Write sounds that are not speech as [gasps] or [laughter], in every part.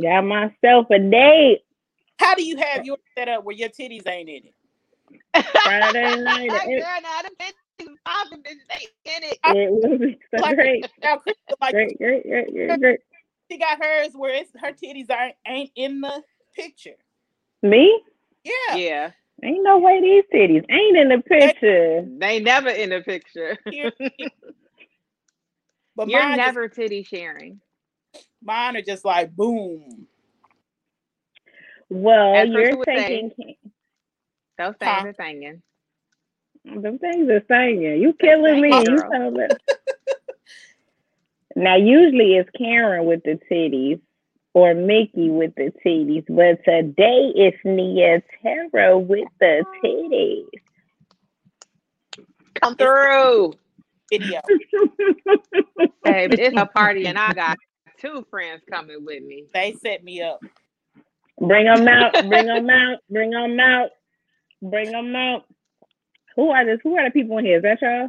Got myself a date. How do you have yours set up where your titties ain't in it? Friday night. [laughs] Girl, It, now them bitches popping, in it. it was so [laughs] Like, great. [laughs] now, Great, great, great, great, great. she got hers where it's her titties aren't ain't in the picture. Me? Yeah. Yeah, Ain't no way these titties ain't in the picture. they never in the picture. But You're mine, never titty sharing. Just, mine are just like boom. Well, As you're Crystal would say. taking Those things Huh. are singing. them things are singing. You killing me. You girl. talking [laughs] now, usually it's Karen with the titties or Mickey with the titties, but today it's Nia Terra with the titties. Come through. Video. [laughs] Baby, it's a party and I got two friends coming with me. They set me up. Bring them out. Bring them out. Bring them out. Bring them out. Who are this? Who are the people in here? Is that y'all?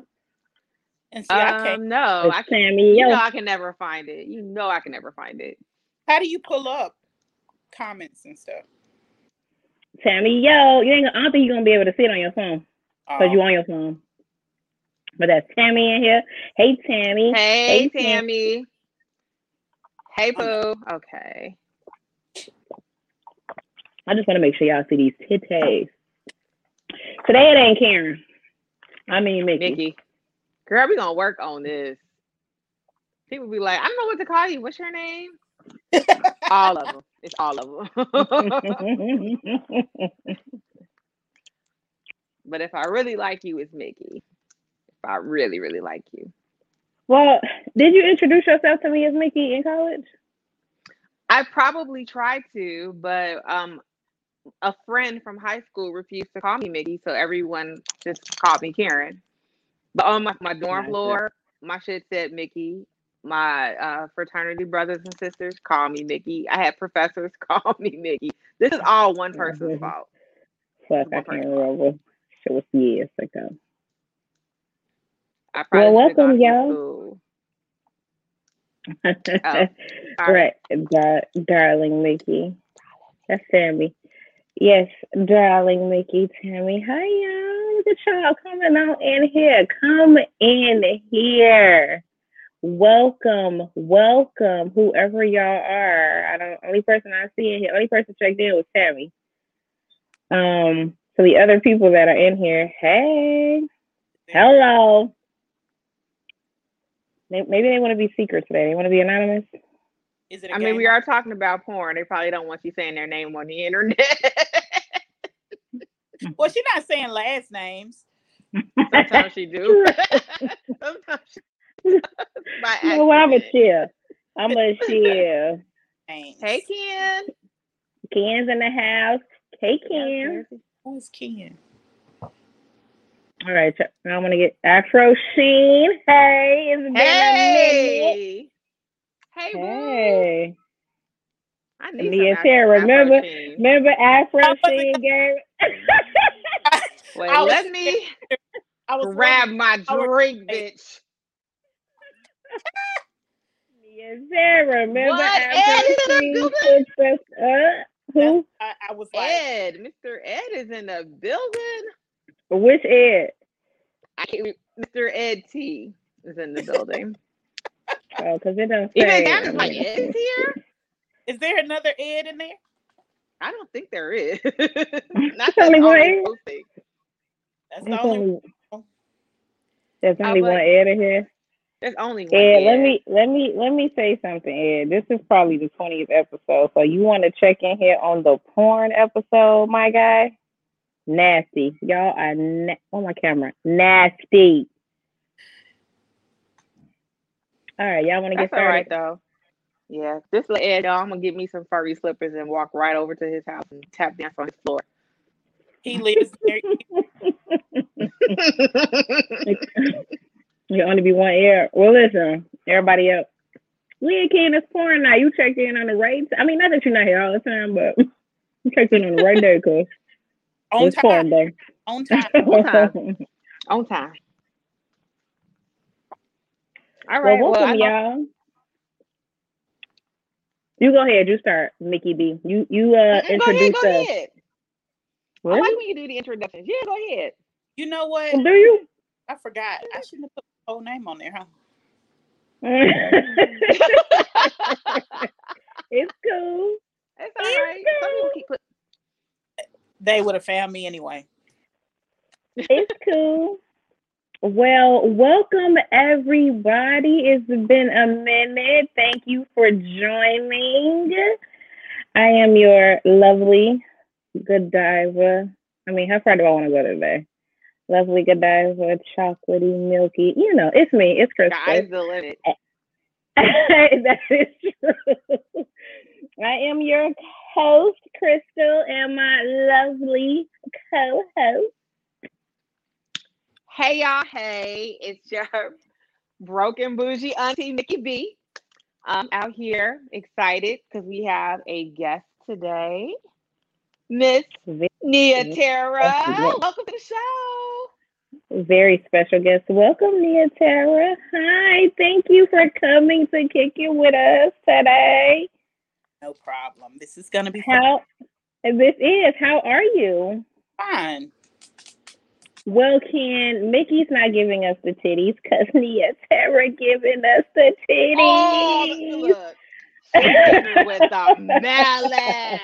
And see, I can't. Um, no, It's I can't. Sammy You know I can never find it. You know I can never find it. How do you pull up comments and stuff? Tammy Yo. You ain't. gonna- I don't think you're gonna be able to see it on your phone because Um, you on your phone. But that's Tammy in here. Hey Tammy. Hey, Hey, Tam. Tammy. Hey, um, Boo. Okay. I just want to make sure y'all see these titties. Today it ain't Karen. I mean Mickey. Mickey. Girl, we gonna work on this. People be like, I don't know what to call you. What's your name? [laughs] all of them. It's all of them. [laughs] but if I really like you, it's Mickey. If I really, really like you. Well, did you introduce yourself to me as Mickey in college? I probably tried to, but um, a friend from high school refused to call me Mickey, so everyone just called me Karen. But on my, my dorm floor, my shit said Mickey. My uh, fraternity brothers and sisters call me Mickey. I had professors [laughs] call me Mickey. This is all one person's fault. Fuck, I One can't person. remember. Shit was years ago. I probably Well, welcome, y'all. school. [laughs] right, dar- darling Mickey. That's Tammy. Yes, darling Mickey, Tammy. Hi, y'all. Look at y'all coming out in here. Come in here. Welcome, welcome, whoever y'all are. I don't. Only person I see in here, only person checked in was Tammy. Um, so the other people that are in here, hey, hello. May- Maybe they want to be secret today. They want to be anonymous. Is it? I I mean, we are talking about porn. They probably don't want you saying their name on the internet. [laughs] Well, she's not saying last names. Sometimes she do. [laughs] Sometimes she, [laughs] by You know what? I'm a accident. chill. I'm a chill. Names. Hey, Ken. Ken's in the house. Hey, Ken. Who's Ken? All right. so Now I'm going to get Afro Sheen. Hey, it's been Hey. Hey, minute. boo. Hey. I need Nia some Tara, Afro remember- Sheen. Remember Afro Sheen game? Wait, I was- [laughs] me I was grab my I was- drink, bitch. [laughs] Nia Tara, remember What? Afro Ed is in the Sheen building? puts us up? Who? I, I was like, Ed, Mr. Ed is in the building. Which Ed? I can't. Mr. Ed T is in the building. [laughs] Oh, because it doesn't. Even say. I is like, Ed's here. is there another Ed in there? I don't think there is. [laughs] Not that's only on one Ed. posting. That's the There's only. only, there's I only one like, Ed in here. There's only one. Ed, let me let me let me say something, Ed. This is probably the twentieth episode, so you want to check in here on the porn episode, my guy? Nasty, y'all are na- on my camera. Nasty. All right, y'all want to get That's all right started? though. Yeah, just let Ed know I'm gonna get me some furry slippers and walk right over to his house and tap dance on his floor. He lives there. [laughs] [laughs] you only be one air. Well, listen, everybody else. We ain't keen this porn now. You checked in on the right. I mean, not that you're not here all the time, but [laughs] you checked in on the right day, cause on time. On [laughs] time. On time. on time. All well, welcome, Well, y'all. You go ahead. You start, Mickey B. You you uh Mm, Go ahead, introduce go us. ahead. I Really? like when you do the introductions. Yeah, go ahead. You know what? Do you? I forgot. I shouldn't have put the whole name on there, huh? [laughs] it's cool. [laughs] It's all right. Some people keep put, They would have found me anyway. It's cool. Well, welcome everybody. It's been a minute. Thank you for joining. I am your lovely Godiva. I mean, how far do I want to go today? Lovely Godiva, chocolatey, milky. You know, it's me. It's Crystal. sky's the limit. [laughs] that is true. I am your host, Crystal, and my lovely co-host. Hey y'all, hey, it's your broken bougie auntie Nikki B. I'm out here excited because we have a guest today, Miss Nia Tara. Welcome to the show. Very special guest. Welcome, Nia Tara. Hi, thank you for coming to kick it with us today. No problem. This is gonna be fun. How this is, how are you? fine. Well, Ken, Mickey's not giving us the titties because [laughs] Nia Tara giving us the titties. Oh, look. She came with the [laughs] melon.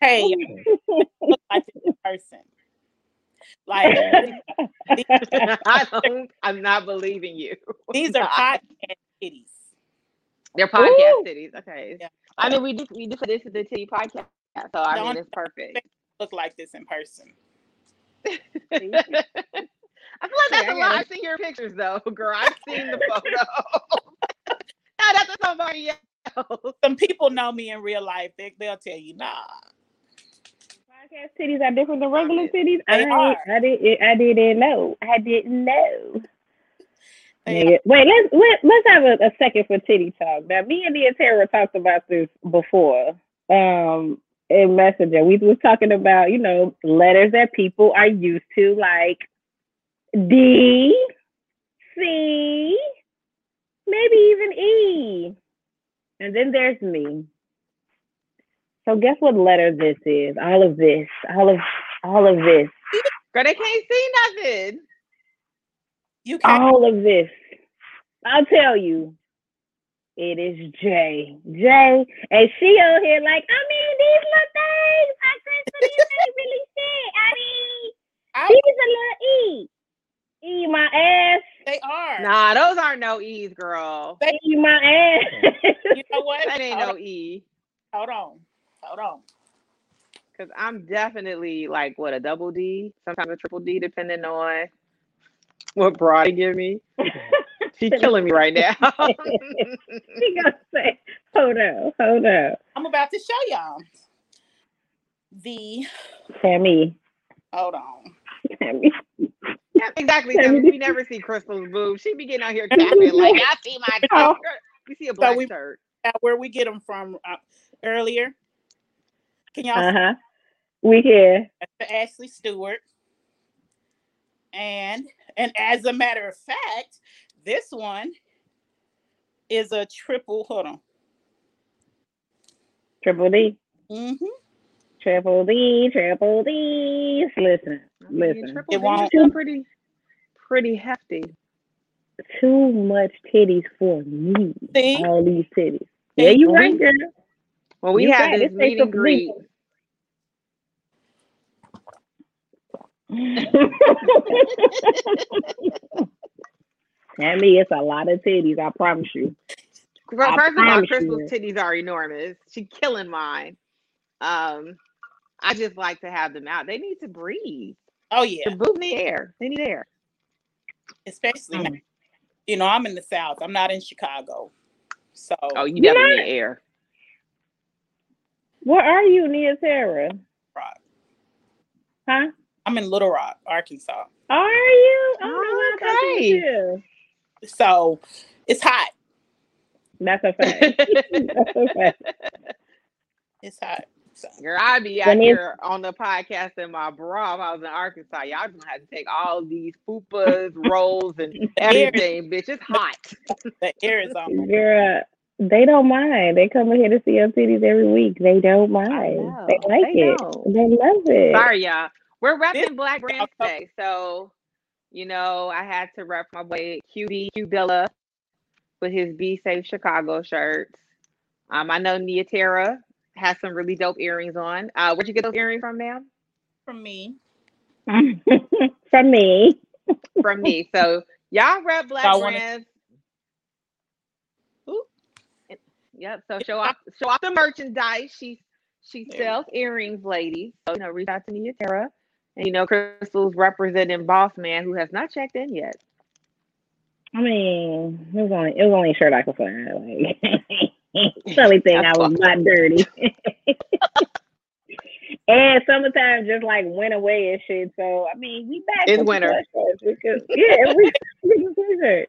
Hey, y'all, look [laughs] like this in person. Like I don't, I'm not believing you. these are hot and titties. They're podcast Ooh. cities. Okay. Yeah. I mean, we do we do this is the Titty podcast, so I mean Don't- it's perfect. Look like this in person. [laughs] I feel like that's I a lot. gotta- I've seen your pictures though, [laughs] girl. I've seen the photo. [laughs] no, that's somebody else. Some people know me in real life. They, they'll tell you, nah. Podcast titties are different than regular They titties. I, are. I didn't. I didn't know. I didn't know. Nigga. Wait, let's let, let's have a, a second for titty talk. Now, me and the Tara talked about this before. Um, in Messenger, we was talking about you know letters that people are used to, like D, C, maybe even E, and then there's me. So guess what letter this is? All of this, all of all of this, Girl, they can't see nothing. You can't. all of this. I'll tell you. It is J. J. And she on here like, I mean, these little things. I said, so these ain't really shit. I mean, I, these a little E. E my ass. they are. Nah, those aren't no E's, girl. They E my ass. You know what? That ain't hold, no E. hold on. Hold on. Cause I'm definitely like what a double D, sometimes a triple D, depending on what bra they give me. [laughs] She's killing me right now. [laughs] she gonna say, hold on, hold on. I'm about to show y'all the. Tammy. Hold on. Tammy. Yeah, exactly. Tell So we never see Crystal's boob. She be getting out here capping like I see my [laughs] Oh. shirt. We see a black we- shirt. Where we get them from uh, earlier. Can y'all Uh huh. We here. Ashley Stewart? And and as a matter of fact, this one is a triple. Hold on. Triple D. Mm-hmm. Triple D. Triple D. Listen. I mean, Listen. triple It D won't- is still pretty, pretty hefty. Too much titties for me. See? All these titties. Yeah, you we- right, girl. Well, we You had right, this it meet takes and a greet, Tammy, it's a lot of titties. I promise you. Fir- I First of all, promise Crystal's titties are enormous. She killing mine. Um, I just like to have them out. They need to breathe. Oh yeah. The boob need air. They need air. Especially. Mm. You know, I'm in the South. I'm not in Chicago. So Oh, you You definitely not- need air. Where are you, Nia Sarah? Rock. Huh? I'm in Little Rock, Arkansas. Are you? Oh, no, I thought you Okay. So it's hot. That's a fact. [laughs] That's a fact. It's hot. So Girl, I'd be out it's- here on the podcast in my bra if I was in Arkansas. Y'all just gonna have to take all these fupas, [laughs] rolls, and everything, bitch. It's hot. the air is on. Girl, They don't mind. They come here to see your titties every week. They don't mind. They like They it. don't. They love it. Sorry, y'all. We're This- repping Black Brands today, so you know I had to rep my boy QB Q Dilla with his Be Safe Chicago shirts. Um, I know Nia Terra has some really dope earrings on. Uh, where'd you get those earrings from, ma'am? From me. [laughs] From me. From me. So y'all rep Black I wanna- Ooh. Yep. So show off show off the merchandise. She she sells earrings, ladies. So you know, reach out to Nia Terra. And you know, Crystal's representing Boss Man who has not checked in yet. I mean, it was only it was only a shirt I could find. Like it's [laughs] the only thing [laughs] I was not dirty. [laughs] and summertime just like went away and shit. So I mean, we back. It's winter. because yeah, we we.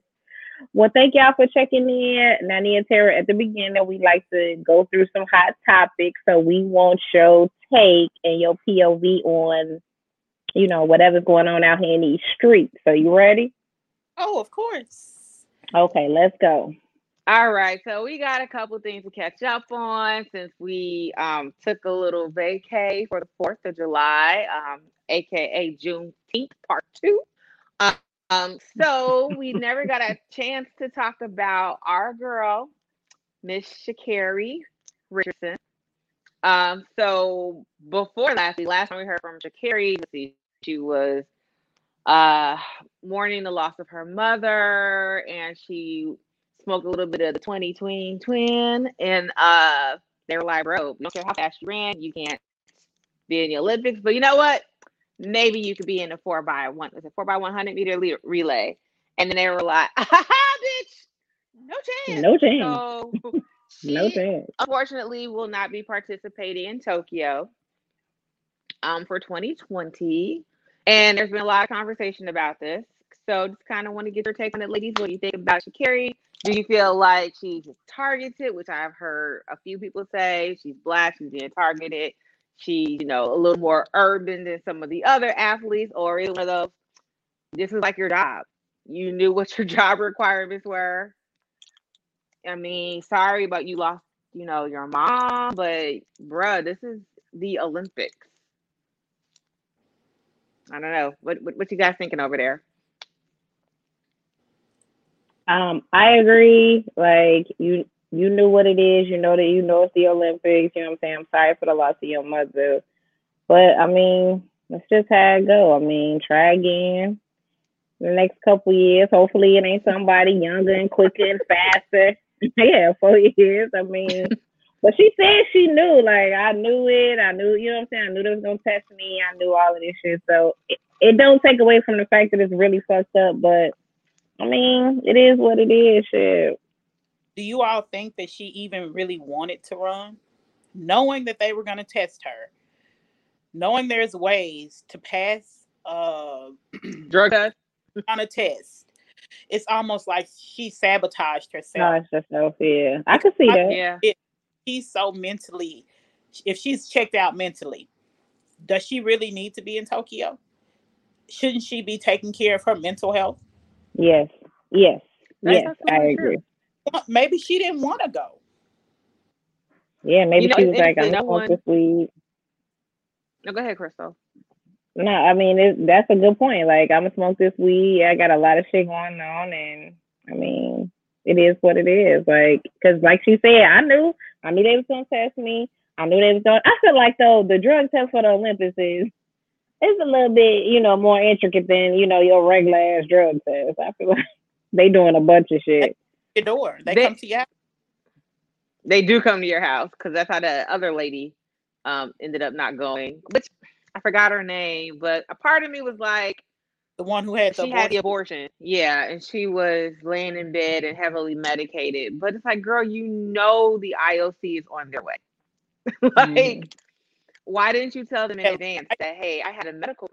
Well, thank y'all for checking in. Nani and Tara, at the beginning, we like to go through some hot topics. So we won't show take and your POV on, you know, whatever's going on out here in these streets. So you ready? Oh, of course. Okay, let's go. All right, so we got a couple things to catch up on since we um, took a little vacay for the Fourth of July, um, aka Juneteenth Part Two. Um, so [laughs] we never got a chance to talk about our girl, Miss Sha'Carri Richardson. Um, so before last week, last time we heard from Sha'Carri, let's see, she was uh mourning the loss of her mother, and she smoked a little bit of the 20 twin twin and uh they were like bro we don't care how fast you ran you can't be in the olympics. But you know what? Maybe you could be in a four by one was it four by 100 meter le- relay. And then they were like [laughs] ah, bitch no chance. No chance. [laughs] so No she chance. unfortunately will not be participating in tokyo um for 2020 and there's been a lot of conversation about this so just kind of want to get your take on it ladies what do you think about sha'carri do you feel like she's targeted, which I've heard a few people say she's black, she's being targeted, she's you know a little more urban than some of the other athletes, or is one of those this is like your job. You knew what your [laughs] job requirements were. I mean, sorry, but you lost, you know, your mom, but bruh, this is the Olympics. I don't know. What what, what you guys thinking over there? Um, I agree. Like you, you knew what it is. You know that you know it's the Olympics. You know what I'm saying. I'm sorry for the loss of your mother, but I mean, let's just how it go. I mean, try again. The next couple years, hopefully, it ain't somebody younger and quicker and faster. [laughs] yeah, four years. I mean, but she said she knew. Like I knew it. I knew. You know what I'm saying. I knew they was gonna test me. I knew all of this shit. So it, it don't take away from the fact that it's really fucked up, but. I mean, it is what it is. Shit. Do you all think that she even really wanted to run? Knowing that they were going to test her, knowing there's ways to pass uh, [clears throat] Drug test. on a test, it's almost like she sabotaged herself. Gosh, herself. Yeah, I could see that. Yeah. She's so mentally, if she's checked out mentally, does she really need to be in Tokyo? Shouldn't she be taking care of her mental health? Yes, yes, That's yes. I absolutely true. agree. Maybe she didn't want to go. Yeah, maybe You know, she was like, "I'm interesting, gonna no smoke one- this weed." No, go ahead, Crystal. No, I mean it, that's a good point. Like I'm gonna smoke this weed. I got a lot of shit going on, and I mean it is what it is. Like, cause like she said, I knew, I knew they was gonna test me. I knew they was going. I feel like though the drug test for the Olympics is it's a little bit, you know, more intricate than you know your regular ass drug test. I feel like [laughs] they doing a bunch of shit. Your door. They, They- come to you. They do come to your house because that's how the other lady um ended up not going. Which I forgot her name, but a part of me was like, The one who had the she had the abortion. abortion. Yeah, and she was laying in bed and heavily medicated. But it's like, girl, you know the IOC is on their way. [laughs] like, why didn't you tell them in advance that hey, I had a medical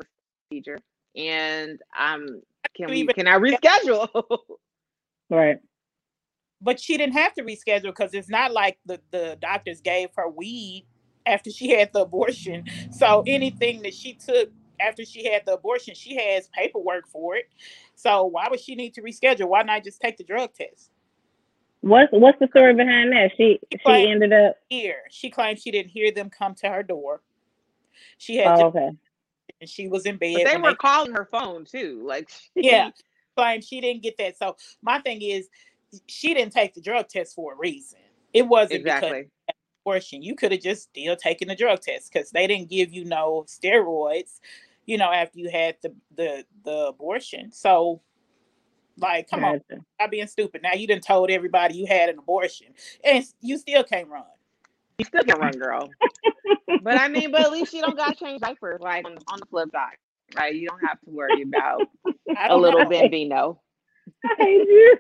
procedure and um can You we can I reschedule? [laughs] Right. but she didn't have to reschedule because it's not like the, the doctors gave her weed after she had the abortion. So anything that she took after she had the abortion, she has paperwork for it. So why would she need to reschedule? Why not just take the drug test? What's what's the story behind that? She she claimed- ended up. Here, she claimed she didn't hear them come to her door. She had Oh, just, okay. and she was in bed. But they when were calling her phone too. Like [laughs] yeah, [laughs] claimed she didn't get that. So my thing is, she didn't take the drug test for a reason. It wasn't because exactly. abortion. You could have just still taken the drug test because they didn't give you no steroids, you know, after you had the the the abortion. So, like, come on, Gotcha. stop being stupid. Now you didn't told everybody you had an abortion, and you still can't run. You still can run, girl. [laughs] but I mean, but at least you don't got to change diapers. Like on, on the flip side, right? You don't have to worry about a little know. bambino. I hate you.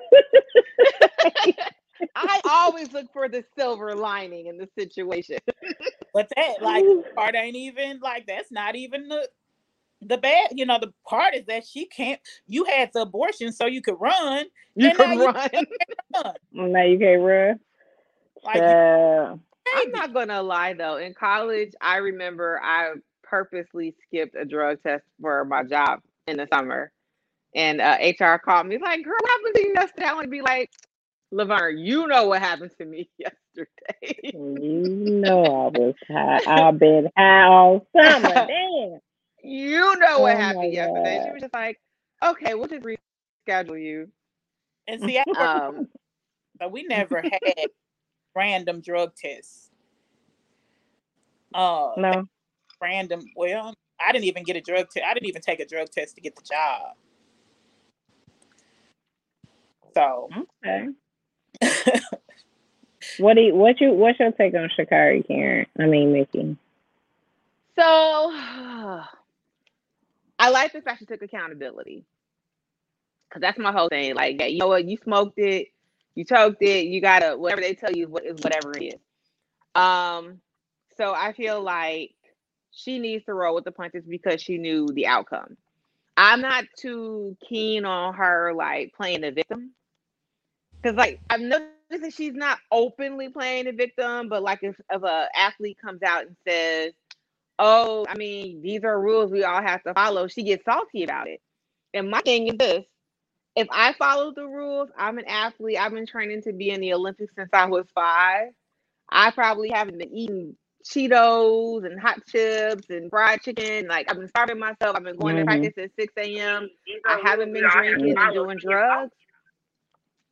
[laughs] I always look for the silver lining in the situation. But that like [laughs] part ain't even like that's not even the the bad. You know, the part is that she can't. You had the abortion so you could run. You And can you- run. run. [laughs] now you can't run. Like you Yeah. I'm not gonna lie though. In college, I remember I purposely skipped a drug test for my job in the summer, and uh, HR called me like, "Girl, what happened to you yesterday?" I want to be like, "Laverne, you know what happened to me [laughs] yesterday." You know I was high. I've been high all summer. [laughs] Damn. You know what Oh happened yesterday. She God. was just like, "Okay, we'll just reschedule you." and see, I Um, So we never [laughs] had random drug tests. Uh, No. random. Well, I didn't even get a drug test. I didn't even take a drug test to get the job. So Okay. [laughs] What do you, what you what's your take on Sha'Carri Karen? I mean Mickey. So [sighs] I like the fact she took accountability. Cause that's my whole thing. Like, yeah, you know what, you smoked it, you choked it, you gotta whatever they tell you what is whatever it is. Um, so I feel like she needs to roll with the punches because she knew the outcome. I'm not too keen on her like playing the victim. Cause like I've noticed that she's not openly playing the victim, but like if, if a athlete comes out and says, oh, I mean, these are rules we all have to follow. She gets salty about it. And my thing is this if I follow the rules, I'm an athlete. I've been training to be in the Olympics since I was five. I probably haven't been eating Cheetos and hot chips and fried chicken. Like, I've been starving myself. I've been going to Mhm. practice at 6 a.m. I haven't been drinking and doing drugs.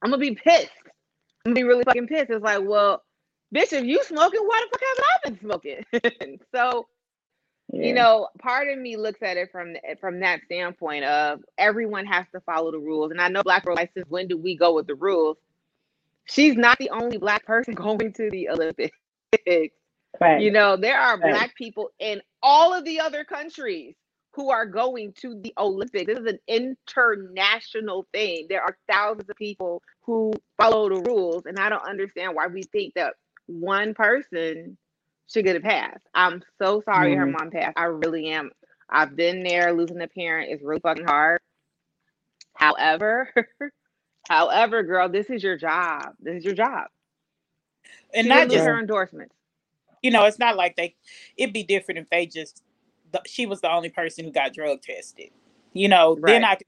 I'm going to be pissed. I'm going to be really fucking pissed. It's like, well, bitch, if you smoking, why the fuck haven't I been smoking? [laughs] so, Yeah. you know part of me looks at it from eh, from that standpoint of everyone has to follow the rules and i know black girl since when do we go with the rules she's not the only black person [laughs] going to the olympics Right. you know there are Right. black people in all of the other countries who are going to the olympics this is an international thing there are thousands of people who follow the rules and i don't understand why we think that one person should get a pass. I'm so sorry her Mhm. mom passed. I really am. I've been there. Losing a parent is really fucking hard. However, [laughs] however, girl, this is your job. This is your job. and She not just her endorsements. you know, it's not like they. It'd be different if they just. The, she was the only person who got drug tested. You know, then I could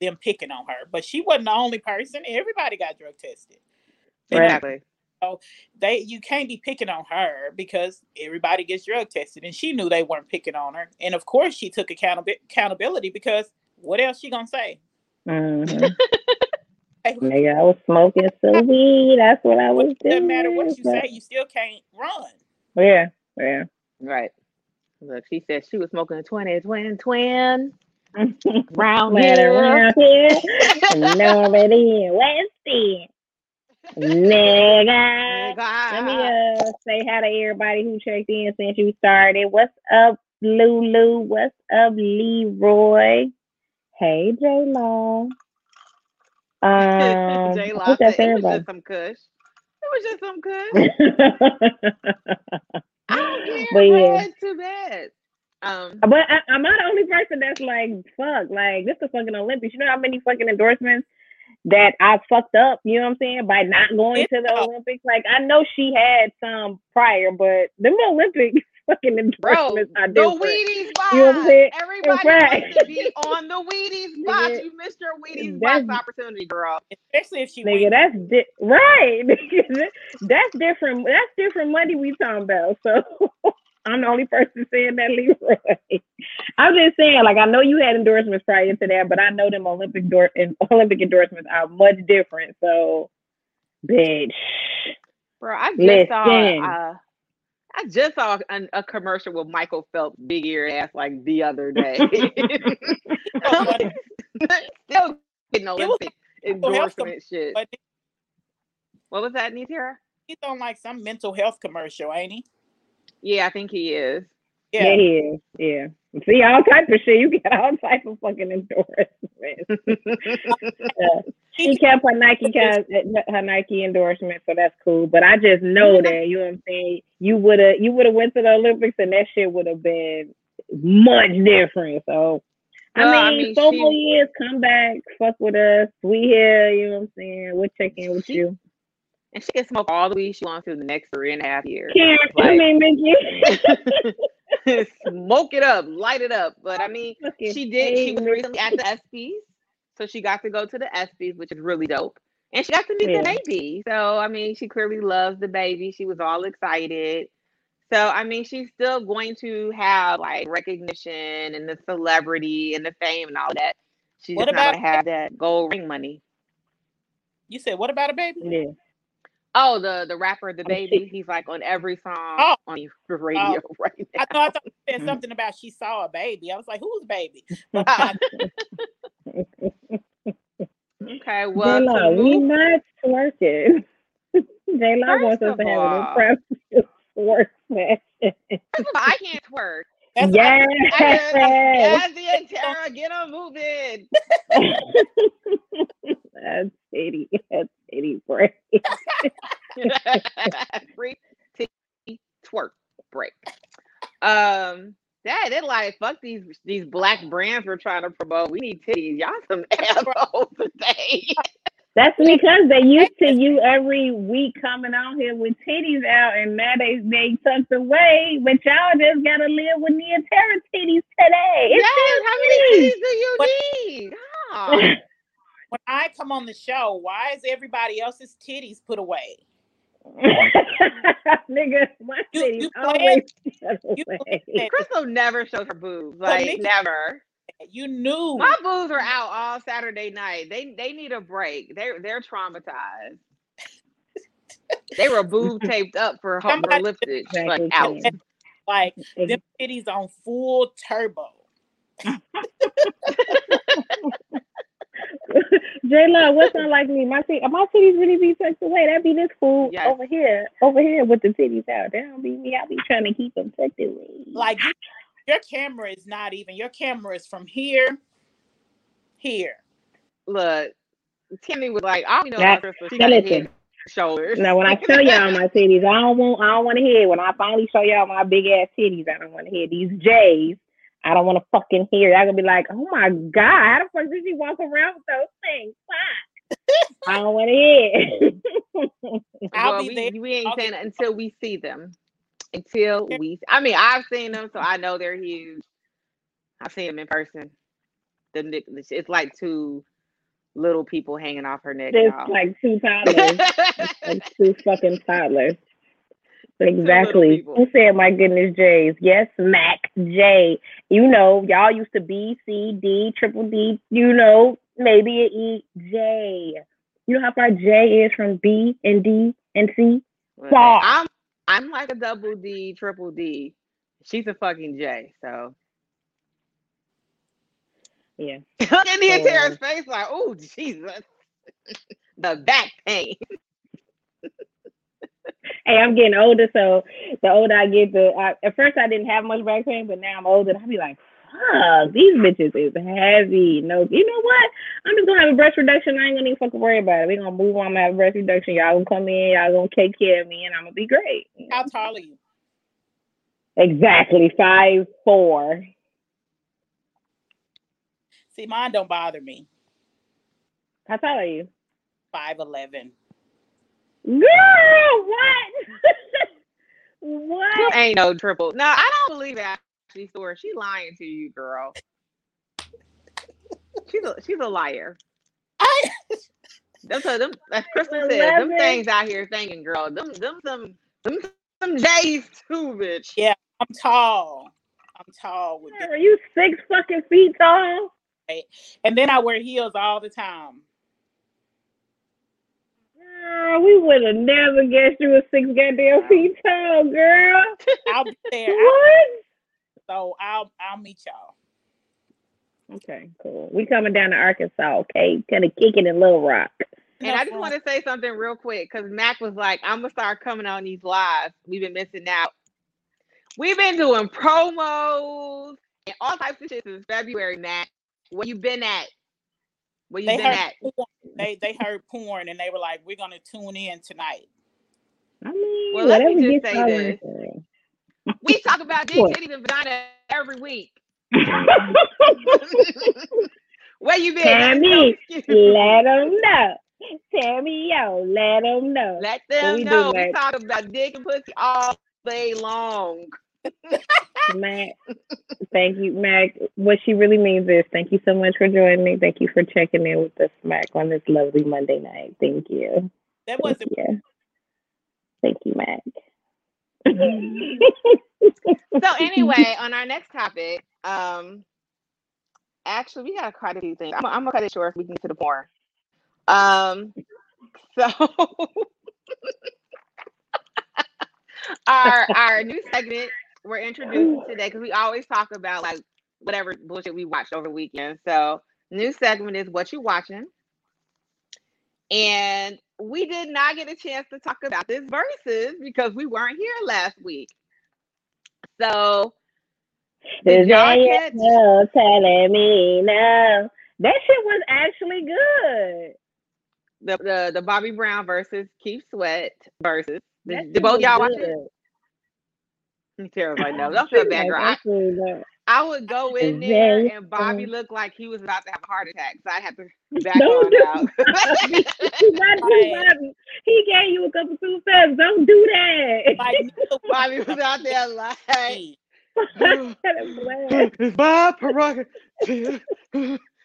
them picking on her, but she wasn't the only person. Everybody got drug tested. You know, they you can't be picking on her because everybody gets drug tested and she knew they weren't picking on her and of course she took accountab- accountability because what else she gonna say [laughs] Mhm. Nigga, I was smoking some [laughs] weed. That's what I was doing. doesn't matter what you but- say you still can't run Yeah, yeah. Right. Look, she said she was smoking a 20 twin twin round Land here. around here, nobody in West End. Nigga. Let me uh say hi to everybody who checked in since you started. What's up, Lulu? What's up, Leroy? Hey, J Law. [laughs] Um, J Law that was everybody? just some kush. It was just some kush. [laughs] I don't care. But yeah. Too bad. Um, But I, I'm not the only person that's like, fuck, like this is fucking Olympics. You know how many fucking endorsements that I fucked up, you know what I'm saying, by not going to the Yeah. Olympics? Like I know she had some prior, but them Olympics, [laughs] fucking Bro, endorsements are the different. Wheaties box. You know what I'm saying? Everybody Right. wants to be on the Wheaties [laughs] box. Nigga, You missed your Wheaties that's- box opportunity, girl. Especially if she Nigga, wins. that's di- right. [laughs] That's different. That's different money we talking about. So I'm the only person saying that, Leroy. [laughs] I'm just saying, like I know you had endorsements prior to that, but I know them Olympic door and [laughs] Olympic endorsements are much different. So, bitch, Bro, I just saw uh, I just saw a, a commercial with Michael Phelps big ear ass like the other [laughs] day. Still getting Olympic endorsement shit. What was that, Nitara? he's on like some mental health commercial, ain't he? Yeah, I think he is. yeah, Yeah. he is. Yeah, see all type of shit. You get [laughs] all type of fucking endorsements. [laughs] Yeah. She kept her Nike [laughs] kind her Nike endorsement, so that's cool. But I just know that you know what I'm saying. You would have you would have went to the Olympics and that shit would have been much different. So I Well, mean, I mean, four more years, come back, fuck with us. We here, you know what I'm saying. We're checking with She- you. And she can smoke all the weed she wants to the next three and a half years. Karen, I Like- mean, Mickey. [laughs] Smoke it up, light it up. But I [laughs] mean, Fucking she did. She was recently at the ESPYS, so she got to go to the ESPYS, which is really dope. And she got to meet Yeah. DaBaby. So I mean, she clearly loves DaBaby. She was all excited. So I mean, she's still going to have like recognition and the celebrity and the fame and all that. She's What just not about- gonna have that gold ring money. You said what about a baby? Yeah. Oh, the the rapper, the Oh, baby. He's like on every song Oh. on the [laughs] radio oh. [laughs] right now. I thought, I thought you said something about she saw a baby. I was like, whose baby? [laughs] Uh, okay, well, J-Lo, to we not twerking. J-Lo wants us to have all- an impressive twerk session. First of all, I can't twerk. that's Yes. Yazzie and Tara, get them moving. That's titty. Titty break. Free titty twerk break. Um, yeah, they're like, fuck these these black brands we're trying to promote. We need titties. Y'all some assholes today. That's because they used to you every week coming out here with titties out, and now they they tucked away. But y'all just gotta live with Nia Terra titties today. It's yes, how many titties do you need? Oh. [laughs] when I come on the show, why is everybody else's titties put away? [laughs] Nigga, my You- titties you always shut [laughs] you away. Crystal never shows her boobs. Like Nikki- never. You knew. My boobs are out all Saturday night. They they need a break. They're they're traumatized. they were boob [laughs] taped up for, for Somebody- lipstick, Exactly, like out. Like them titties on full turbo. [laughs] J Lo, what's not like me? My tit- my titties really be tucked away. That be this fool Yes. over here, over here with the titties out. That don't be me. I be trying to keep them tucked away. Like you, your camera is not even. Your camera is from here, here. Look, Timmy was like, I don't know Now- about Crystal. She now got a listen. shoulders. now, when I show y'all my titties, I don't want. I don't want to hear. When I finally show y'all my big ass titties, I don't want to hear these J's. I don't want to fucking hear. Y'all gonna be like, oh my god, how the fuck did she walk around with those things? Fuck. I don't want to hear. [laughs] I'll well, be we, there. we ain't I'll saying it until we see them. Until we, I mean, I've seen them, so I know they're huge. I've seen them in person. The nick- it's like two little people hanging off her neck. It's y'all. like two [laughs] toddlers. like two fucking toddlers. Exactly. people. Who said my goodness J's? Yes, Mac J. You know, y'all used to B, C, D, triple D, you know, maybe a E, J. You know how far J is from B and D and C? Far. I'm I'm like a double D, triple D. She's a fucking J. So Yeah. [laughs] look at the entire face, like, oh Jesus, [laughs] the back pain. Hey, I'm getting older, so the older I get, the I, at first I didn't have much back pain, but now I'm older. I be like, fuck, these bitches is heavy. No, you know what? I'm just gonna have a breast reduction. I ain't gonna even fucking worry about it. We gonna move on. I'm gonna have a breast reduction. Y'all gonna come in. Y'all gonna take care of me, and I'm gonna be great. How tall are you? Exactly five four. See, mine don't bother me. How tall are you, Five eleven. Girl? What? [laughs] what? ain't no triple. No, I don't believe Ashley Stewart. She lying to you, girl. She's a she's a liar. I Them, so them as Kristen said, them things out here thinking, girl. Them them some them some days too, bitch. Yeah. I'm tall. I'm tall with Are you six fucking feet tall? Right. and then I wear heels all the time. Girl, we would have never guessed you were six goddamn feet tall, girl. I'll be there. [laughs] What? So I'll I'll meet y'all. Okay, cool. We coming down to Arkansas, okay? Kind of kicking in Little Rock. And I just want to say something real quick because Mac was like, I'm gonna start coming on these lives. We've been missing out. We've been doing promos and all types of shit since February, Mac. Where you been at? Where you they been heard at? porn. they they heard porn and they were like, "We're gonna tune in tonight." I mean, Well, let me just say this. attention. We talk about dick, What? titties, and vagina every week. [laughs] Where you been? Tammy, [laughs] Let them know. let them. Tammy, yo, let them know. Let them we know. We Mac? talk about dick and pussy all day long. [laughs] Mac, thank you, Mac. What she really means is thank you so much for joining me. Thank you for checking in with us, Mac, on this lovely Monday night. Thank you. That Thank wasn't you. Thank you, Mac. [laughs] So anyway, [laughs] on our next topic, um, actually we got quite a few things. I'm, I'm gonna cut it short so we can get to the porn. Um, so our our new segment we're introducing today because we always talk about like whatever bullshit we watched over the weekend. So new segment is what you watching, and we did not get a chance to talk about this Verzuz because we weren't here last week. So did y'all catch? no telling me no. That shit was actually good. the the, the Bobby Brown versus Keith Sweat versus did, did both y'all watch it? Tara's like, no, don't feel [laughs] bad, girl. I. I would go in there and Bobby looked like he was about to have a heart attack, so I'd have to [laughs] back Don't do out. [laughs] Bobby. Do not do Right. Bobby. He gave you a couple two steps. Don't do that. like neither one Bobby was out there like, me. it's my prerogative.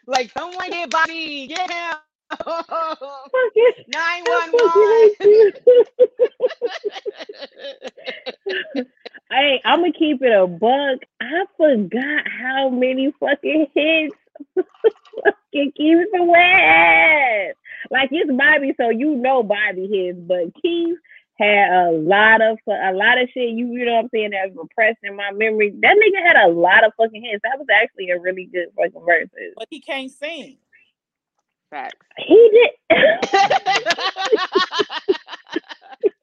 like someone get Bobby, get him. Oh, nine one one. [laughs] Hey, I'm gonna keep it a buck. I forgot how many fucking hits [laughs] fucking Keith Sweat. Like it's Bobby, so you know Bobby hits, but Keith had a lot of a lot of shit. You you know what I'm saying? That's repressed in my memory. That nigga had a lot of fucking hits. That was actually a really good fucking Verzuz. but he can't sing. Facts. He did. [laughs]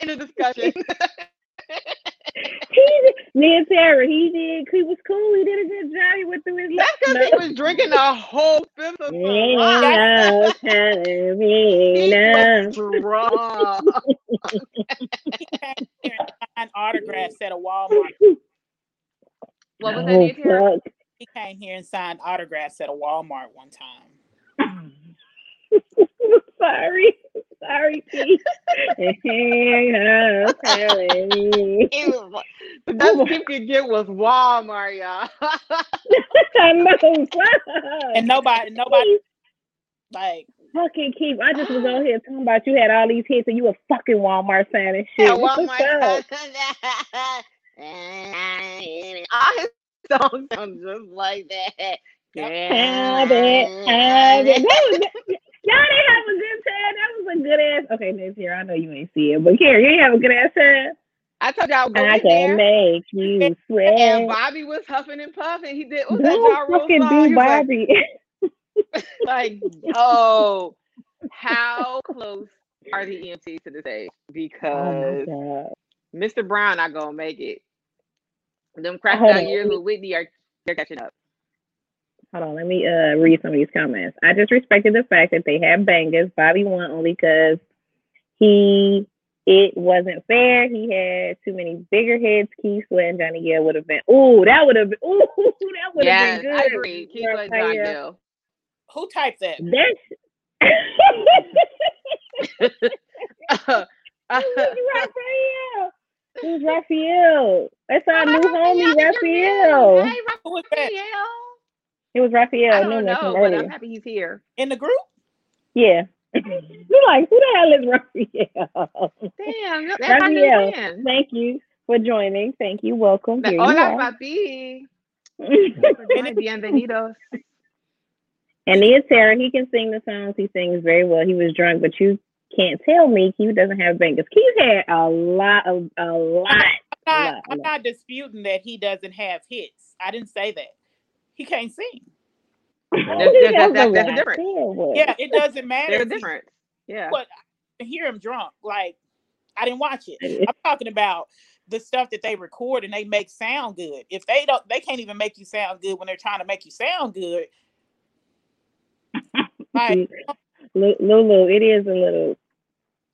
In a discussion. he did. Me and Sarah, he did. He was cool. He did a good job. He went through his That's because he was drinking a whole fifth of Ciroc. Yeah, telling me He no. was drunk. [laughs] He came here and signed autographs at a Walmart. What was that, Oh, Nick? Fuck. He came here and signed autographs at a Walmart one time. [laughs] Sorry. Sorry, Keith. Yeah, telling me. He was like, the best gift you could get was Walmart, y'all. [laughs] I know. Fuck. And nobody, nobody, like, Fucking Keith. I just was [gasps] on here talking about you had all these hits and you were fucking Walmart fan and shit. Yeah, What's Walmart. up? [laughs] All his songs sound just like that. Have it, have it. That was, y'all didn't have a good time. That was a good ass. Okay, next year I know you ain't see it, but Carrie, you ain't have a good ass time. I told y'all go I can there. make you And sweat. Bobby was huffing and puffing. He did. What was that Ja fucking song? Do was like, Bobby. [laughs] like, oh, how close are the EMTs to the stage? oh Because god. Mr. Brown not gonna make it. Them cracked out years with Whitney are they're catching up. Hold on, let me uh read some of these comments. I just respected the fact that they had bangers. Bobby won only because he it wasn't fair. He had too many bigger heads. Keith Sweat and Johnny Gill would have been. Ooh, that would have been. Ooh, [laughs] that would have Yes, been good. I agree. Keep it John Raphael. Gill. who typed that? That's [laughs] Uh, Raphael. It was Raphael. That's our Oh, new homie, I Raphael. Hey, Who? Raphael. It was I Raphael don't Nunez know, but I'm earlier. happy he's here. In the group? Yeah. [clears throat] You're like, who the hell is Raphael? Damn, that's my new Raphael, thank you for joining. Thank you. Welcome. Here Hola, are. papi. [laughs] Bienvenidos. and Nia Sarah, he can sing the songs. He sings very well. He was drunk, but you can't tell me Keith doesn't have bangers. Keith had a lot of a lot. I'm not, Lot, I'm lot. not disputing that he doesn't have hits. I didn't say that. He can't sing. I There's- think there's- that's that's- what that's difference. Yeah, it doesn't matter. There's a if difference. Yeah. But I hear him drunk. Like I didn't watch it. I'm talking about the stuff that they record and they make sound good. If they don't, they can't even make you sound good when they're trying to make you sound good. [laughs] Like Lu- Lulu, it is a little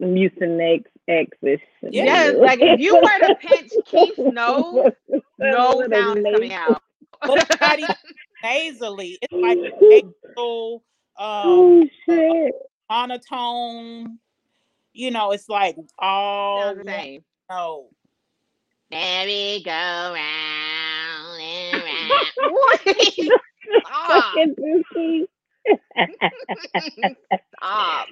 mucinex X-ish. Yeah. Yes, like if you were to pinch Keith's nose, no [laughs] sound lace. coming out. But it's not even nasally. It's like nasal, um, Oh monotone. You know, it's like all the same. no. Merry go round and [laughs] round. What? Stop. Fucking Dookie. [laughs] Stop.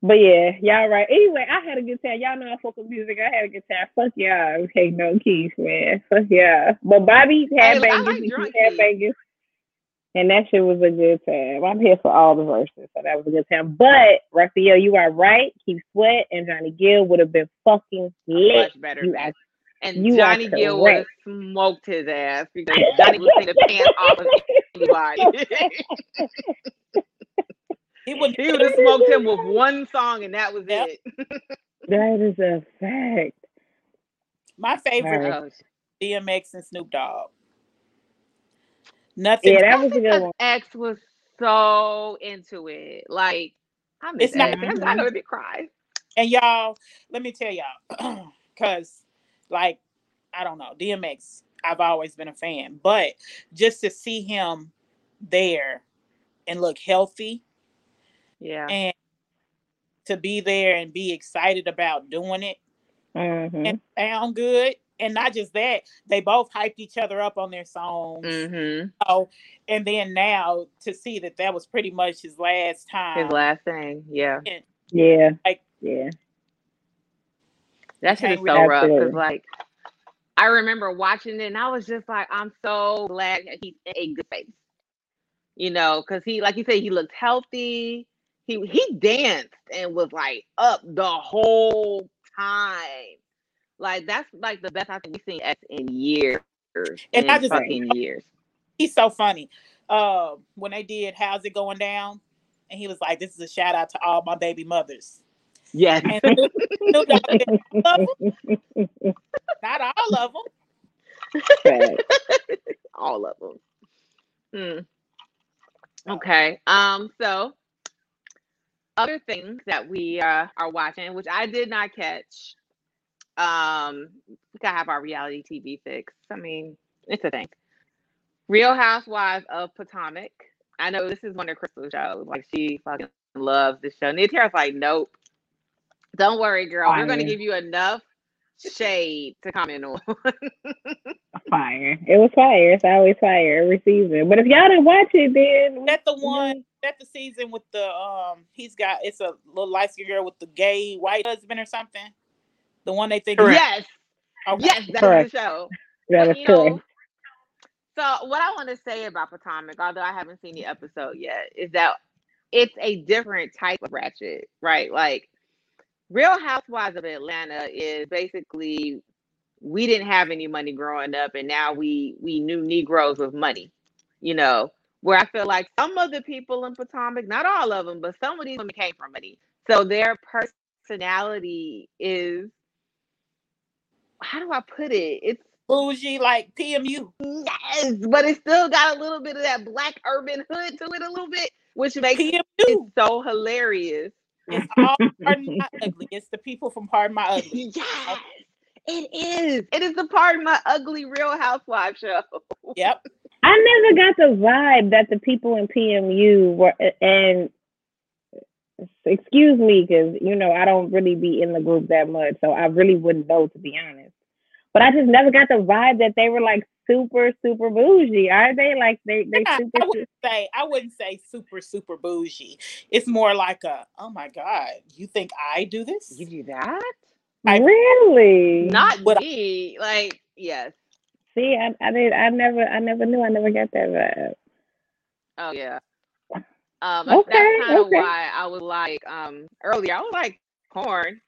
But yeah, y'all right. Anyway, I had a good time. Y'all know I fuck with music. I had a good time. Fuck y'all. Hey, no keys, man. Fuck yeah. But Bobby had I bangers. like He had bangers. And that shit was a good time. I'm here for all the verses, so that was a good time. But Raphael, you are right. Keith Sweat and Johnny Gill would have been fucking lit. Much better. You are And you Johnny Gill would have smoked his ass because [laughs] Johnny would take the pants off of anybody. [laughs] [laughs] He would he would have smoked him with one song and that was Yep. it. [laughs] that is a fact. my favorite Right. DMX and Snoop Dogg. Nothing. Yeah, that was a good because one. X was so into it. Like, I miss It's not- X. I know it'd be cry. And y'all, let me tell y'all, [clears throat] because like I don't know, DMX, I've always been a fan, but just to see him there and look healthy Yeah. and to be there and be excited about doing it hmm and sound good. And not just that, they both hyped each other up on their songs. Mm-hmm. So, and then now to see that that was pretty much his last time. His last thing. Yeah. Yeah. Like- yeah. That shit is Can't so rough because, like, I remember watching it and I was just like, I'm so glad that he's in a good space. You know, because he, like you said, he looked healthy. He he danced and was like up the whole time. Like that's like the best I think we've seen X in years. And in I just- fucking [laughs] years. he's so funny. Uh, when they did "How's It Going Down," and he was like, "This is a shout out to all my baby mothers." Yes. And Snoop Dogg said, "All of 'em? not all of them. All of them. Hmm. Okay. Um. So, other things that we uh, are watching, which I did not catch. Um, we gotta have our reality TV fix. I mean, it's a thing. Real Housewives of Potomac. I know this is one of Crystal's shows. Like she fucking loves this show. Nitara's like, nope. Don't worry, girl. We're gonna give you enough shade to comment on. [laughs] Fire. It was fire. It's always fire every season. But if y'all didn't watch it, then Is that the one? That the season with the um? He's got it's a little light skinned girl with the gay white husband or something. The one they think. is- yes, Okay. yes, that's Correct. the show. that But, is you know, correct. So what I want to say about Potomac, although I haven't seen the episode yet, is that it's a different type of ratchet, right? Like Real Housewives of Atlanta is basically we didn't have any money growing up and now we we knew Negroes with money, you know, where I feel like some of the people in Potomac, not all of them, but some of these women came from money. So their personality is how do I put it? It's bougie like PMU. Yes, but it still got a little bit of that black urban hood to it a little bit, which makes it so hilarious. It's all pardon my ugly. It's the people from Pardon My Ugly. [laughs] Yes, it is. It is the Pardon My Ugly Real Housewives show. Yep. I never got the vibe that the people in PMU were, and excuse me, because you know I don't really be in the group that much, so I really wouldn't know to be honest. But I just never got the vibe that they were like super super bougie. Are they like they they Yeah, super? I wouldn't say I wouldn't say super super bougie. It's more like a oh my god, you think I do this? You do that? I- really? Not What I- me. Like, yes. See, I, I did. I never. I never knew. I never got that vibe. Oh yeah. Um, Okay, that's kind of okay. why I was like, um, earlier I was like porn.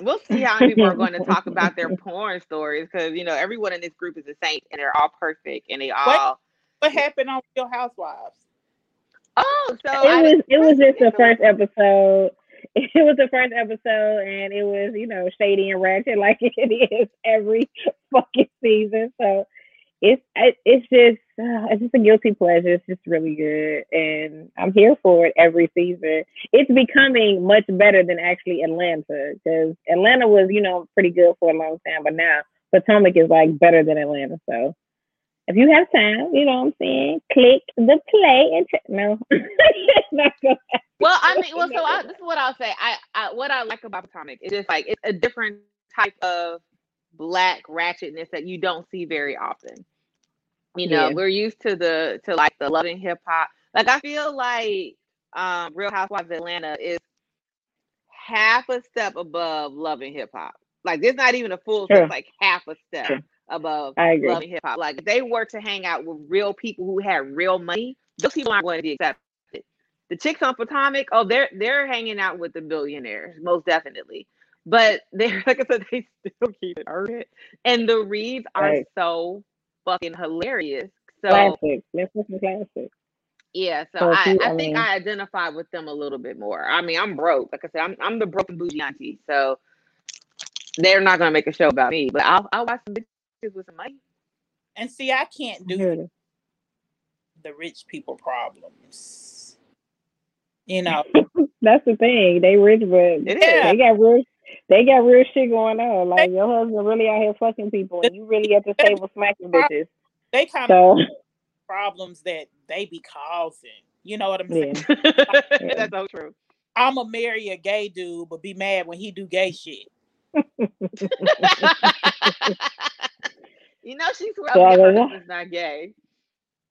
We'll see how many people are going to talk about their [laughs] porn stories because you know everyone in this group is a saint and they're all perfect and they all. What happened on Real Housewives? Oh, so It I was. It was just the first episode. [laughs] It was the first episode, and it was you know shady and ratchet [laughs] like it is every [laughs] fucking season. So it's it's just uh, it's just a guilty pleasure. It's just really good, and I'm here for it every season. It's becoming much better than actually Atlanta because Atlanta was you know pretty good for a long time, but now Potomac is like better than Atlanta. So if you have time, you know what I'm saying, click the play and check. No, not gonna Well, [laughs] I mean, well, so I, this is what I'll say. I, I what I like about Potomac is just like it's a different type of black ratchetness that you don't see very often. You know, Yeah. we're used to the to like the Love & Hip Hop. Like I feel like um Real Housewives of Atlanta is half a step above Love & Hip Hop. Like there's not even a full Sure. step, like half a step Sure. above Love & Hip Hop. Like if they were to hang out with real people who had real money, those people aren't going to be accepted. The chicks on Potomac, oh, they're they're hanging out with the billionaires, most definitely. But [laughs] they're like I said, they still keep it urgent. And the reads are Right. so fucking hilarious. So Classic. That's fucking classic. yeah, so So I, you- I I think mean- I identify with them a little bit more. I mean, I'm broke. Like I said, I'm I'm the broken bougie auntie. So they're not gonna make a show about me, but I'll I'll watch some bitches with some money. And see, I can't do hear it. the rich people problems. You know, [laughs] That's the thing. They rich, but Yeah. they got real. They got real shit going on. Like your husband really out here fucking people, and you really at the table smacking bitches. they kind of So problems that they be causing. You know what I'm saying? yeah, saying? [laughs] That's so true. I'ma marry a gay dude, but be mad when he do gay shit. [laughs] you know she's swear So I her was like, husband's not gay.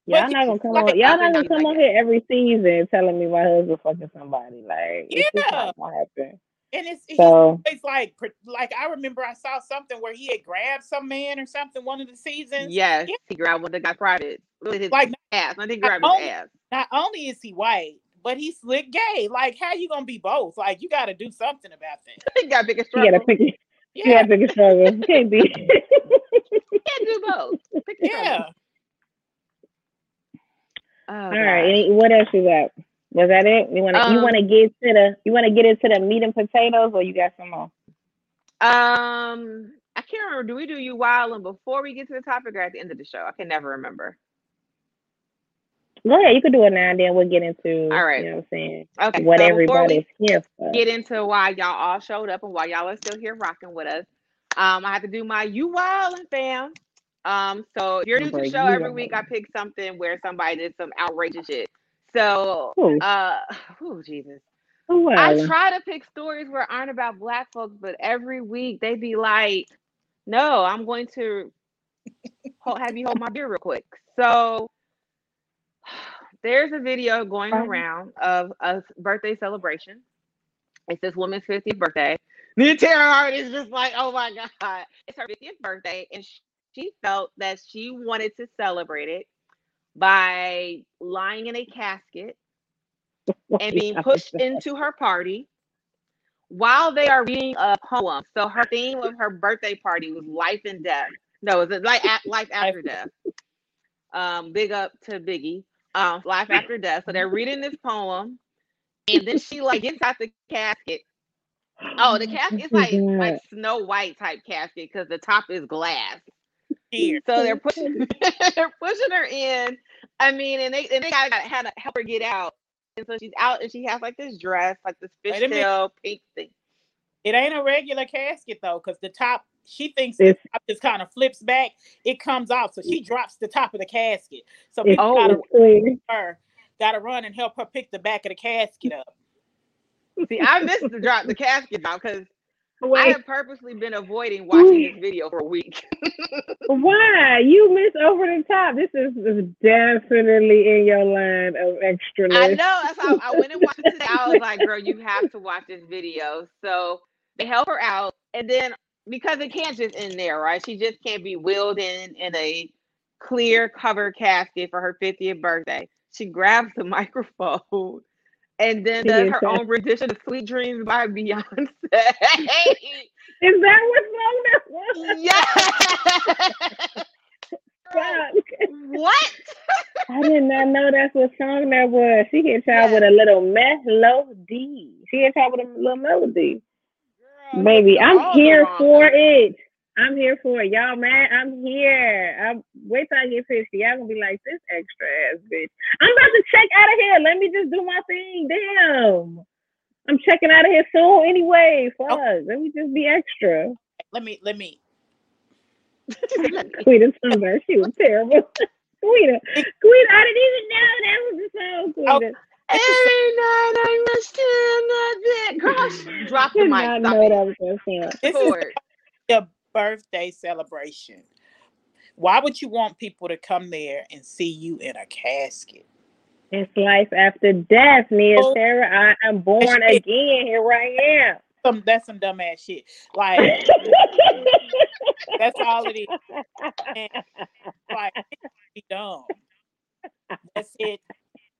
Y'all But not gonna come like, on. Y'all not gonna come on here every season telling me my husband fucking somebody. Like it's Yeah. not gonna happen. And it's So always like like I remember I saw something where he had grabbed some man or something one of the seasons. Yes, Yeah. he grabbed one that got private. With his Like [laughs] ass. I think not grabbed his only- ass. not only is he white, but he's slick gay. Like how you gonna be both? Like you got to do something about that. [laughs] He got big you struggle. gotta pick. it- You Yeah, pick a struggle. You can't be. He can't do [laughs] both. Pick a struggle. Oh, All right. Any, what else you got? Was that it? You want to you Um, want to get to the you want to get into the meat and potatoes, or you got some more? Um, I can't remember. Do we do you wild and before we get to the topic or at the end of the show? I can never remember. Go ahead. You could do it now. and Then we'll get into. All right. You know what I'm saying? Okay. What so everybody's here for. get into why y'all all showed up and why y'all are still here rocking with us, um, I have to do my you wild and fam. Um, so if you're new to the show, every week I pick something where somebody did some outrageous shit. So, uh, [sighs] oh Jesus. oh, I try to pick stories where aren't about black folks, but every week they be like, "No, I'm going to [laughs] hold, have you hold my beer real quick." So [sighs] there's a video going around of a birthday celebration. It's this woman's 50th birthday. The tarot art is just like, "Oh my god!" It's her 50th birthday, and sh- she felt that she wanted to celebrate it by lying in a casket [laughs] and being pushed into her party while they are reading a poem. So her theme of her birthday party was life and death. No, it was like life [laughs] after death. Um, big up to Biggie. Um, life after death. So they're reading this poem, and then she like gets out the casket. Oh, the casket is [laughs] like like Snow White type casket because the top is glass. Here. So they're pushing [laughs] they're pushing her in. I mean, and they and they gotta, gotta had to help her get out. And so she's out and she has like this dress, like this Wait a minute. fishtail pink thing. It ain't a regular casket though, because the top she thinks the top just kind of flips back. It comes off, so she drops the top of the casket. So people Oh. gotta it's clear. her gotta run and help her pick the back of the casket up. See, I missed the drop the casket out because I have purposely been avoiding [laughs] watching this video for a week. [laughs] why? You miss over the top. This is, is definitely in your line of extra I know. That's how I went and watched it. I was like, girl, you have to watch this video. So they help her out. And then because it can't just end there, right? She just can't be wheeled in in a clear cover casket for her 50th birthday. She grabs the [laughs] microphone and then her own rendition of Sweet Dreams by [laughs] Beyonce. Is that what song that was? yeah. [laughs] What? I did not know that's what song that was. She hit y'all with a little melody. She hit y'all with a little melody. Girl, Baby, I'm here for it. I'm here for it. Y'all man, I'm here. I'm wait till I get 50. Y'all gonna be like this extra ass bitch. I'm about to check out of here. Let me just do my thing. Damn. I'm checking out of here soon anyway. Fuck. Oh. Let me just be extra. Let me let me Quita somebody. She was terrible. [laughs] Quita. Quita, I didn't even know that was the song, Quita. Oh. [laughs] Every night I must in that Girl, drop the did mic. not Stop know it. that was that song. this is Record. Your birthday celebration. Why would you want people to come there and see you in a casket? It's life after death, Nia Oh. Sarah. I am born shit. again. Here I am. Some that's some dumbass shit. Like that's all it is. And, like be dumb. That's it.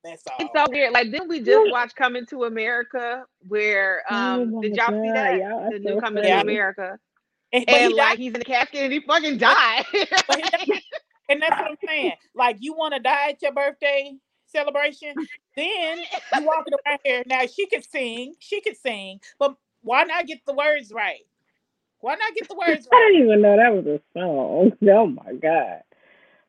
That's all. It's so weird. Like, didn't we just watch Coming to America? Where um, Oh did y'all see that? y'all are The new so Coming to. America, and, and he like died, he's in the casket and he fucking died. but he died. [laughs] and that's what I'm saying. Like you want to die at your birthday celebration, then you walk walking around here. Now she could sing, she could sing, but why not get the words right? Why not get the [laughs] words right? I right? didn't even know that was a song. [laughs] Oh my god.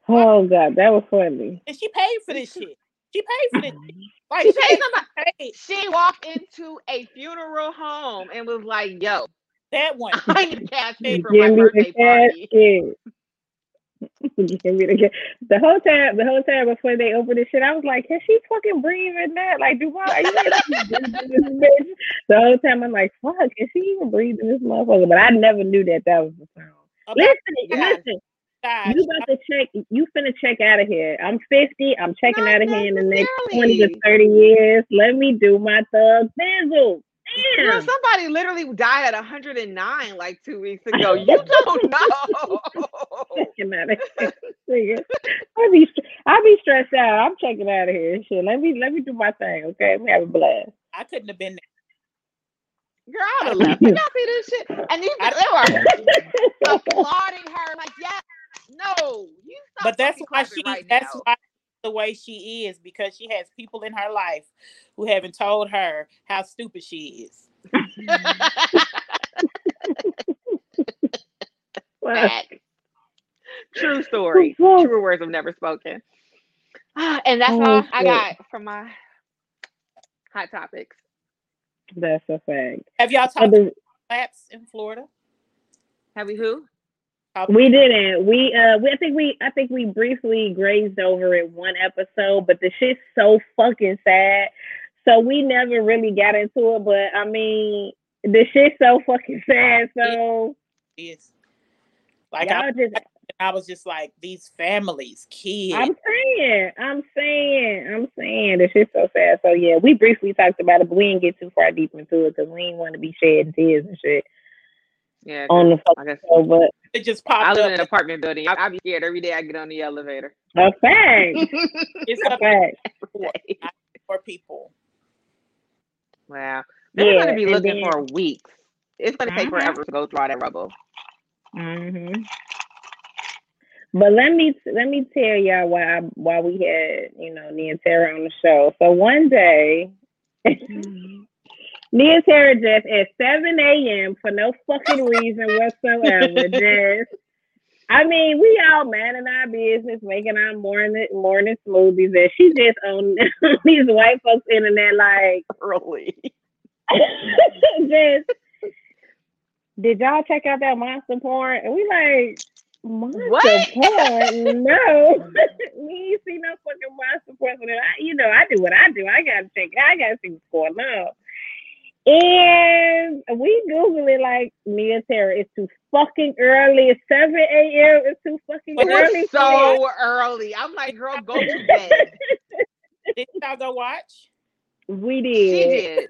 Oh god, that was funny. And she paid for this shit. She paid for this. Shit. Like She she paid paid, paid she walked into a funeral home and was like, "Yo, that one. [laughs] I need a casket for my the birthday party." [laughs] Give me the ca- the whole time. The whole time before they opened this shit, I was like, "Can she fucking breathe in that? Like, do I? Are you really this bitch?" The whole time I'm like, "Fuck, is she even breathing this motherfucker?" But I never knew that that was the sound. About Listen, Yes. listen. died. You about to check? You finna check out of here. I'm 50. I'm checking Not out of here in the next 20 to 30 years. Let me do my thug bizzle. Girl, Damn. somebody literally died at 109 like two weeks ago. You don't know. Checking out of here. Nigga. I be str- I be stressed out. I'm checking out of here. Shit. Let me let me do my thing. Okay, we have a blast. I couldn't have been there. Girl, I would have left. Y'all see this shit? And these people they were applauding her like, yeah, no, you stop but that's why she right that's now. why the way she is because she has people in her life who haven't told her how stupid she is [laughs] Fact. [laughs] True story. [laughs] True words have never spoken. [sighs] And that's Oh, all I got from my hot topics. That's a fact. have y'all So talked the- laps in florida Have we who? We didn't. We uh we I think we I think we briefly grazed over it one episode, but the shit's so fucking sad. So we never really got into it, but I mean the shit's so fucking sad. So is like I, just I was just like these families kids I'm saying, I'm saying, I'm saying the shit's so sad. So yeah, we briefly talked about it, but we didn't get too far deep into it because we didn't want to be shedding tears and shit Yeah, on the I fucking guess show. But it just popped. I popped live up in an apartment building. I, I be scared every day I get on the elevator. a fact, [laughs] it's a up fact. for people wow. They're Yeah, gonna be looking then- for weeks. It's gonna take Mhm. forever to go through all that rubble. hmm But let me let me tell y'all why I, why we had you know Nia Tara on the show. So one day, [laughs] Nia and Tara just at seven a.m. for no fucking reason whatsoever. [laughs] just, I mean, we all man in our business, making our morning morning smoothies, and she just on [laughs] these white folks internet like [laughs] Early. just. Did y'all check out that monster porn? And we like, Monster What? porn? No, we ain't see no fucking monster porn. I, you know, I do what I do. I gotta check. I gotta see what's going on. And we Google it like me and Terror. It's too fucking early. It's seven a.m. It's too fucking It early. was for that. so early. I'm like, girl, go to [laughs] bed. Did y'all go watch? we did. She did. did.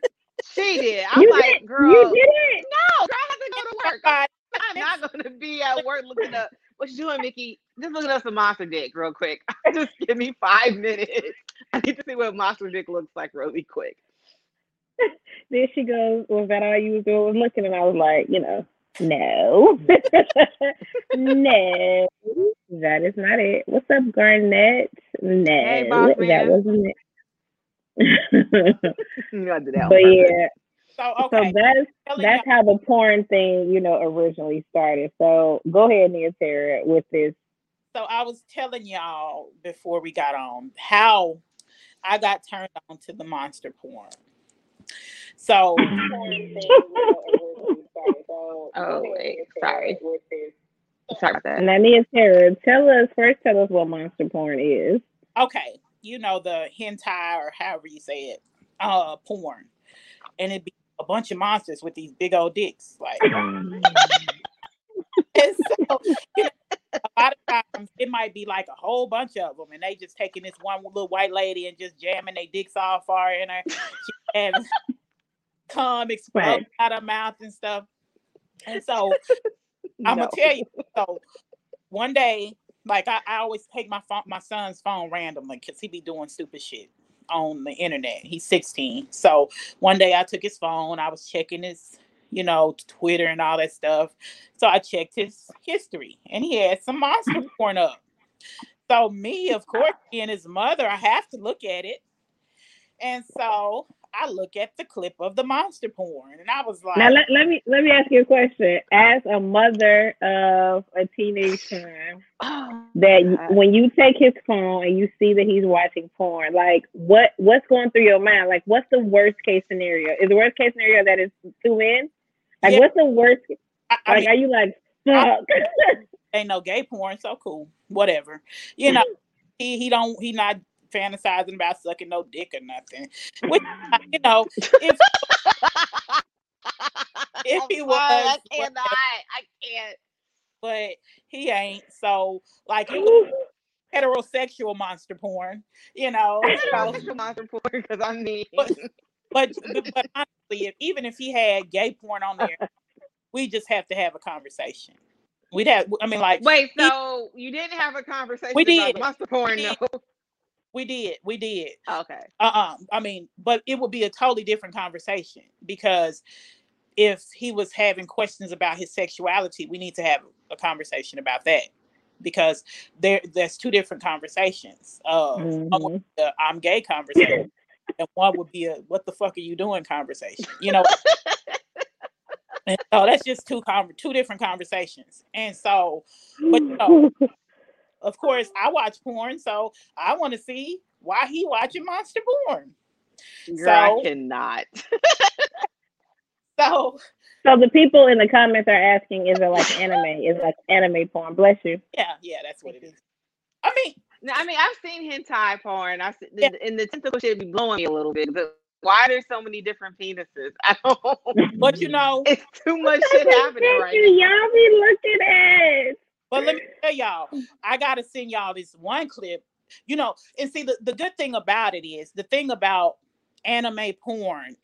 She [laughs] did. I'm You like, did. girl, You did it. no, girl, I have to go to work. I'm not going to be at work looking up. What you doing, Mickey? Just looking up some monster dick real quick. [laughs] Just give me five minutes. I need to see what monster dick looks like really quick. [laughs] Then she goes, "Was that all you was doing? Was looking?" And I was like, "You know, no, [laughs] no, that is not it. What's up, Garnett? No, boss that wasn't it." [laughs] You gotta do that but yeah, so so okay. that's telling that's uh, how the porn thing, you know, originally started. So go ahead, Nia Tara, with this. so I was telling y'all before we got on how I got turned on to the monster porn. So [laughs] Oh, wait, sorry. Sorry about that. Now, Nia Tara, tell us first. Tell us what monster porn is. okay, you know the hentai or however you say it, uh, porn, and it'd be a bunch of monsters with these big old dicks, like. [laughs] [laughs] and so, you know, a lot of times it might be like a whole bunch of them, and they just taking this one little white lady and just jamming their dicks all far in her, and [laughs] cum explode Right. out of mouth and stuff. And so [laughs] I'm gonna tell you. So one day, like I, I always take my phone, my son's phone randomly because he be doing stupid shit on the internet. He's 16. So one day I took his phone. I was checking his, you know, Twitter and all that stuff. So I checked his history, and he had some monster porn mm-hmm. up. So me, of course, being his mother, I have to look at it. And so I look at the clip of the monster porn, and I was like, Now let, let me let me ask you a question. As a mother of a teenage son, Oh, that God. when you take his phone and you see that he's watching porn, like what what's going through your mind? Like what's the worst case scenario? Is the worst case scenario that it's two men? Like Yeah. what's the worst? I, I Like mean, are you like fuck? [laughs] ain't no gay porn, so cool, whatever. You know, he he don't he not fantasizing about sucking no dick or nothing. Which you know, if [laughs] If he was, I but- cannot. I can't. but he ain't. So like heterosexual monster porn, you know. So, Heterosexual monster porn because I mean, But- but but honestly, if, even if he had gay porn on there, we just have to have a conversation. We'd have. I mean, like wait. So you didn't have a conversation We about did. the porn, We did. no? we did, we did. Okay. uh-uh i mean but it would be a totally different conversation because if he was having questions about his sexuality we need to have a conversation about that because there there's two different conversations uh one would Mhm. the i'm gay conversation and one would be a what the fuck are you doing conversation you know and so that's just two con- two different conversations and so but you know, [laughs] of course i watch porn so i want to see why he watching monster porn Girl, I So- cannot. [laughs] so So the people in the comments are asking, is it like anime? Is it like anime porn? Bless you. Yeah, yeah, that's what it is. I mean, No, I mean, I've seen hentai porn. I see, Yeah. and the tentacle shit be blowing me a little bit. But why there's so many different penises? [laughs] I don't. Know. But you know, [laughs] It's too much shit happening right you. now. Y'all be looking at. but let me tell y'all, [laughs] I gotta send y'all this one clip. You know, and see the, the good thing about it is the thing about anime porn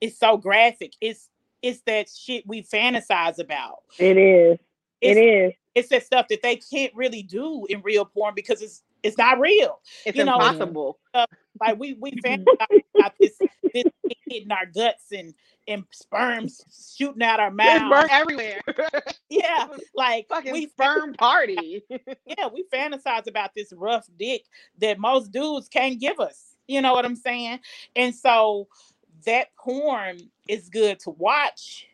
is so graphic. It's it's that shit we fantasize about. It is. It's it is. it's that stuff that they can't really do in real porn because it's it's not real. It's You know- impossible. Uh, like we we [laughs] fantasize about this this hitting our guts and and sperms shooting out our There's mouths. burn everywhere. [laughs] Yeah, like Fucking we sperm party. [laughs] yeah, we fantasize about this rough dick that most dudes can't give us. You know what I'm saying? And so that porn is good to watch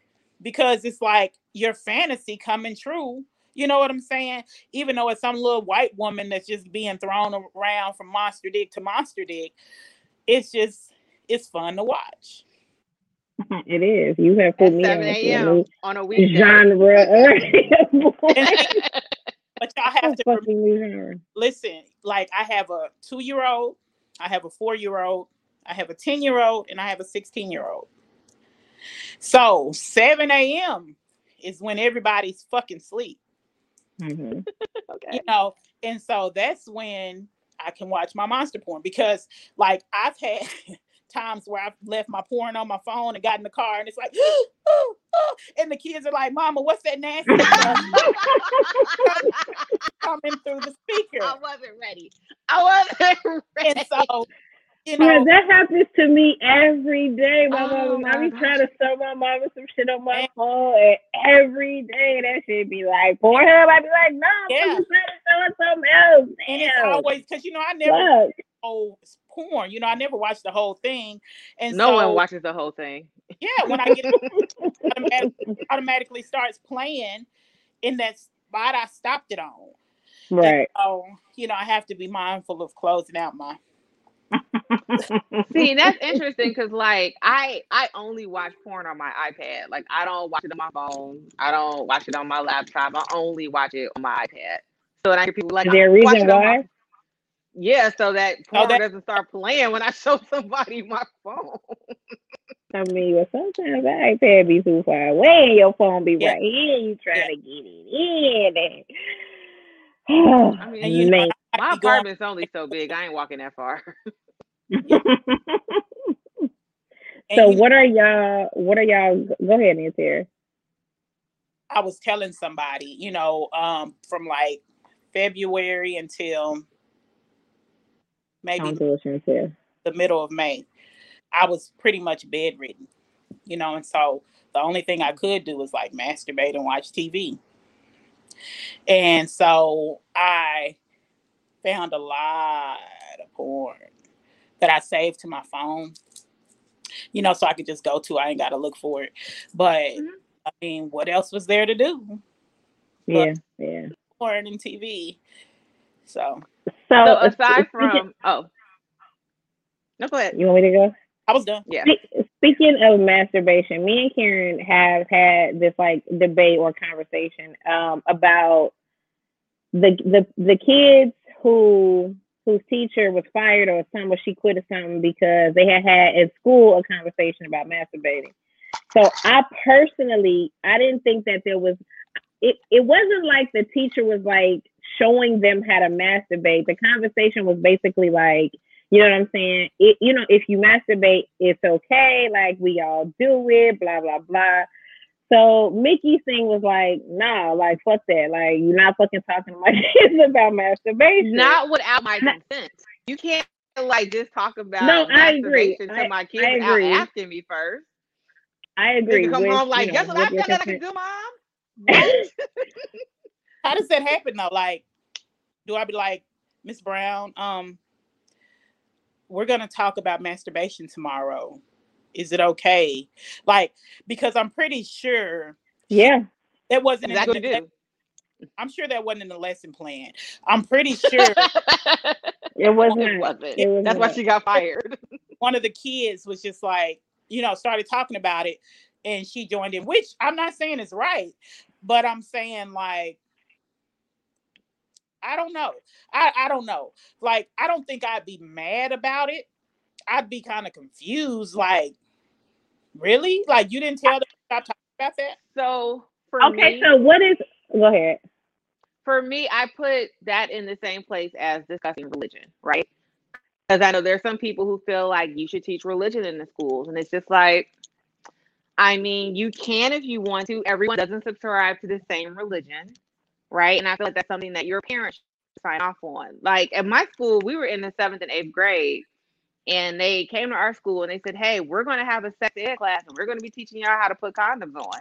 because it's like your fantasy coming true. You know what I'm saying? Even though it's some little white woman that's just being thrown around from monster dick to monster dick, it's just it's fun to watch. [laughs] It is. You have put At me on 7 to a a.m. new on a weekday. genre. [laughs] Uh, [laughs] but y'all have to So rem- listen. Like I have a two year old, I have a four year old, I have a ten year old, and I have a sixteen year old. So seven a.m. is when everybody's fucking sleep. Hmm [laughs] Okay. you know and so that's when i can watch my monster porn because like i've had [laughs] times where i've left my porn on my phone and got in the car and it's like [gasps] [gasps] [gasps] and the kids are like mama what's that nasty [laughs] coming through the speaker I wasn't ready. I wasn't ready. and so you Yeah, that happens to me every day. My Oh mama, I my be trying to sell my mama some shit on my phone, and every day that shit be like Pornhub. I be like, no, I'm Yeah. trying to sell her something else. and it's always because you know i never Fuck. oh porn you know i never watched the whole thing and no so one watches the whole thing. yeah when i get [laughs] automatic, automatically starts playing in that spot I stopped it on. And Right. so, you know, I have to be mindful of closing out my. See, [laughs] that's interesting because like I I only watch porn on my iPad. Like I don't watch it on my phone. I don't watch it on my laptop. I only watch it on my iPad. So then I hear people like Is there a reason it on my-" why? Yeah, so that porn that- doesn't start playing when I [laughs] show somebody my phone. I mean, well, sometimes the iPad be too far away and your phone be Yeah. right here. You trying Yeah. to get it in. And... [sighs] I mean, [sighs] you know, My apartment's only so big. I ain't walking that far. [laughs] [laughs] and so know, what are y'all? What are y'all? Go ahead, Nancy. I was telling somebody, you know, um, from like February until maybe Don't do what you say. the middle of May, I was pretty much bedridden, you know, and so the only thing I could do was like masturbate and watch TV. And so I found a lot of porn that I saved to my phone, you know, so I could just go to. I ain't got to look for it. But Mhm. I mean, what else was there to do? Yeah, yeah. Porn and TV. So So, So aside speaking- from oh, no, go ahead. you want me to go? I was done. Yeah. Speaking of masturbation, me and Karen have had this like debate or conversation um, about the the the kids who whose teacher was fired or something, she quit or something because they had had at school a conversation about masturbating. So I personally, I didn't think that there was. It it wasn't like the teacher was like showing them how to masturbate. The conversation was basically like, you know what I'm saying? It, you know, if you masturbate, it's okay. Like we all do it, blah blah blah. So Mickey's thing was like, nah, like fuck that. Like you're not fucking talking to my [laughs] kids about masturbation. Not without my consent. You can't like just talk about No, I agree. masturbation I- to my kids I without agree. asking me first. I agree. can come with, home like, you guess what I with your found out I can do, mom? [laughs] [laughs] How does that happen though? Like, do I be like, Miss Brown, um, we're gonna talk about masturbation tomorrow. Is it okay? Like, because I'm pretty sure Yeah. that wasn't Exactly the, what you. I'm sure that wasn't in the lesson plan. I'm pretty sure [laughs] It was it not. wasn't. It was That's why she got fired. [laughs] one of the kids was just like, you know, started talking about it and she joined in, which I'm not saying is right, but I'm saying like I don't know. I, I don't know. Like, I don't think I'd be mad about it. I'd be kind of confused. Like, really? Like, you didn't tell them to stop talking about that? So for Okay, me, so what is go ahead. for me, I put that in the same place as discussing religion, right? Because I know there's some people who feel like you should teach religion in the schools, and it's just like, I mean, you can if you want to. Everyone doesn't subscribe to the same religion, right? And I feel like that's something that your parents sign off on. Like at my school, we were in the seventh and eighth grade, and they came to our school and they said, "Hey, we're going to have a sex ed class, and we're going to be teaching y'all how to put condoms on."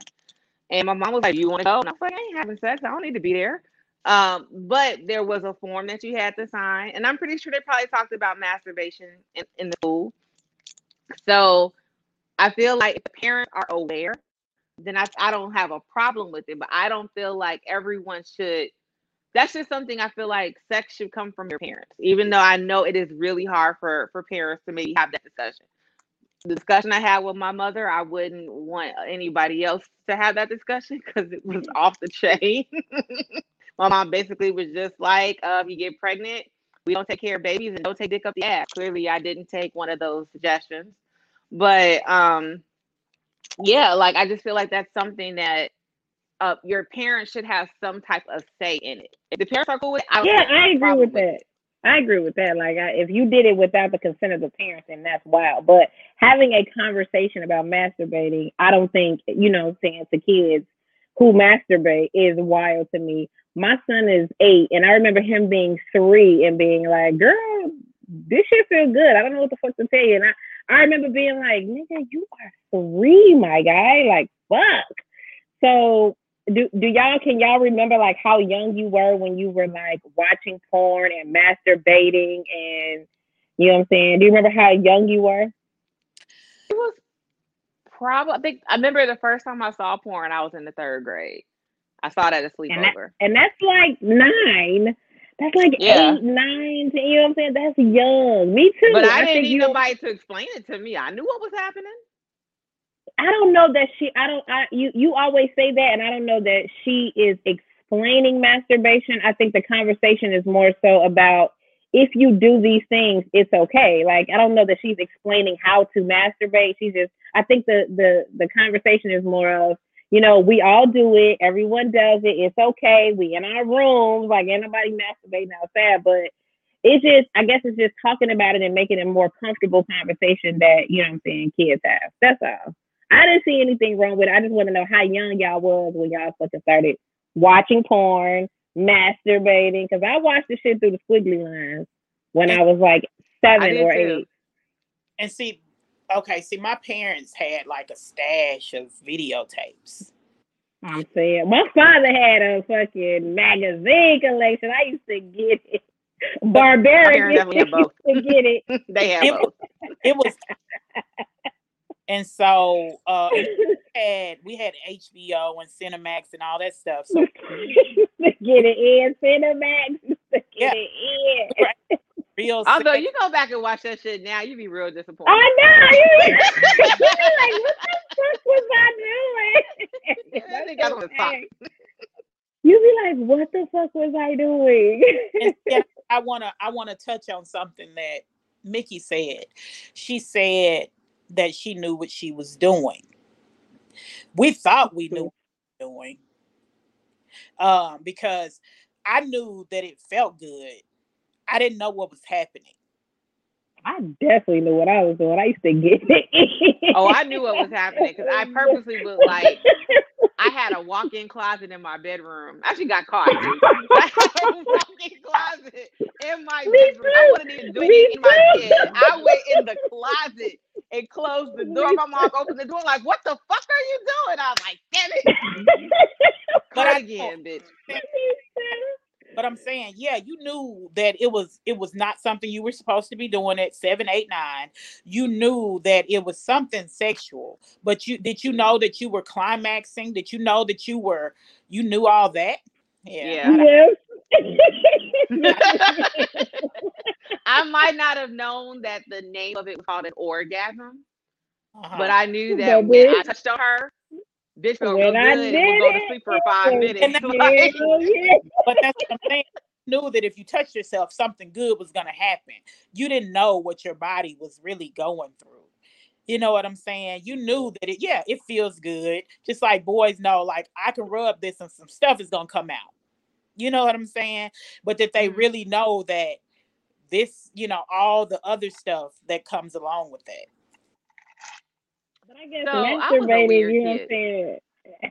And my mom was like, "You want to go?" And I was like, "I ain't having sex. I don't need to be there." Um, but there was a form that you had to sign, and I'm pretty sure they probably talked about masturbation in, in the school. So I feel like if parents are aware, then I, I don't have a problem with it. But I don't feel like everyone should. That's just something I feel like sex should come from your parents, even though I know it is really hard for for parents to maybe have that discussion. The discussion I had with my mother, I wouldn't want anybody else to have that discussion [laughs] because it was off the chain. [laughs] My mom basically was just like, uh, if you get pregnant, we don't take care of babies and don't take dick up the ass. Clearly, I didn't take one of those suggestions. But um, yeah, like I just feel like that's something that uh, your parents should have some type of say in it. If the parents are cool with it, I yeah, I agree with that. I agree with that. Like, I, if you did it without the consent of the parents, then that's wild. But having a conversation about masturbating, I don't think, you know, saying to kids who masturbate is wild to me. My son is eight, and I remember him being three and being like, "Girl, this shit feel good. I don't know what the fuck to tell you." And I, I remember being like, "Nigga, you are three, my guy. Like, fuck." So do do y'all can y'all remember like how young you were when you were like watching porn and masturbating and you know what I'm saying? Do you remember how young you were? It was probably I think I remember the first time I saw porn, I was in the third grade. I saw that at a sleepover. And, that, and that's like nine. That's like yeah. eight, nine, ten, you know what I'm saying? That's young. Me too. But I, I didn't need nobody to explain it to me. I knew what was happening. I don't know that she. I don't. I you you always say that, and I don't know that she is explaining masturbation. I think the conversation is more so about if you do these things, it's okay. Like I don't know that she's explaining how to masturbate. She's just. I think the the the conversation is more of you know we all do it. Everyone does it. It's okay. We in our rooms. Like ain't nobody masturbating outside, but it's just I guess it's just talking about it and making it a more comfortable conversation that you know what I'm saying kids have. That's all. I didn't see anything wrong with it. I just want to know how young y'all was when y'all fucking started watching porn, masturbating. Because I watched the shit through the squiggly lines when I was like seven or too. eight. And see, okay, see, my parents had like a stash of videotapes. I'm saying my father had a fucking magazine collection. I used to get it. Barbaric used to get it. [laughs] they have it, both. it was and so uh, we [laughs] had we had HBO and Cinemax and all that stuff. So [laughs] get it in Cinemax. [laughs] Get yeah. it in. Right. Real Although you go back and watch that shit now, you would be real disappointed. I know. You'd be like, what the fuck was I doing? I think I was You be like, what the fuck was I doing? and, I wanna I wanna touch on something that Mickey said. She said that she knew what she was doing. We thought we knew what we were doing um, because I knew that it felt good. I didn't know what was happening. I definitely knew what I was doing. I used to get it. [laughs] oh, I knew what was happening because I purposely was like, I had a walk-in closet in my bedroom. I actually got caught. [laughs] [laughs] I had a walk-in closet in my Me bedroom. Too. I wasn't even doing it in my bed. I went in the closet and closed the door. [laughs] My mom opened the door like, "What the fuck are you doing?" I was like, "Damn it!" [laughs] but I, again, bitch. [laughs] But I'm saying, yeah, you knew that it was it was not something you were supposed to be doing at seven, eight, nine. You knew that it was something sexual, but you did you know that you were climaxing? Did you know that you were you knew all that? Yeah. yeah. I might not have known that the name of it was called an orgasm, uh-huh. but I knew that when I touched on her, bitch felt real good and we'll go to sleep for five minutes. [laughs] Like, but that's what I'm saying. Knew that if you touched yourself, something good was gonna happen. You didn't know what your body was really going through. You know what I'm saying? You knew that it, yeah, it feels good. Just like boys know, like I can rub this and some stuff is gonna come out. You know what I'm saying? But that they mm-hmm. really know that this, you know, all the other stuff that comes along with that. But I guess so masturbating, you know what I'm saying?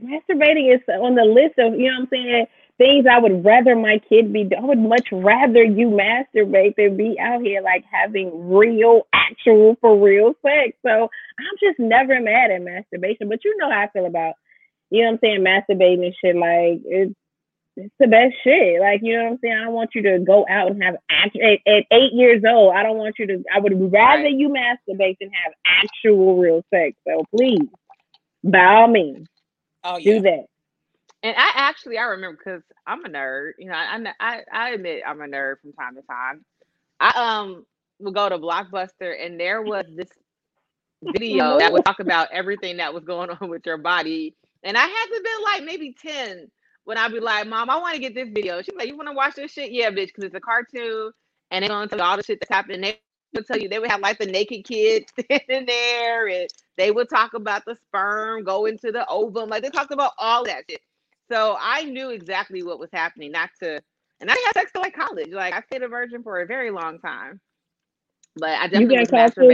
Masturbating is on the list of, you know what I'm saying, things I would rather my kid be I would much rather you masturbate than be out here like having real, actual, for real sex. So I'm just never mad at masturbation. But you know how I feel about, you know what I'm saying, masturbating and shit. Like it's it's the best shit. Like, you know what I'm saying? I don't want you to go out and have act at, at eight years old. I don't want you to. I would rather right. you masturbate than have actual real sex. So please, by all means, oh, yeah. do that. And I actually I remember because I'm a nerd. You know, I, I I admit I'm a nerd from time to time. I um would go to Blockbuster and there was this video that would talk about everything that was going [laughs] on with your body. And I had to been like maybe 10 when I be like, Mom, I want to get this video. She's like, You want to watch this shit? Yeah, bitch, because it's a cartoon and they're gonna tell you all the shit that's happening. They will tell you they would have like the naked kid [laughs] standing there and they would talk about the sperm going to the ovum. Like they talked about all that shit. So I knew exactly what was happening, not to and I had sex till like college. Like I stayed a virgin for a very long time. But I definitely you got caught too.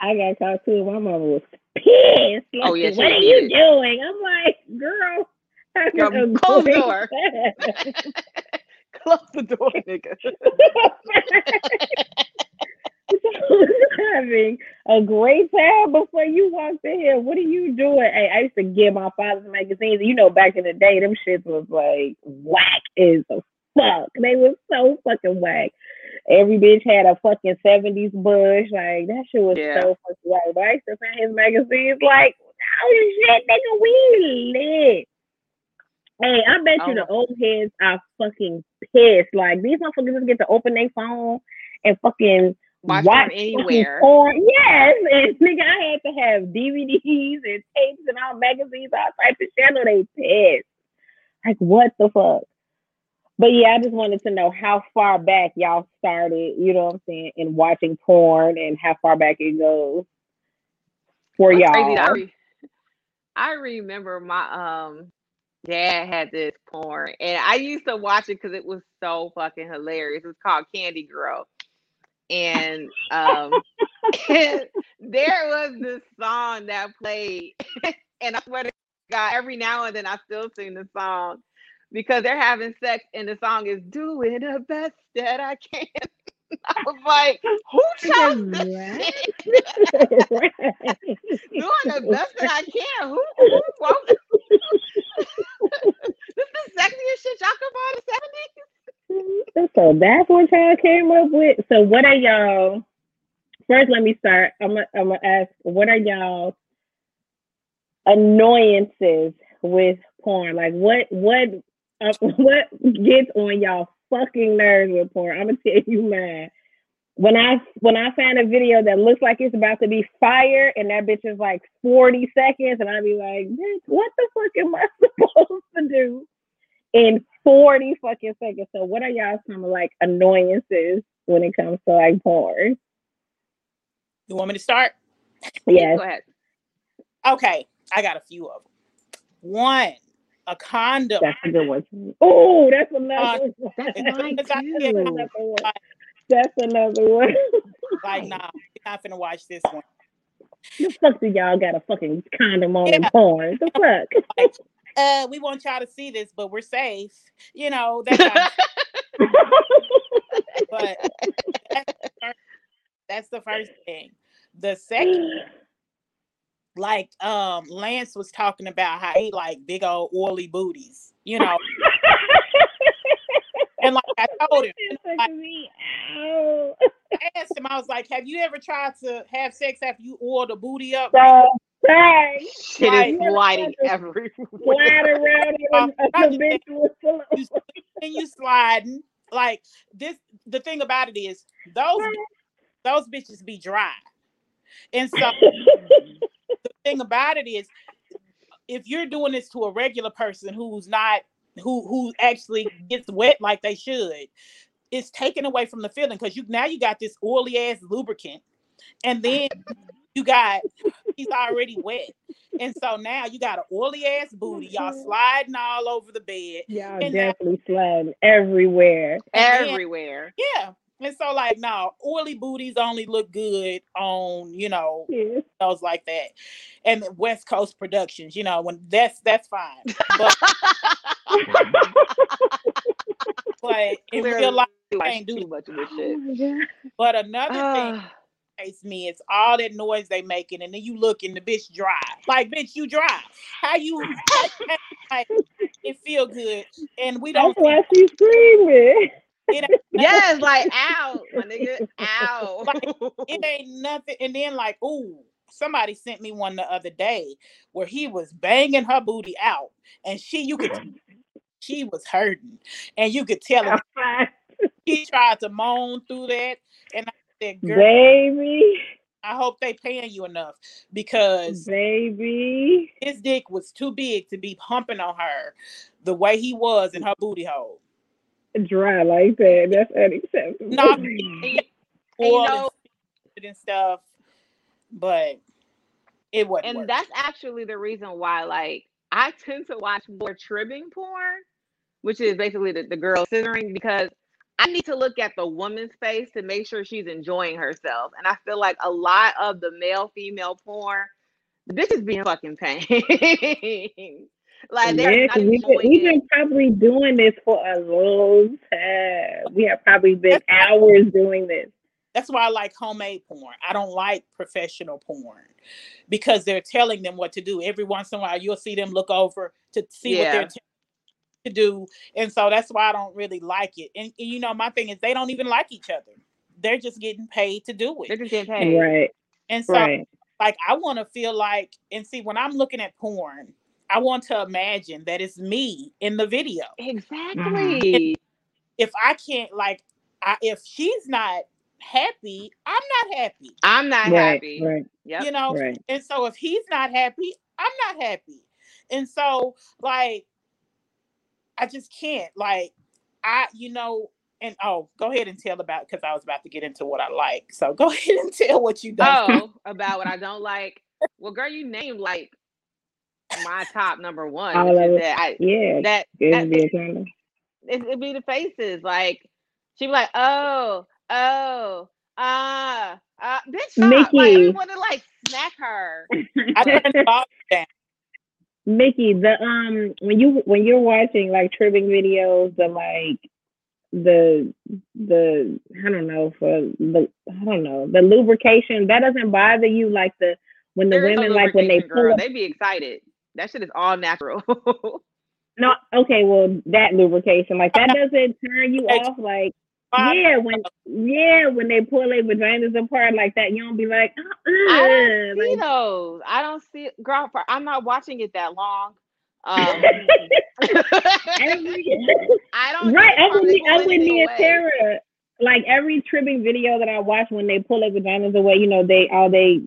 I, I got caught too. My mama was pissed. Oh, like, Oh, yeah, what are you doing? I'm like, girl, [laughs] Girl, close the door. [laughs] Close the door, nigga. [laughs] having a great time before you walked in here. What are you doing? Hey, I used to get my father's magazines. You know, back in the day, them shits was like whack as a fuck. They was so fucking whack. Every bitch had a fucking 70s bush. Like, that shit was Yeah. so fucking whack. But I used to find his magazines like, oh shit, nigga, we lit. Hey, I bet you the old heads are fucking pissed. Like, these motherfuckers just get to open their phone and fucking Watch watch porn anywhere. Porn. Yes, and [laughs] nigga, I had to have DVDs and tapes and all magazines, all types of shit. I they pissed. Like, what the fuck? But yeah, I just wanted to know how far back y'all started, you know what I'm saying, in watching porn and how far back it goes for What's crazy, I, y'all. re- I remember my um dad had this porn, and I used to watch it because it was so fucking hilarious. It was called Candy Girl, and um, [laughs] and there was this song that played, [laughs] and I swear to God, every now and then I still sing the song because they're having sex, and the song is "Doing the best that I can." [laughs] I was like, "Who [laughs] chose this shit?" doing the best that I can. Who, who wrote this? [laughs] this is the sexiest shit y'all could find in the 70s? [laughs] so that's what y'all came up with. So what are y'all? First, let me start. I'm gonna I'm gonna ask, what are y'all annoyances with porn? Like what what uh, what gets on y'all fucking nerves with porn? I'm gonna tell you man. When I when I find a video that looks like it's about to be fire and that bitch is like 40 seconds and I be like, bitch, what the fuck am I [laughs] supposed to do in 40 fucking seconds? So what are y'all some of like annoyances when it comes to like porn? You want me to start? Yes. Go ahead. Okay, I got a few of them. One, a condom. That's a good one. Oh, that's another one. [laughs] [laughs] That's mine as I hear too. Another one. That's another one. [laughs] Like, nah, we're not finna watch this one. the fuck do y'all got a fucking condom on in Yeah. porn? The fuck? Uh, we want y'all to see this, but we're safe. You know, but that's the, first, that's the first thing. The second, [gasps] like um Lance was talking about how he like big old oily booties, you know. And like I [laughs] told him, like, fucking me out. I asked him, I was like, Have you ever tried to have sex after you oil the booty up? So, sorry. Shit Like- is [laughs] sliding Slide everywhere. around and I'm the just bitch was full of You and you sliding. Like this the thing about it is those those bitches be dry. And so the [laughs] thing about it is if you're doing this to a regular person who's not who who actually gets wet like they should it's taken away from the feeling because you now you got this oily ass lubricant and then you got he's already wet and so now you got an oily ass booty y'all mm-hmm. sliding all over the bed Y'all And now- definitely sliding everywhere. And then- Everywhere. yeah and so like no oily booties only look good on you know Yes. those like that. And west coast productions you know when that's that's fine. But but [laughs] in real life Watch can't do much of this Oh shit. my [laughs] but another thing Ah, that makes me is all that noise they making and then you look and the bitch dry. Like bitch you dry. How you like it feel good? And we don't That's why she's screaming. [laughs] it ain't, yes, like ow, my nigga, [laughs] ow. it [laughs] ain't nothing and then like ooh somebody sent me one the other day where he was banging her booty out and she you could she was hurting and you could tell it he tried to moan through that and I said girl Baby. I hope they paying you enough because baby, his dick was too big to be humping on her the way he was in her booty hole. Dry like that. That's unacceptable. No, And you know- and stuff, but it wasn't. and worth it. that's actually the reason why like i tend to watch more tribbing porn which is basically the, the girl scissoring because i need to look at the woman's face to make sure she's enjoying herself and i feel like a lot of the male female porn the bitch is being fucking pain [laughs] like they're Yeah, not 'cause we've been, we've been probably doing this for a long time. We have probably been hours doing this. That's why I like homemade porn. I don't like professional porn because they're telling them what to do. Every once in a while, you'll see them look over to see what they're t- to do, and so that's why I don't really like it. And, and you know, my thing is they don't even like each other. They're just getting paid to do it. they're it. just getting paid Right, And so, right. like, I want to feel like, and see, when I'm looking at porn, I want to imagine that it's me in the video. exactly. If I can't, like, I, if she's not happy, I'm not happy. i'm not Right, happy. right, yep. you know? Right. and so if he's not happy i'm not happy. And so like i just can't. Like i you know and oh go ahead and tell about because i was about to get into what i like. So go [laughs] ahead and tell what you don't oh about what i don't like? Well girl you named like my top number one All which of it. that I, Yeah, that good that- be a kind it, it'd be the faces. Like she'd be like, "Oh, oh, ah, uh, bitch, stop!" Like I Mickey. want to like smack her. i turned the volume down Mickey, the um when you when you're watching like tribbing videos, the like the the I don't know for the I don't know the lubrication that doesn't bother you like the when the There is women like when they lubrication, girl. pull up, They be excited. That shit is all natural. [laughs] no okay well that lubrication like that [laughs] doesn't turn you off like yeah when yeah when they pull their vaginas apart like that you don't be like oh, I don't see like, those. I don't see girl. For, I'm not watching it that long. Um, [laughs] every, I don't right how with me I'm with anything and. Sarah like every tribbing video that I watch when they pull their vaginas away you know they all they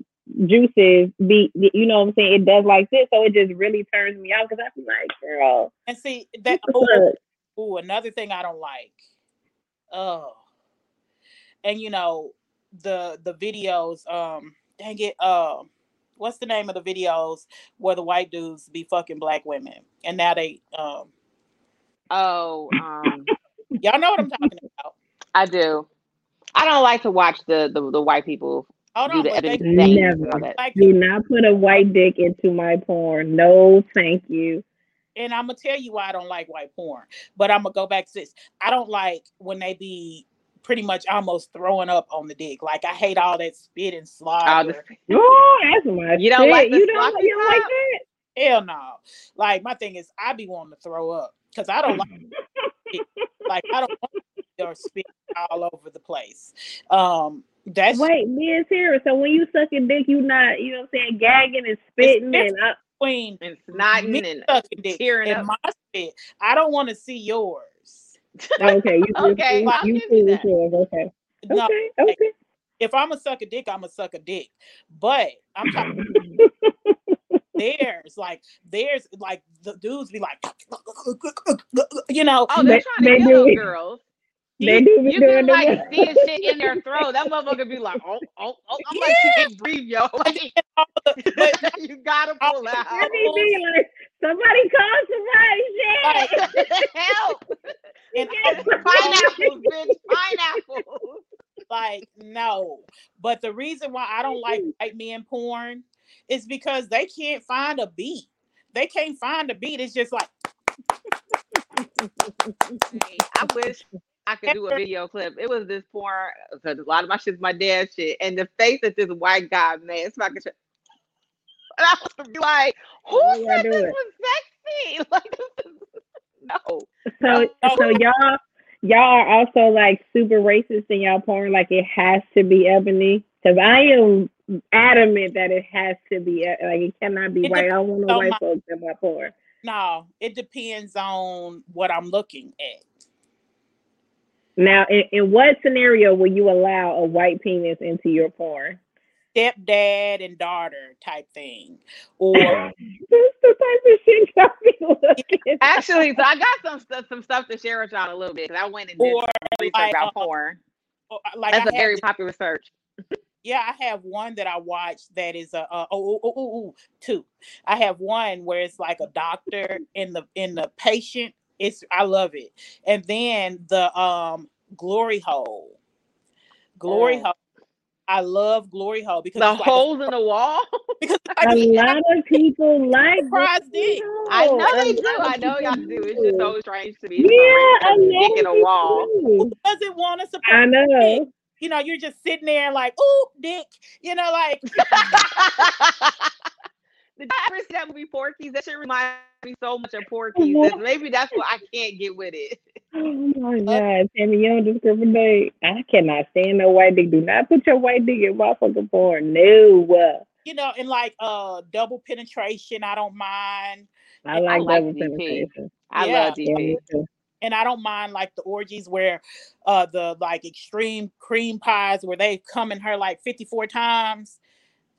juices be you know what I'm saying it does like this so it just really turns me off because I be like girl and see that oh. Ooh, another thing I don't like. Oh. And you know, the the videos, um, dang it, um, what's the name of the videos where the white dudes be fucking black women? And now they um Oh, um, y'all know what I'm talking about. I do. I don't like to watch the the, the white people Hold do on, the but they editing things Never. like do not put a white dick into my porn no thank you and I'm gonna tell you why I don't like white porn. But I'm gonna go back to this. I don't like when they be pretty much almost throwing up on the dick. Like I hate all that spit and All slobber. the- oh that's my You don't shit. like the you don't, you don't like top? that Hell no. Like my thing is I be wanting to throw up because I don't like [laughs] like I don't want your spit all over the place. Um that's Wait, me and Sarah. So when you suck a dick, you not, you know what I'm saying, gagging and spitting and uh, between and snotting and sucking dick tearing and up. my spit. I don't want to see yours. okay, you [laughs] just- Okay, you, I'll you give you that. yours. Okay, No, okay, okay. if I'm gonna suck a dick, I'm gonna suck a dick. But I'm talking [laughs] theirs, like theirs, like the dudes be like, [laughs] you know, Oh, they're They- trying they to kill do. girls. They do be You doing can like see shit in their throat. That motherfucker be like, oh, oh, oh. I'm like, she can't breathe, yo. Like, [laughs] [laughs] you gotta pull out. Let me be like, somebody call somebody. Shit. [laughs] Help! and. Pineapples, bitch. Pineapples. like no. But the reason why I don't like white men porn is because they can't find a beat. They can't find a beat. It's just like Hey, I wish I could do a video clip. It was this porn because uh, a lot of my shit's my dad's shit, and the face that this white guy made, it's fucking shit. And I would be like, "Who How do I said this it? was sexy?" [laughs] Like, this is- no. So, so y'all, y'all are also like super racist in y'all porn. Like it has to be ebony. Because I am adamant that it has to be e- like it cannot be It white. I don't want no so white much. folks in my porn. no, it depends on what I'm looking at. Now, in, in what scenario will you allow a white penis into your porn? stepdad and daughter type thing, or [laughs] That's the type of shit y'all be looking. Actually, so I got some stuff, some stuff to share with y'all a little bit because I went and did or some research like, about uh, porn. or, uh, like That's I a very have, popular search. yeah, I have one that I watched that is a, a oh, oh, oh, oh, oh, two. I have one where it's like a doctor in the in the patient. It's I love it, and then the um glory hole, glory Oh. hole. I love glory hole because The it's like a- holes in the wall. [laughs] because A like a lot of people like surprise this. dick. I know A they do. I know y'all do. It's just so strange to me. Yeah, so I random. know. Dick in a wall. Who doesn't want to surprise? I surprise? know. You know, you're just sitting there like, ooh, dick. You know, like [laughs] [laughs] Did I ever see that movie Porky's? That shit reminds me so much of [laughs] Porky's. That Maybe that's why I can't get with it. Oh my God, Tammy, you don't discriminate. I cannot stand no white dick. Do not put your white dick in my fucking porn. No. you know, and like uh double penetration, I don't mind. I I like like double DP. penetration. I Yeah. love Yeah, DP. me and I don't mind like the orgies where uh the like extreme cream pies where they come in her like 54 times.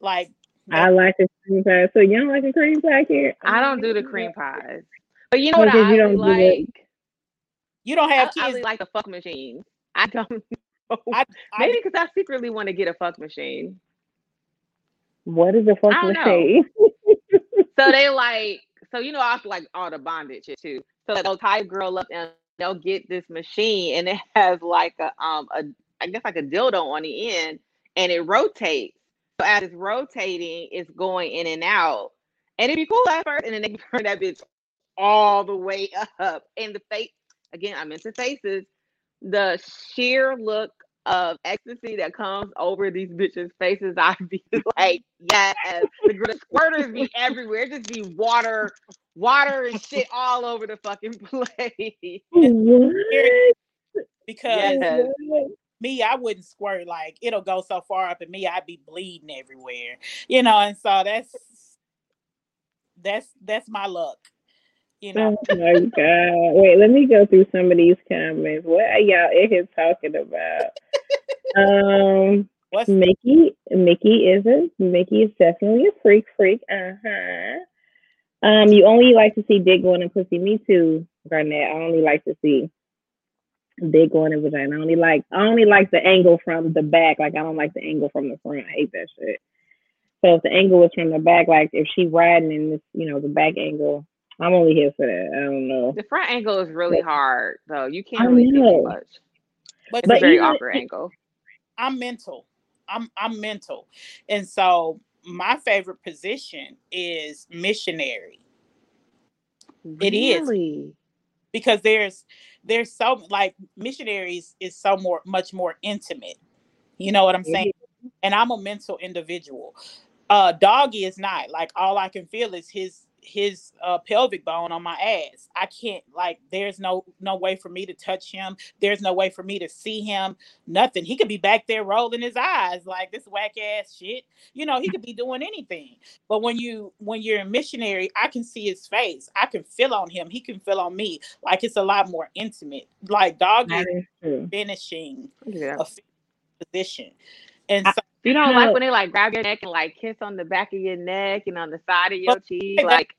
Like I like the cream pie. So you don't like the cream pie here? I don't do the cream pies. But you know what what 'cause I you don't do it. like? you don't I, have I kids. really like the fuck machine. I don't [laughs] know. I, I, Maybe because I secretly want to get a fuck machine. What is a fuck I don't know. machine? [laughs] So they like, so you know, I have like all the bondage shit too. So they'll tie a girl up and they'll get this machine, and it has like a um a I guess like a dildo on the end, and it rotates. So as it's rotating, it's going in and out, and it'd be cool at first, and then they can [laughs] turn that bitch all the way up, and the face again. I'm into faces. The sheer look of ecstasy that comes over these bitches' faces, [laughs] I'd be like, yes. The, gr- the squirters be everywhere. It just be water, water and shit all over the fucking [laughs] place. what? because Yes. Me, I wouldn't squirt like it'll go so far up in me, I'd be bleeding everywhere. You know, and so that's that's that's my luck. You know. Oh my god! Wait, let me go through some of these comments. What are y'all in here talking about? um, What's Mickey, Mickey isn't. Mickey is definitely a freak. Freak. Uh huh. Um, you only like to see dick going in pussy. Me too, Garnett. I only like to see dick going in vagina. I only like. I only like the angle from the back. Like I don't like the angle from the front. I hate that shit. So if the angle was from the back, like if she riding in this, you know, the back angle, I'm only here for that. I don't know. The front angle is really hard, though. You can't really see know. too much. but It's But a very even- awkward angle. I'm mental. I'm I'm mental. And so my favorite position is missionary It is. Because there's there's so like missionaries is so more much more intimate. You know what I'm saying? And I'm a mental individual. Uh doggy is not. Like all I can feel is his his uh pelvic bone on my ass. I can't like there's no no way for me to touch him. There's no way for me to see him. Nothing. He could be back there rolling his eyes like this whack ass shit. You know, he could be doing anything. But when you when you're a missionary, I can see his face. I can feel on him. He can feel on me. Like it's a lot more intimate. Like doggy That is is finishing Yeah. a position. And so You don't No. like when they like grab your neck and like kiss on the back of your neck and on the side of your cheek, like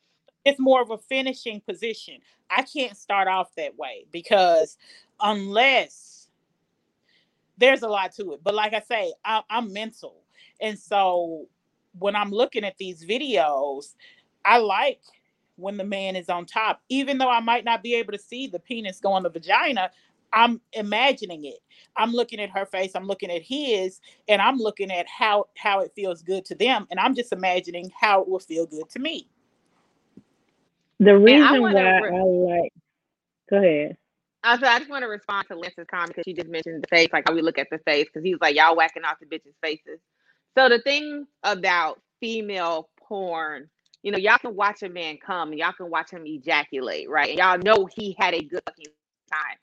it's more of a finishing position. I can't start off that way because unless there's a lot to it. But like I say, I, I'm mental. And so when I'm looking at these videos, I like when the man is on top, even though I might not be able to see the penis go on the vagina. I'm imagining it. I'm looking at her face. I'm looking at his, and I'm looking at how how it feels good to them, and I'm just imagining how it will feel good to me. The reason wanna why re- I like. Go ahead. I so I just want to respond to Lance's comment because she just mentioned the face, like how we look at the face, because he was like, y'all whacking off the bitches' faces. So the thing about female porn, you know, y'all can watch a man come and y'all can watch him ejaculate, right? And y'all know he had a good fucking time.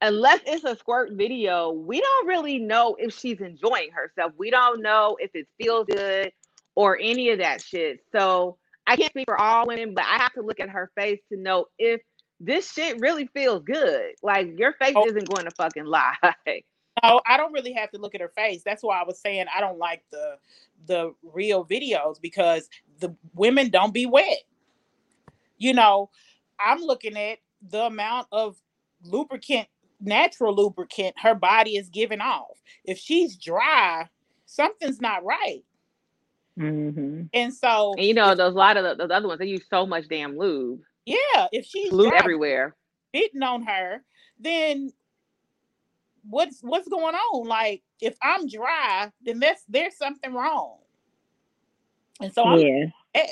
Unless it's a squirt video, we don't really know if she's enjoying herself. We don't know if it feels good or any of that shit. So I can't speak for all women, but I have to look at her face to know if this shit really feels good. Like your face Oh. isn't going to fucking lie. [laughs] know, I don't really have to look at her face. That's why I was saying I don't like the the real videos because the women don't be wet. You know, I'm looking at the amount of lubricant, natural lubricant her body is giving off. If she's dry, something's not right. Mm-hmm. And so, And you know, those a lot of the, those other ones they use so much damn lube, yeah, if she's lube dry, everywhere. spitting on her, then what's what's going on? Like if I'm dry, then that's there's something wrong. And so I'm Yeah. mad.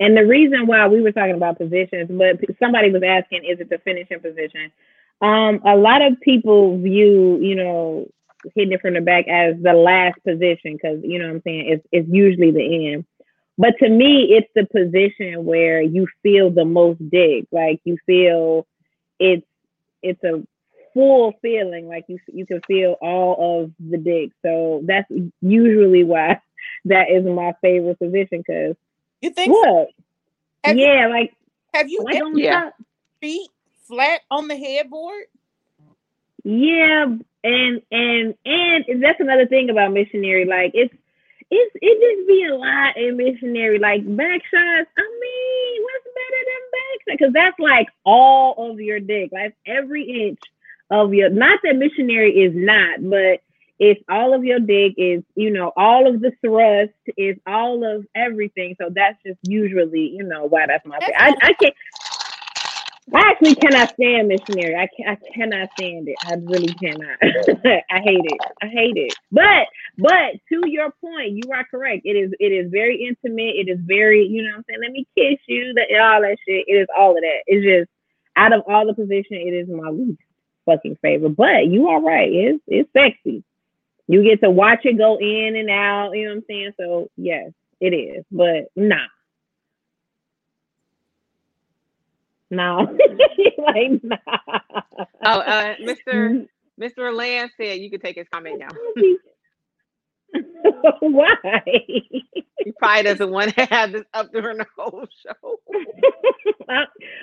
And the reason why we were talking about positions, but somebody was asking, is it the finishing position? Um, a lot of people view, you know, hitting it from the back as the last position because you know what I'm saying it's it's usually the end. But to me, it's the position where you feel the most dig, like you feel it's it's a full feeling, like you you can feel all of the dig. So that's usually why [laughs] that is my favorite position because You think so? what? You- yeah, like have you like ever on Yeah. top. Flat on the headboard? Yeah, and and and that's another thing about missionary. Like it's it's it just be a lot in missionary. Like back shots. I mean, what's better than back shots? Because that's like all of your dick. Like every inch of your. Not that missionary is not, but it's all of your dick. Is you know all of the thrust. Is all of everything. So that's just usually you know why that's my. That's I I can't. I actually cannot stand missionary. I can, I cannot stand it. I really cannot. [laughs] I hate it. I hate it. But but to your point, you are correct. It is it is very intimate. It is very you know what I'm saying. Let me kiss you. That all that shit. It is all of that. It's just out of all the position, it is my least fucking favorite. But you are right. It's it's sexy. You get to watch it go in and out. You know what I'm saying. So yes, it is. But nah. No, [laughs] like nah. Oh, uh, Mr. Mr. Land said you could take his comment now. [laughs] Why? He probably doesn't want to [laughs] have this up during the whole show.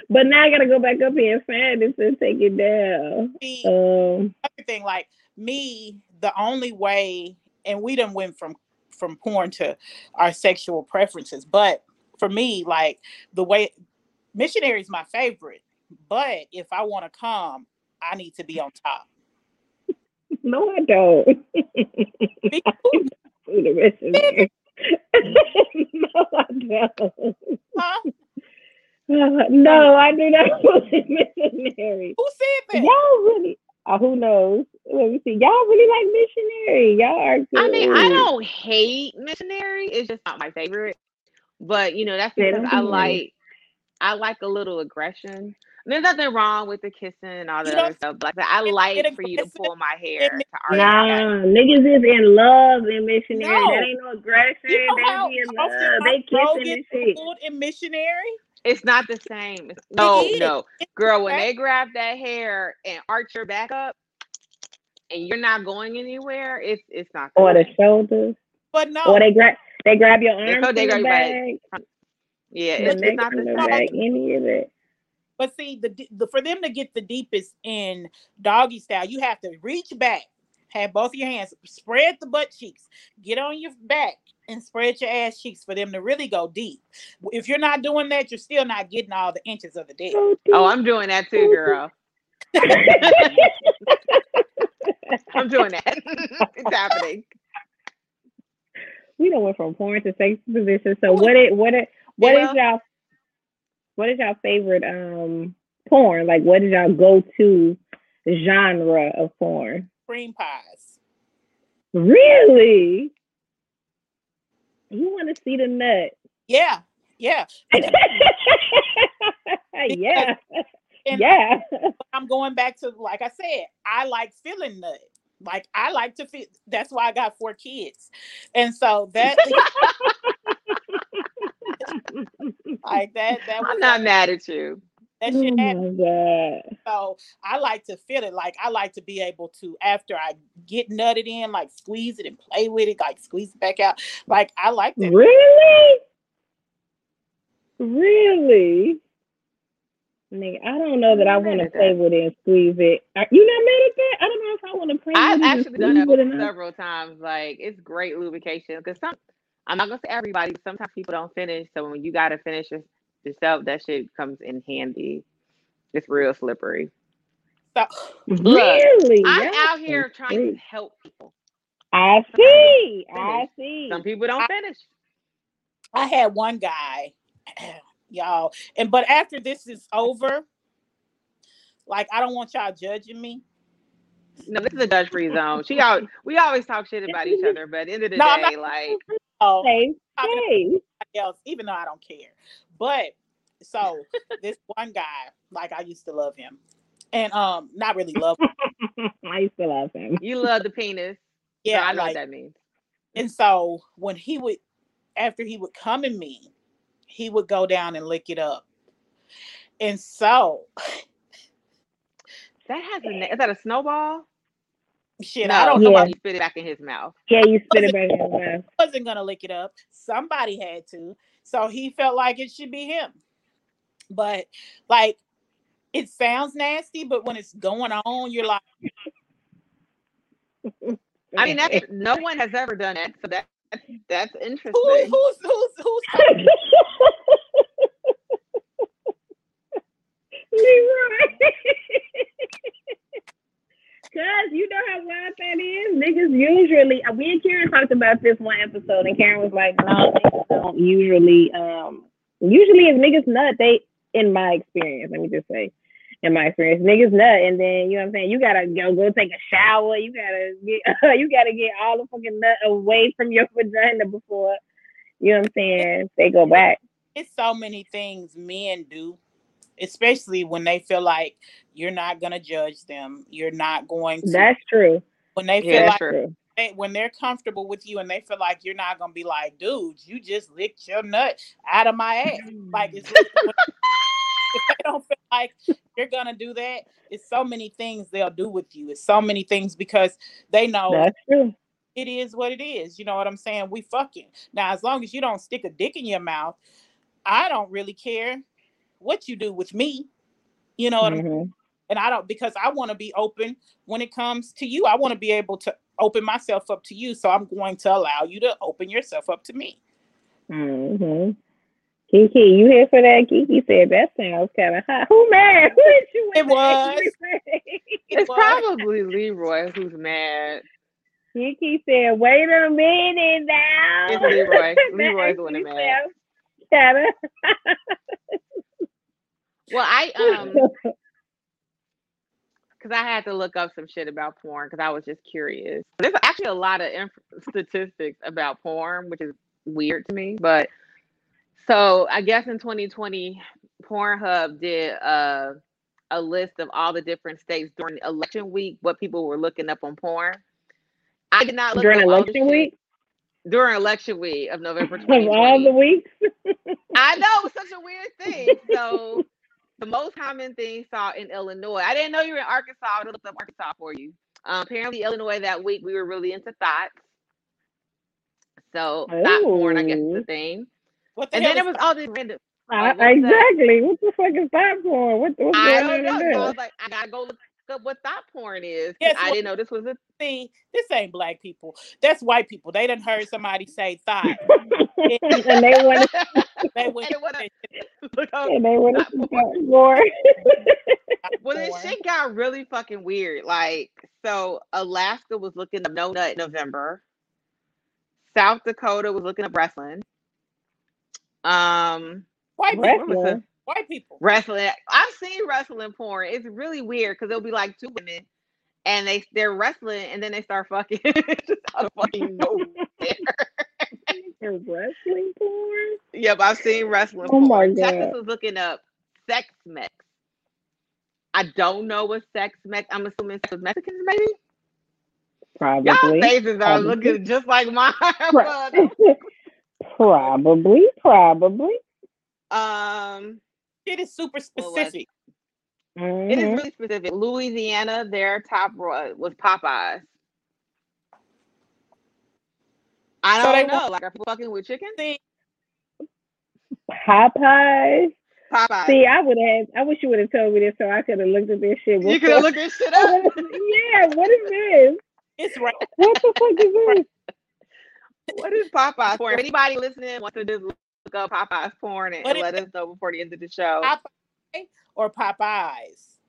but now I gotta go back up here and find it to take it down. See, Um, everything like me, the only way, and we done went from from porn to our sexual preferences, but for me, like the way missionary is my favorite, but if I want to come, I need to be on top. [laughs] no, I don't. Me [laughs] Do the missionary. [laughs] no, I don't. Huh? no, I do not want the missionary. Who said that? Y'all really? Oh, who knows? Let me see. Y'all really like missionary. Y'all are good. I mean, I don't hate missionary. It's just not my favorite. But you know, that's Yeah, because I like I like a little aggression. There's nothing wrong with the kissing and all that other stuff. But I like for you to pull my hair it to argue Nah, that. niggas is in love in missionary. No. That ain't no aggression. You know they how be in often love. They kissing and gets shit. in missionary? It's not the same. No, no. Girl, when they grab that hair and arch your back up and you're not going anywhere, it's it's not the Or the same. shoulders. But no, Or they grab they grab your They arms they grab you by back, Yeah, the it's, it's neck not from the the back, any of it. But see, the, the for them to get the deepest in doggy style, you have to reach back, have both your hands, spread the butt cheeks, get on your back, and spread your ass cheeks for them to really go deep. If you're not doing that, you're still not getting all the inches of the dick. Oh, I'm doing that too, girl. [laughs] I'm doing that. [laughs] it's happening. we don't went from porn to sex position. So what it what it what is y'all what is y'all favorite um porn? Like what is y'all go to genre of porn? Cream pies. Really? You want to see the nut? Yeah, yeah. [laughs] yeah, And yeah. I'm going back to like I said, I like feeling nut. Like I like to feel. That's why I got four kids, and so that [laughs] [laughs] like that that was I'm not mad at you. that oh shit my happened. god. So I like to feel it. Like I like to be able to after I get nutted in, like squeeze it and play with it, like squeeze it back out. Like I like that. Really? Really? Nigga, I don't know that I want to play with it and squeeze it. Are you not mad at that? I don't know if I want to play I've with it and actually done that it several times. Like it's great lubrication because some I'm not gonna say everybody, but sometimes people don't finish. So when you gotta finish yourself, that shit comes in handy. It's real slippery. So mm-hmm. Really? I'm That's out here trying to help people. I see. I see. Some people don't finish. I had one guy, [clears throat] y'all, and but after this is over, like I don't want y'all judging me. No, this is a judge free zone. She out. We always talk shit about each other, but end of the No, I'm day, like Oh, Safe talking about space. somebody else, even though I don't care. But so this [laughs] one guy, like I used to love him, and um, not really love. Him. [laughs] I used to love him. you love the penis. Yeah, so I know like, what that means. and so when he would, after he would come in me, he would go down and lick it up, and so That has a na- is that a snowball? Shit, no, I don't know. Yeah. somebody spit it back in his mouth. Yeah, you spit it back in his mouth. [laughs] wasn't gonna lick it up. Somebody had to. So he felt like it should be him. But like it sounds nasty, but when it's going on, you're like, [laughs] I mean, that's no one has ever done it, so that that's, that's interesting. who, who's who's who's [laughs] Leroy. Cause you know how wild that is. Niggas usually uh, we and Karen talked about this one episode and Karen was like, no, niggas don't usually um usually if niggas nut, they in my experience, let me just say, in my experience, niggas nut and then you know what I'm saying, you gotta go go take a shower, you gotta get [laughs] you gotta get all the fucking nut away from your [laughs] vagina before you know what I'm saying, they go back. it's so many things men do, especially when they feel like you're not gonna judge them. You're not going to That's true. when they feel Yeah, like true. True. they, when they're comfortable with you and they feel like you're not gonna be like, dude, you just licked your nut out of my ass. Like it's [laughs] [laughs] if they don't feel like you're gonna do that, it's so many things they'll do with you. It's so many things because they know That's true. it is what it is. You know what I'm saying? We fucking now as long as you don't stick a dick in your mouth, I don't really care what you do with me. You know what I'm Mhm. and I don't because I want to be open when it comes to you. I want to be able to open myself up to you. So I'm going to allow you to open yourself up to me. Mm-hmm. Kiki, you here for that? Kiki said that sounds kind of hot. Who mad? Who hit you It was. angry? It's was. probably Leroy who's mad. Kiki said, "Wait a minute now." It's Leroy. That [laughs] Leroy's the one actually that mad. [laughs] Well, I [laughs] um because I had to look up some shit about porn because I was just curious. There's actually a lot of inf- statistics about porn, which is weird to me. But so I guess in 2020, Pornhub did uh, a list of all the different states during election week, what people were looking up on porn. I did not look during election week during election week of November [laughs] of all the weeks. I know such a weird thing. So the most common thing saw in Illinois. I didn't know you were in Arkansas. I looked up Arkansas for you. Um, apparently, Illinois that week we were really into thoughts. So thought porn, I guess, is the thing. What the And then it there was all this random. I- what's that? exactly. What the fuck is that for? What, what's I don't on know. in So I was like, I gotta go look up what thought porn is. Yes, I well- didn't know this was a. thing. This ain't black people. That's white people. They didn't heard somebody say thought. [laughs] and they want to, [laughs] They went And it wanna- look up and they want to more. Well, this shit got really fucking weird. Like, so Alaska was looking up no nut in November. South Dakota was looking up wrestling. Um, white people. Wrestling. the White people. wrestling? I've seen wrestling porn. It's really weird because it'll be like two women, and they they're wrestling, and then they start fucking [laughs] just out of fucking nowhere. For wrestling porn? yep, I've seen wrestling. Oh my porn. Texas God. was looking up sex mex. I don't know what sex mex. I'm assuming sex with Mexicans, maybe. Probably. Y'all Probably. faces are Probably. looking just like mine. [laughs] [laughs] Pro- probably, probably. um, Shit is super specific. it Mhm. is really specific. Louisiana, their top ro- was Popeyes. I don't know. Like, are people fucking with chicken? See, Popeyes. Popeye. See, I would have. I wish you would have told me this so I could have looked at this shit. you could before. have looked this shit up. [laughs] yeah, what is this? It's right. What the fuck is [laughs] this? what is Popeye's porn? If anybody listening wants to just look up Popeye's porn and, and let us know before the end of the show. Popeye or Popeyes?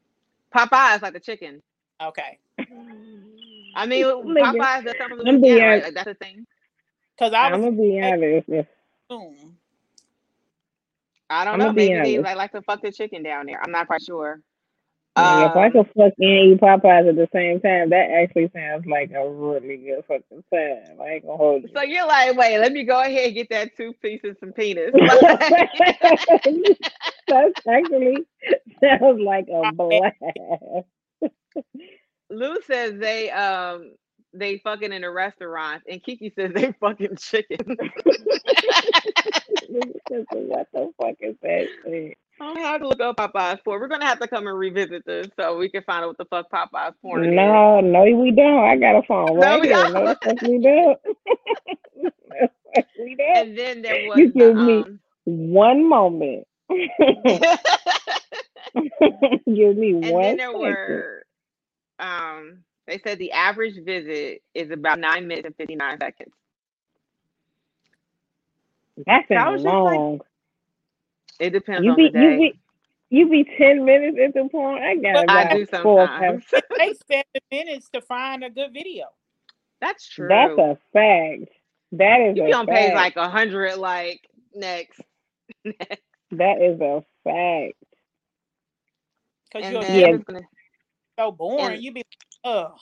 Popeye is like the chicken. Okay. I mean, [laughs] Nigga. Popeyes does something I'm being Louisiana, right? honest. Like, that's a thing. Because I I'm gonna be honest. Assume. I don't I'ma know. be Maybe they like, like to fuck the chicken down there. I'm not quite sure. like, if I Um, could fuck and eat Popeyes at the same time, that actually sounds like a really good fucking time. I ain't gonna hold you. so you're like, wait, let me go ahead and get that two pieces and some penis. [laughs] [laughs] That's actually sounds like a [laughs] blast. Lou says they um they fucking in a restaurant, and Kiki says they fucking chicken. [laughs] what the fuck is that shit? I'm gonna have to look up Popeye's porn. We're gonna have to come and revisit this so we can find out what the fuck Popeye's porn is. No, no, we don't. I got a phone No, we here. don't. No, the we don't. [laughs] No, the we don't. And then there was You the, give me- um, One moment. [laughs] Give me and one then there second. were um they said the average visit is about nine minutes and 59 seconds That's I was sounds like, long. it depends you on be the you be you be ten minutes into porn. I got i do four. sometimes It takes seven minutes to find a good video. that's true That's a fact. That is you a be on page fact. like a hundred like next [laughs] that is a fact. Because and you're then Yeah. Gonna so boring. and- You be ugh.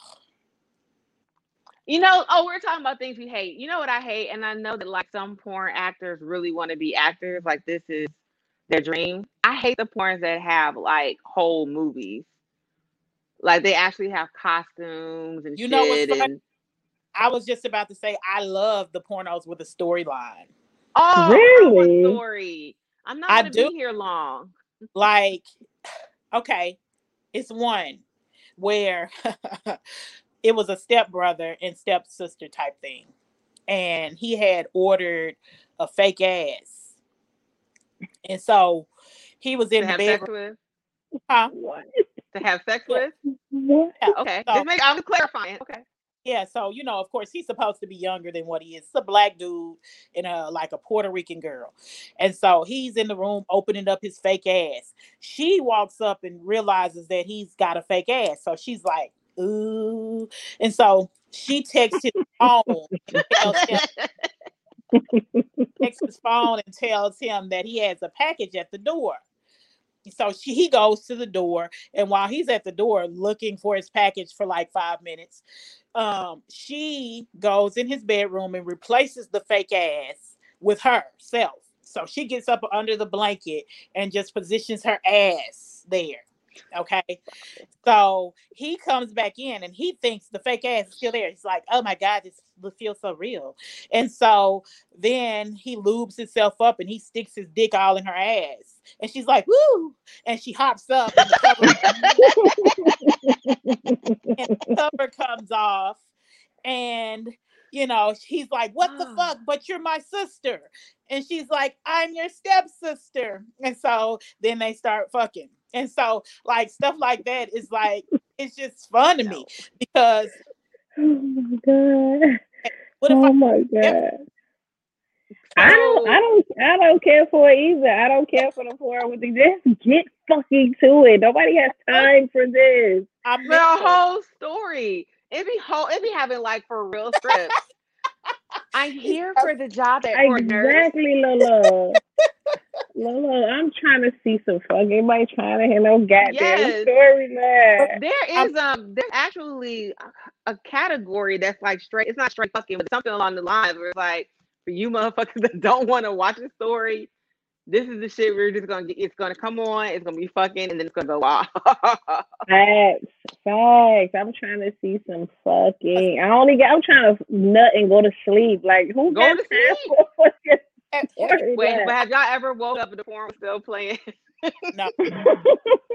you know oh we're talking about things we hate you know what i hate and i know that like some porn actors really want to be actors like this is their dream i hate the porns that have like whole movies like they actually have costumes and You know what's shit funny? and I was just about to say I love the pornos with a storyline. oh Really? what story i'm not I gonna do. be here long Like, [sighs] okay, it's one where [laughs] it was a stepbrother and stepsister type thing. And he had ordered a fake ass. And so he was in to the have sex bedroom. Huh? To have sex with Yeah, okay So- just make, i'm clarifying okay Yeah, so you know, of course, he's supposed to be younger than what he is. It's a black dude and a like a Puerto Rican girl, and so he's in the room opening up his fake ass. She walks up and realizes that he's got a fake ass, so she's like, "Ooh," and so she texts his phone, and tells him, [laughs] texts his phone and tells him that he has a package at the door. So she, he goes to the door, and while he's at the door looking for his package for like five minutes, um, she goes in his bedroom and replaces the fake ass with herself. So she gets up under the blanket and just positions her ass there. Okay. So he comes back in and he thinks the fake ass is still there. He's like, oh my God, this feels so real. And so then he lubes himself up and he sticks his dick all in her ass. And she's like, woo. And she hops up and the cover, [laughs] and the cover comes off. And you know, he's like, What the Ah. fuck? But you're my sister. And she's like, I'm your stepsister. And so then they start fucking. And so, like, stuff like that is like, [laughs] it's just fun to me because [laughs] Oh my god. what if Oh I, my god. I don't, I don't, I don't care for it either. I don't care for the porn with the just get fucking to it. Nobody has [laughs] time for this. I'm the whole story. It be whole. It be having like for real strips. I'm here for the job at for a nurse. Exactly, Lola. Lola, I'm trying to see some fucking anybody trying to hear no goddamn Yes. storyline. There is um there's actually a, a category that's like straight. It's not straight fucking, but something along the lines where it's like for you motherfuckers [laughs] that don't want to watch a story. This is the shit we're just gonna get. It's gonna come on. It's gonna be fucking, and then it's gonna go off. [laughs] Facts, facts. I'm trying to see some fucking. I only got. I'm trying to nut and go to sleep. Like who Go to sleep. for [laughs] fucking Wait, Wait, but have y'all ever woke up and the porn was still playing? no, nah,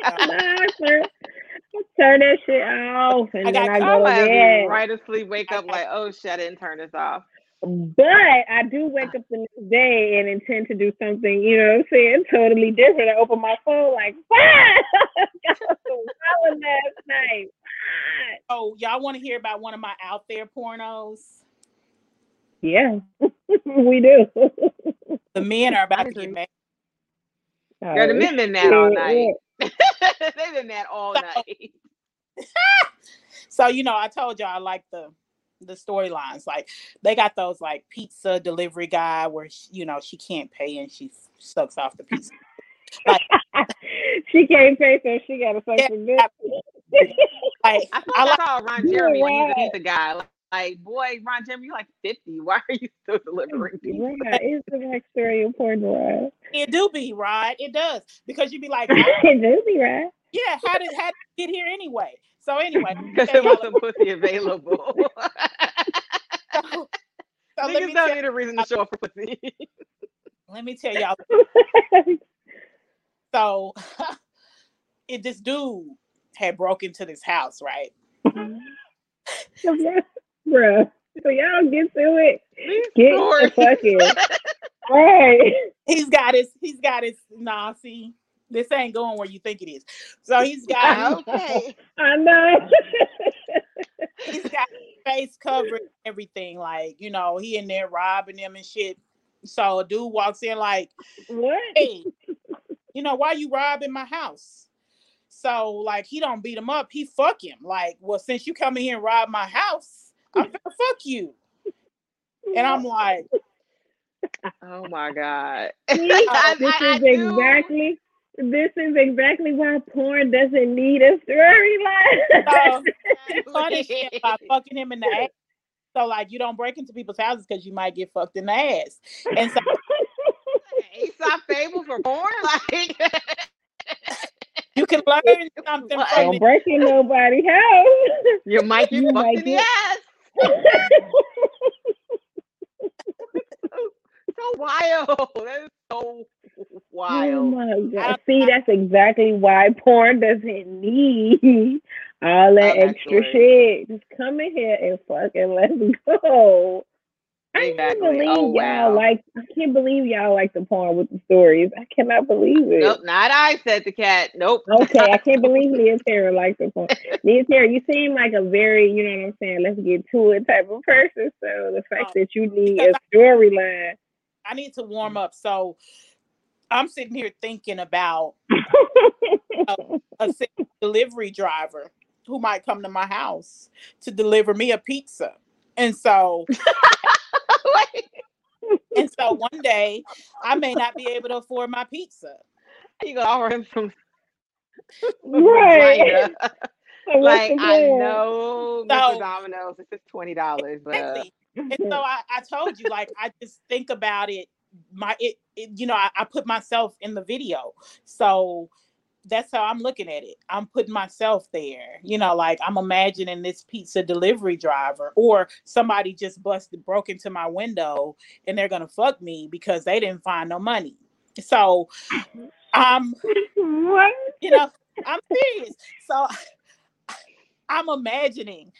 I turn, I turn that shit off and I then got I I go to bed. right asleep, wake up like, oh shit, I didn't turn this off. But I do wake up the next day and intend to do something, you know what I'm saying, totally different. I open my phone like, [laughs] what? Got some wild last night. Oh, y'all want to hear about one of my out there pornos? Yeah, [laughs] we do. [laughs] The men are about to get mad. Girl, the men been mad all night. [laughs] They've been mad all So- night. So you know, I told y'all I like the the storylines. Like they got those like pizza delivery guy where she, you know she can't pay and she sucks off the pizza. Like she can't pay, so she got to suck Yeah, some dick. Like I thought I I, like saw Ron Jeremy when he's a pizza guy. Like, like, boy, Ron Jeremy, you're like 50. [laughs] Why are you still delivering pizza? Right, it's the backstory of porn, right? it do be right. It does because you'd be like, [laughs] it do be right. yeah, how did how did it get here anyway? So anyway, [laughs] Because there wasn't pussy available. so, so let Niggas me don't tell, need a reason to show up for pussy. let me tell y'all. So it this dude had broke into this house, right? Mm-hmm. Bruh. So y'all get to it. These Get stories. the fucking [laughs] right. He's got his he's got his nah see this ain't going where you think it is. So he's [laughs] got ah, okay. I know. he's got his face covered, everything. Like, you know, he in there robbing them and shit. So a dude walks in like, what? hey, you know, why you robbing my house? So like he don't beat him up, he fuck him. Like, well, since you come in here and rob my house, I'm gonna fuck you. And I'm like, Oh my god. [laughs] I- this I- I is do- exactly this is exactly why porn doesn't need a storyline. so he him by fucking him in the ass. So like you don't break into people's houses because you might get fucked in the ass. And so Aesop fable for porn? Like [laughs] you can learn [laughs] something What? from Don't it. break in nobody's house. you might get You fucked might in the ass. [laughs] So wild. That is so Oh wild. my god! See, that's exactly why porn doesn't need all that extra shit. Just come in here and fucking let's go. I can't believe Oh, y'all wow. like. I can't believe y'all like the porn with the stories. I cannot believe it. Nope, not I said the cat. Nope. Okay, I can't [laughs] believe Nia Tara likes the porn. Nia Tara, you seem like a very, you know what I'm saying, let's get to it type of person. So the fact Oh, that you need a because storyline. I need to warm up. So I'm sitting here thinking about [laughs] a sick delivery driver who might come to my house to deliver me a pizza. And so [laughs] [laughs] like, and so one day I may not be able to afford my pizza. you gonna offer him some [laughs] Right. vagina. [laughs] So like I plan? know, So- Mr. Domino's, it's just twenty dollars, but Exactly. And so I, I told you, like, I just think about it. My, it, it you know, I, I put myself in the video. So that's how I'm looking at it. I'm putting myself there. You know, like I'm imagining this pizza delivery driver or somebody just busted, broke into my window and they're going to fuck me because they didn't find no money. So I'm, what? you know, I'm serious. So I'm imagining,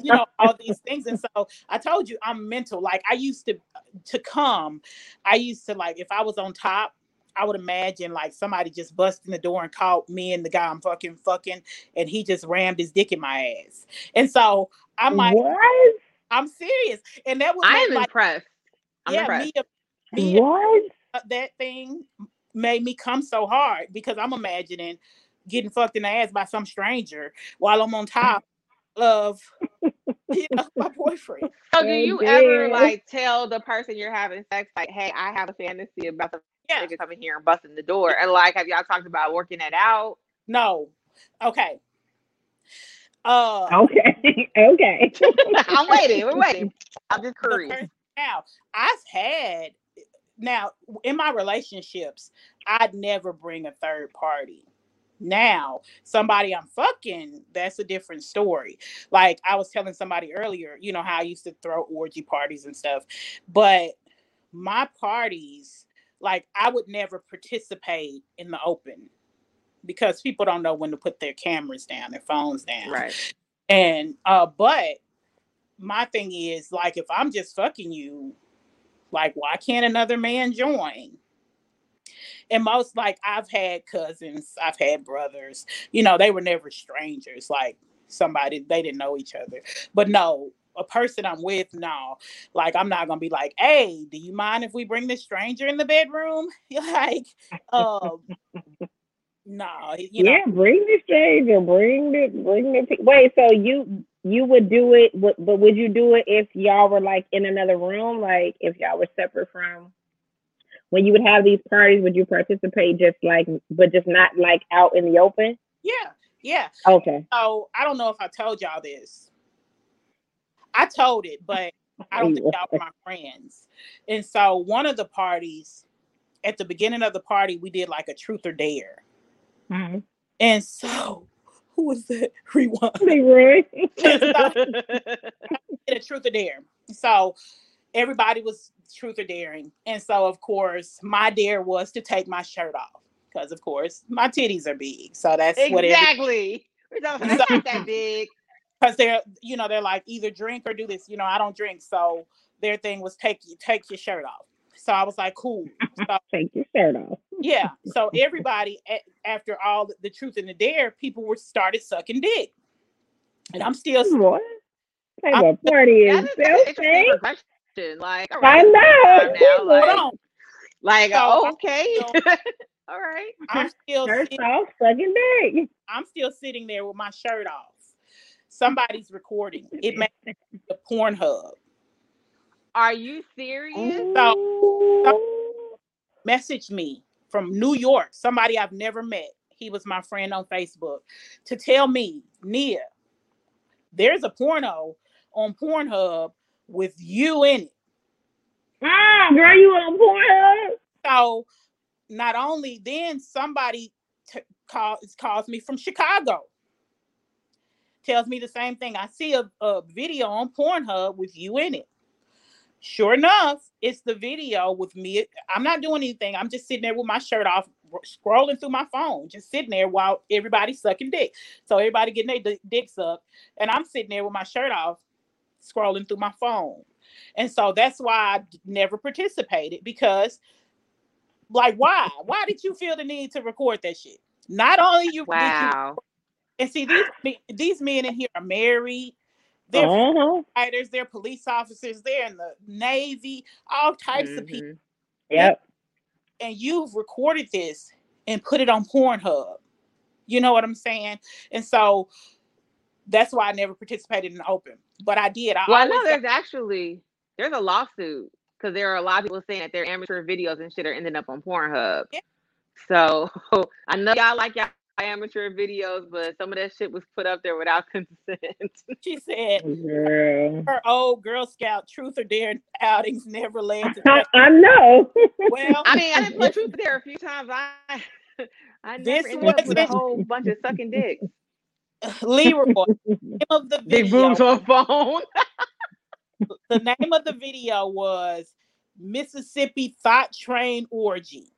you know, all these things. And so I told you I'm mental. Like I used to to come, I used to like if I was on top, I would imagine like somebody just busting the door and caught me and the guy I'm fucking fucking, and he just rammed his dick in my ass. And so I'm like, what? I'm serious. And that was I am like, impressed. I'm yeah, impressed. me, me What? uh, that thing made me come so hard because I'm imagining getting fucked in the ass by some stranger while I'm on top of you know, [laughs] my boyfriend. So do you ever like tell the person you're having sex like, hey, I have a fantasy about the Yeah. nigga coming here and busting the door? And like have y'all talked about working it out? No. Okay. Uh Okay. [laughs] okay. [laughs] I'm waiting, we're waiting. I'm just the curious. now I've had now in my relationships, I'd never bring a third party. Now, somebody I'm fucking, that's a different story. Like I was telling somebody earlier, you know how I used to throw orgy parties and stuff, but my parties, like I would never participate in the open because people don't know when to put their cameras down, their phones down Right. and uh but my thing is like if I'm just fucking you, like why can't another man join? And most like I've had cousins, I've had brothers, you know, they were never strangers, like somebody they didn't know each other. But no, a person I'm with, no, like I'm not gonna be like, hey, do you mind if we bring this stranger in the bedroom? [laughs] like, um, no, you know, yeah, bring the stranger, bring the bring the. Wait, so you you would do it, but but would you do it if y'all were like in another room, like if y'all were separate from? When you would have these parties, would you participate just like, but just not like out in the open? yeah, yeah. Okay. So I don't know if I told y'all this. I told it, but I don't think y'all were my friends. And so one of the parties, at the beginning of the party, we did like a truth or dare. Mhm. And so [laughs] who was that? [laughs] Rewind. Leroy. [laughs] did a truth or dare. So everybody was truth or daring. And so of course my dare was to take my shirt off. Because of course my titties are big. So that's what exactly. We're talking about not that big. Because they're you know they're like either drink or do this you know i don't drink so their thing was take you take your shirt off so i was like cool so [laughs] Take your shirt off. yeah so everybody after all the, the truth and the dare people were started sucking dick and i'm still What type of party is That is this? an interesting thing? question. Like, all I know. now, like, on like So, oh, okay. so- [laughs] all right. i'm still Shirt off, sucking dick. i'm still sitting there with my shirt off somebody's recording it made the pornhub Are you serious? So messaged me from New York, somebody I've never met. He was my friend on Facebook to tell me, Nia, there's a porno on Pornhub with you in it. Ah, girl, you on Pornhub? So not only then somebody t- calls calls me from Chicago. Tells me the same thing. I see a, a video on Pornhub with you in it. Sure enough, it's the video with me. I'm not doing anything. I'm just sitting there with my shirt off, scrolling through my phone, just sitting there while everybody's sucking dick. So everybody getting their di- dick sucked, and I'm sitting there with my shirt off, scrolling through my phone. And so that's why I never participated because, like, why? Why did you feel the need to record that shit? Not only you Wow. And see these these men in here are married. They're Uh-huh. fighters. They're police officers. They're in the navy. All types of people. Yep. And you've recorded this and put it on Pornhub. You know what I'm saying? And so that's why I never participated in the open, but I did. I Well, I always know got- there's actually there's a lawsuit because there are a lot of people saying that their amateur videos and shit are ending up on Pornhub. Yeah. So [laughs] I know y'all like y'all amateur videos, but some of that shit was put up there without [laughs] consent. she said oh, Girl. her old Girl Scout truth or dare outings never led to [laughs] I, I know. well. I mean, I [laughs] didn't put truth there a few times. I I This never ended up with a whole bunch of sucking dicks. Leroy, name of the video. Big video. boobs on phone. the name of the video was Mississippi Thought Train Orgy.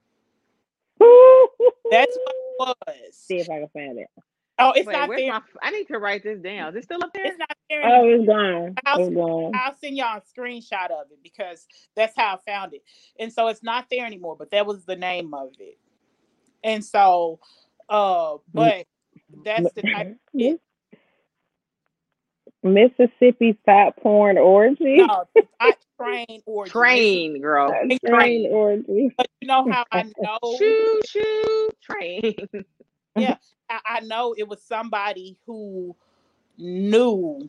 That's what [laughs] it was. See if I can find it. Oh, it's Wait, not where's there. my? I need to write this down. Is it still up there? It's not there. Oh, it's gone. I'll, It's gone. I'll send y'all a screenshot of it because that's how I found it. And so it's not there anymore, but that was the name of it. And so, uh, but that's the type. [laughs] it- Mississippi Fat Porn Orgy. No, Thought Train Orgy. Train, girl. Fat Train Orgy. But you know how I [laughs] know? Choo choo train. I, I know it was somebody who knew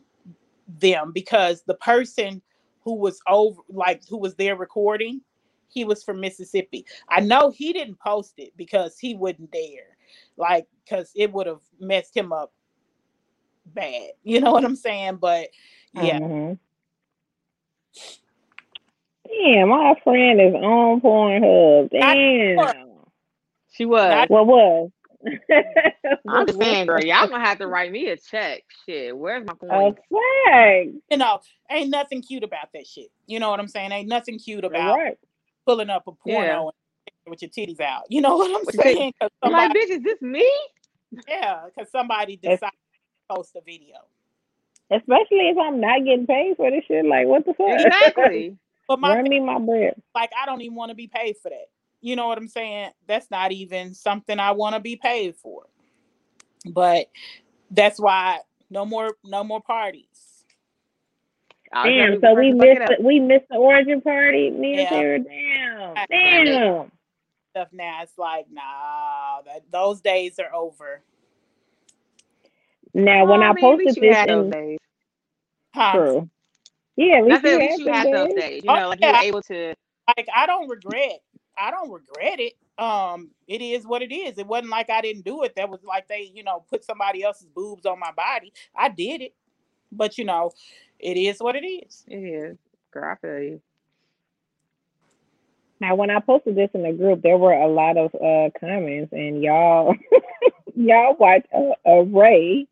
them because the person who was over like who was there recording he was from mississippi i know he didn't post it because he wouldn't dare like because it would have messed him up bad you know what i'm saying but yeah Mhm. Damn, my friend is on Pornhub. Damn. She was. What was? [laughs] I'm just saying, girl, y'all gonna have to write me a check. Shit, where's my A coin? flag. you know ain't nothing cute about that shit you know what i'm saying ain't nothing cute about Right. pulling up a porno Yeah. and with your titties out you know what i'm saying? you saying 'Cause I'm like, bitch, is this me? Yeah, because somebody decided to post a video. Especially if I'm not getting paid for this shit. Like, what the fuck? Exactly. [laughs] But my Run me my bread. like I don't even want to be paid for that. You know what I'm saying? That's not even something I want to be paid for. But that's why no more no more parties. I'll Damn, so we first, missed the, we missed the origin party. Me and Yeah. Sarah. Damn. Damn. Stuff now it's like nah, that those days are over. Now when Oh, I mean, at least posted you this had those in days. True. Yeah, at least said at you least you had had those days. days. You Oh, know, like you were able to. Like I don't regret. I don't regret it. Um, it is what it is. It wasn't like I didn't do it. That was like they, you know, put somebody else's boobs on my body. I did it. But you know, it is what it is. It is. Girl, I feel you. Now when I posted this in the group, there were a lot of uh comments and y'all [laughs] y'all watch a array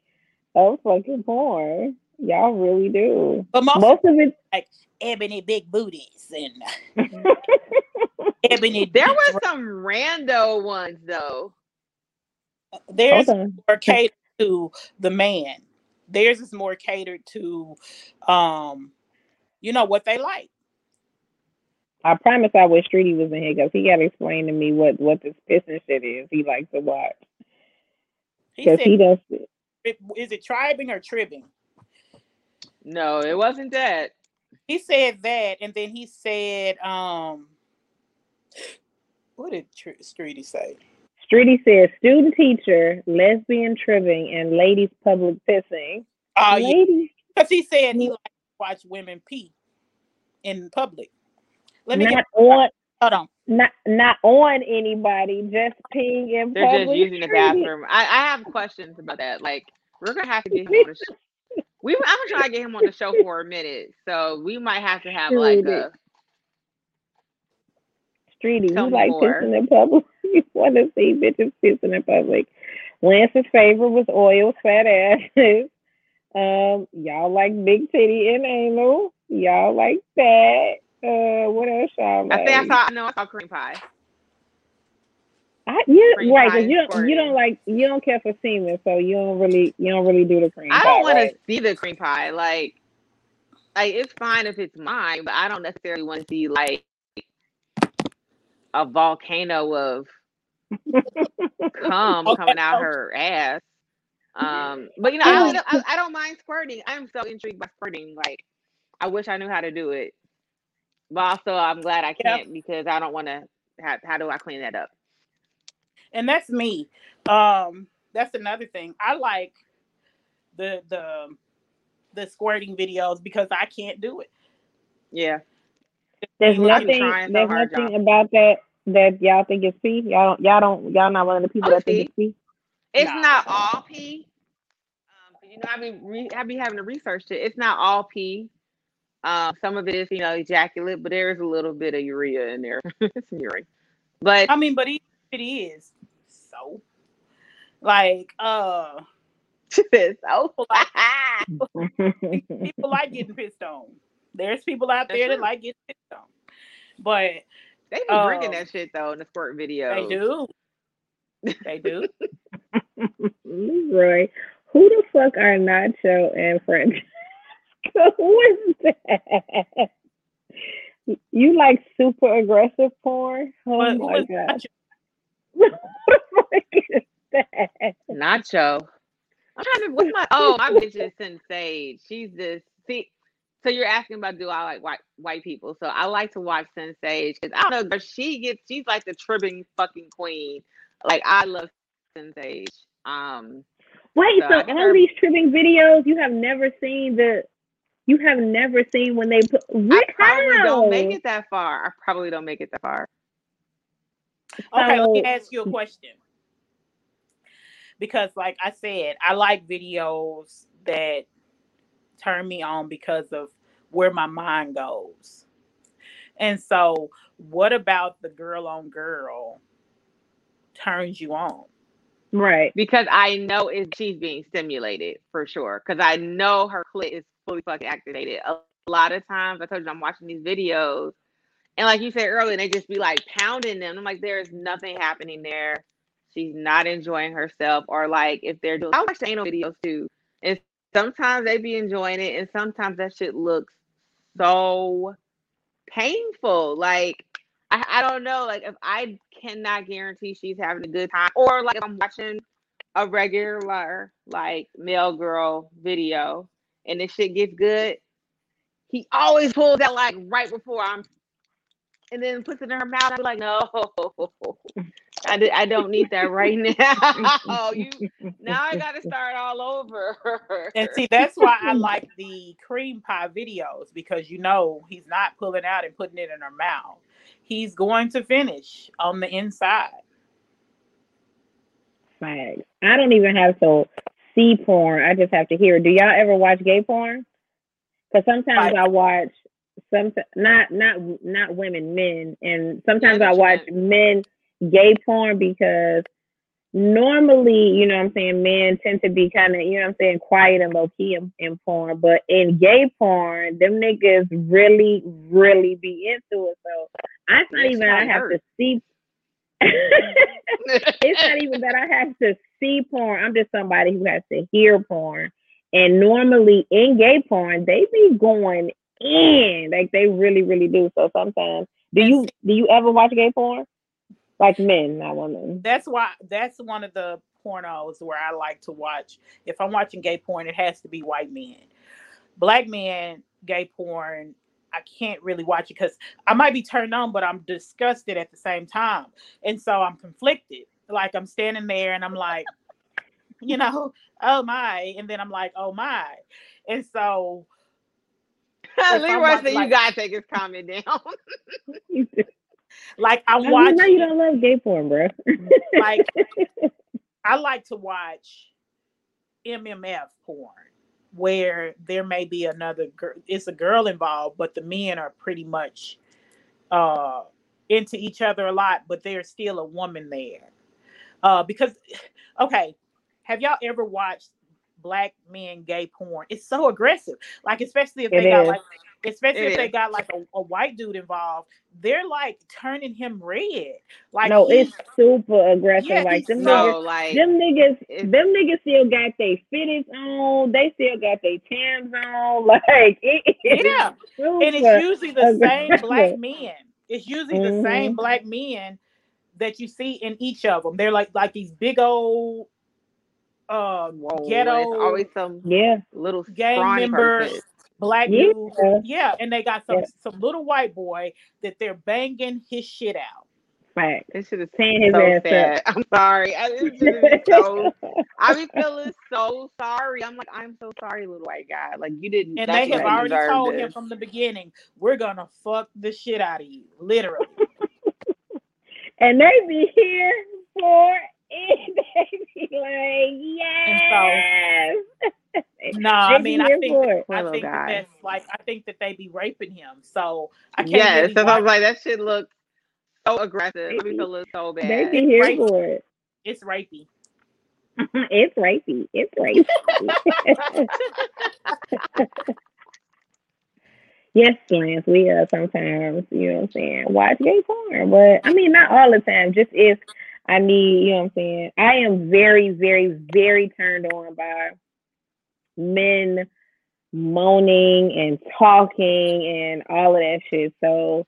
of fucking porn. Y'all really do. But most, Most of it like ebony big booties and [laughs] ebony There deep were some rando ones though. there's hold on. more catered to the man. Theirs is more catered to um you know what they like. I promise I wish Streety was in here because he gotta explain to me what what this pissing shit is he likes to watch. He Because said he does is it tribing or tribbing? No, it wasn't that. He said that and then he said um what did Tr- Streety say? Streety says student teacher, lesbian tribbing, and ladies public pissing. Oh yeah, ladies because he said he likes to watch women pee in public. Let me not get on hold on. Not not on anybody, just peeing in They're public. just using the bathroom. I, I have questions about that. Like, we're gonna have to get him on the show. [laughs] We, I'm gonna try to get him on the show for a minute. So we might have to have like a Streety, you like more. pissing in public. [laughs] you want to see bitches pissing in public. Lance's favorite was oil, fat asses. Um, y'all like big titty and anal. Y'all like that. Uh, what else y'all I think I saw I know I saw cream pie. I, you cream right. 'cause you don't, you don't like you don't care for semen, so you don't really you don't really do the cream pie. I pie, don't want right? to see the cream pie. Like, like it's fine if it's mine, but I don't necessarily want to see like a volcano of cum Okay, [laughs] coming out her ass. Um, but you know, I, I, I don't mind squirting. I'm so intrigued by squirting. Like, I wish I knew how to do it, but also I'm glad I can't because I don't want to. How, how do I clean that up? and that's me. Um, that's another thing. I like the the the squirting videos because I can't do it. Yeah, There's I'm nothing. so there's nothing y'all. about that that y'all think is pee. Y'all don't. Y'all don't. Y'all not one of the people Oh, that think it's pee. it's Nah. not all pee. Um, 'cause, you know, I be re- I be having to research it. It's not all pee. Um, some of it is you know ejaculate, but there is a little bit of urea in there. [laughs] it's urine, but I mean, but even it is so like uh [laughs] so [laughs] people like getting pissed on. There's people out there that like getting pissed on. But they be drinking Um, that shit though in the squirt videos. they do. They do. Leroy, who the fuck are Nacho and French? [laughs] who is that? You like super aggressive porn? Oh But my is god! Nacho? [laughs] Who the that? Nacho. I'm trying to. What's my? Oh, my bitch is Sensei. She's this. See, so you're asking about do I like white white people? So I like to watch Sensei because I don't know, but she gets. She's like the tribbing fucking queen. Like I love Sensei. Um, Wait, So so all I- these tribbing videos, you have never seen the, you have never seen when they put. I What? probably don't make it that far. I probably don't make it that far. Okay, let me ask you a question. Because, like I said, I like videos that turn me on because of where my mind goes. And so, what about the girl on girl turns you on? Right. because I know is she's being stimulated for sure. Because I know her clit is fully fucking activated. A lot of times, I told you I'm watching these videos, and like you said earlier, they just be like pounding them. I'm like, there is nothing happening there. She's not enjoying herself, or like if they're doing. I watch anal videos too. and sometimes they be enjoying it, and sometimes that shit looks so painful. Like I, I don't know. Like if I cannot guarantee she's having a good time, or like if I'm watching a regular like male girl video and this shit gets good, he always pulls out like right before I'm and then puts it in her mouth. I'm like, no, [laughs] I, di- I don't need that right [laughs] now. [laughs] you now I got to start all over. And see, that's why I like the cream pie videos because you know he's not pulling out and putting it in her mouth. He's going to finish on the inside. Facts. I don't even have to see porn. I just have to hear. it. Do y'all ever watch gay porn? Because sometimes Like- I watch some not not not women, men, and sometimes I I watch men gay porn because normally, you know what I'm saying, men tend to be kind of, you know what I'm saying, quiet and low key in, in porn, but in gay porn, them niggas really, really be into it. So I not even I have hurt. to see. [laughs] it's not even that I have to see porn. I'm just somebody who has to hear porn. And normally in gay porn, they be going in like they really, really do. So sometimes, do you do you ever watch gay porn? Like men, not women. That's why that's one of the pornos where I like to watch. If I'm watching gay porn, it has to be white men. Black men, gay porn, I can't really watch it because I might be turned on, but I'm disgusted at the same time. And so I'm conflicted. Like I'm standing there and I'm like, you know, [laughs] oh my. And then I'm like, oh my. And so [laughs] I'm Leroy watching, said, "You like- gotta take his comment down." [laughs] like I'm I mean, no, you don't love gay porn, bro. like I like to watch MMF porn where there may be another girl it's a girl involved but the men are pretty much uh into each other a lot but there's still a woman there. Uh because [sighs] okay have y'all ever watched black men gay porn? It's so aggressive like especially if It they got like especially It if they got like a, a white dude involved they're like turning him red like no, he's- it's super aggressive. Yeah, like them so- niggas, like them niggas, them niggas still got their fitteds on. They still got their tams on. [laughs] Like it, Yeah. super and it's usually the same black men. It's usually the same Mhm. black men that you see in each of them. They're like like these big old uh whoa, ghetto always some yeah, little gang members, person. Black Yeah. dude. Yeah, and they got some Yeah. some little white boy that they're banging his shit out. fact. This shit is Tearing his so ass sad. I'm sorry. I, this so. [laughs] I be feeling so sorry. I'm like, I'm so sorry, little white guy. Like you didn't. And they have already told this. him from the beginning, we're gonna fuck the shit out of you. Literally. [laughs] and they be here for it. [laughs] They be like, yes. [laughs] No, I mean I think for it. I think that guy. that's like I think that they be raping him. So I can't Yes, really so I watch was like, that shit looks so aggressive. I be They- feeling so They bad. be here Right. for it. it's rapey. [laughs] it's rapey. It's rapey. [laughs] yes, Lance, we are sometimes, you know what I'm saying, watch gay porn. But I mean not all the time, just if I need, you know what I'm saying. I am very, very, very turned on by men moaning and talking and all of that shit. So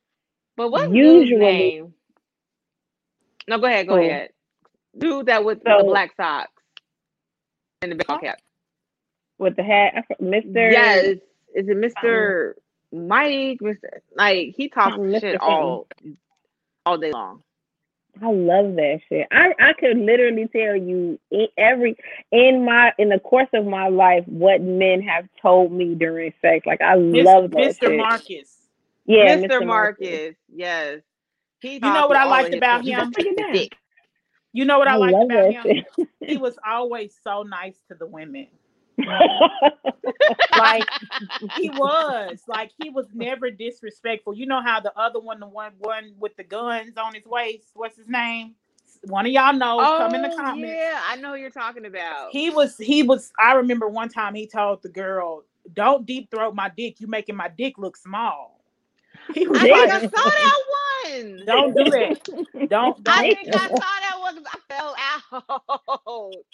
But what's Usually- No, go ahead. Go Who? ahead. Dude that with So- the black socks and the baseball cap. with the hat, Mr. Yes. Is it Mr. Mike? Mr. Like he talks shit all all day long. I love that shit. I I could literally tell you in every in my in the course of my life what men have told me during sex. Like I Mis- love that Mr. shit. Marcus. yeah, Mr. Marcus. Yes. He You know what I liked about him? He's a fucking dick. You know what I, I liked about him? He was always so nice to the women. [laughs] Like he [laughs] was. Like he was never disrespectful. You know how the other one, the one one with the guns on his waist, what's his name? One of y'all know. come in the Oh, comments. Yeah, I know who you're talking about. He was he was I remember one time he told the girl, Don't deep throat my dick, you making my dick look small. [laughs] He was I think like, I saw that one. Don't do that. Don't I don't think I saw that one 'cause I fell out.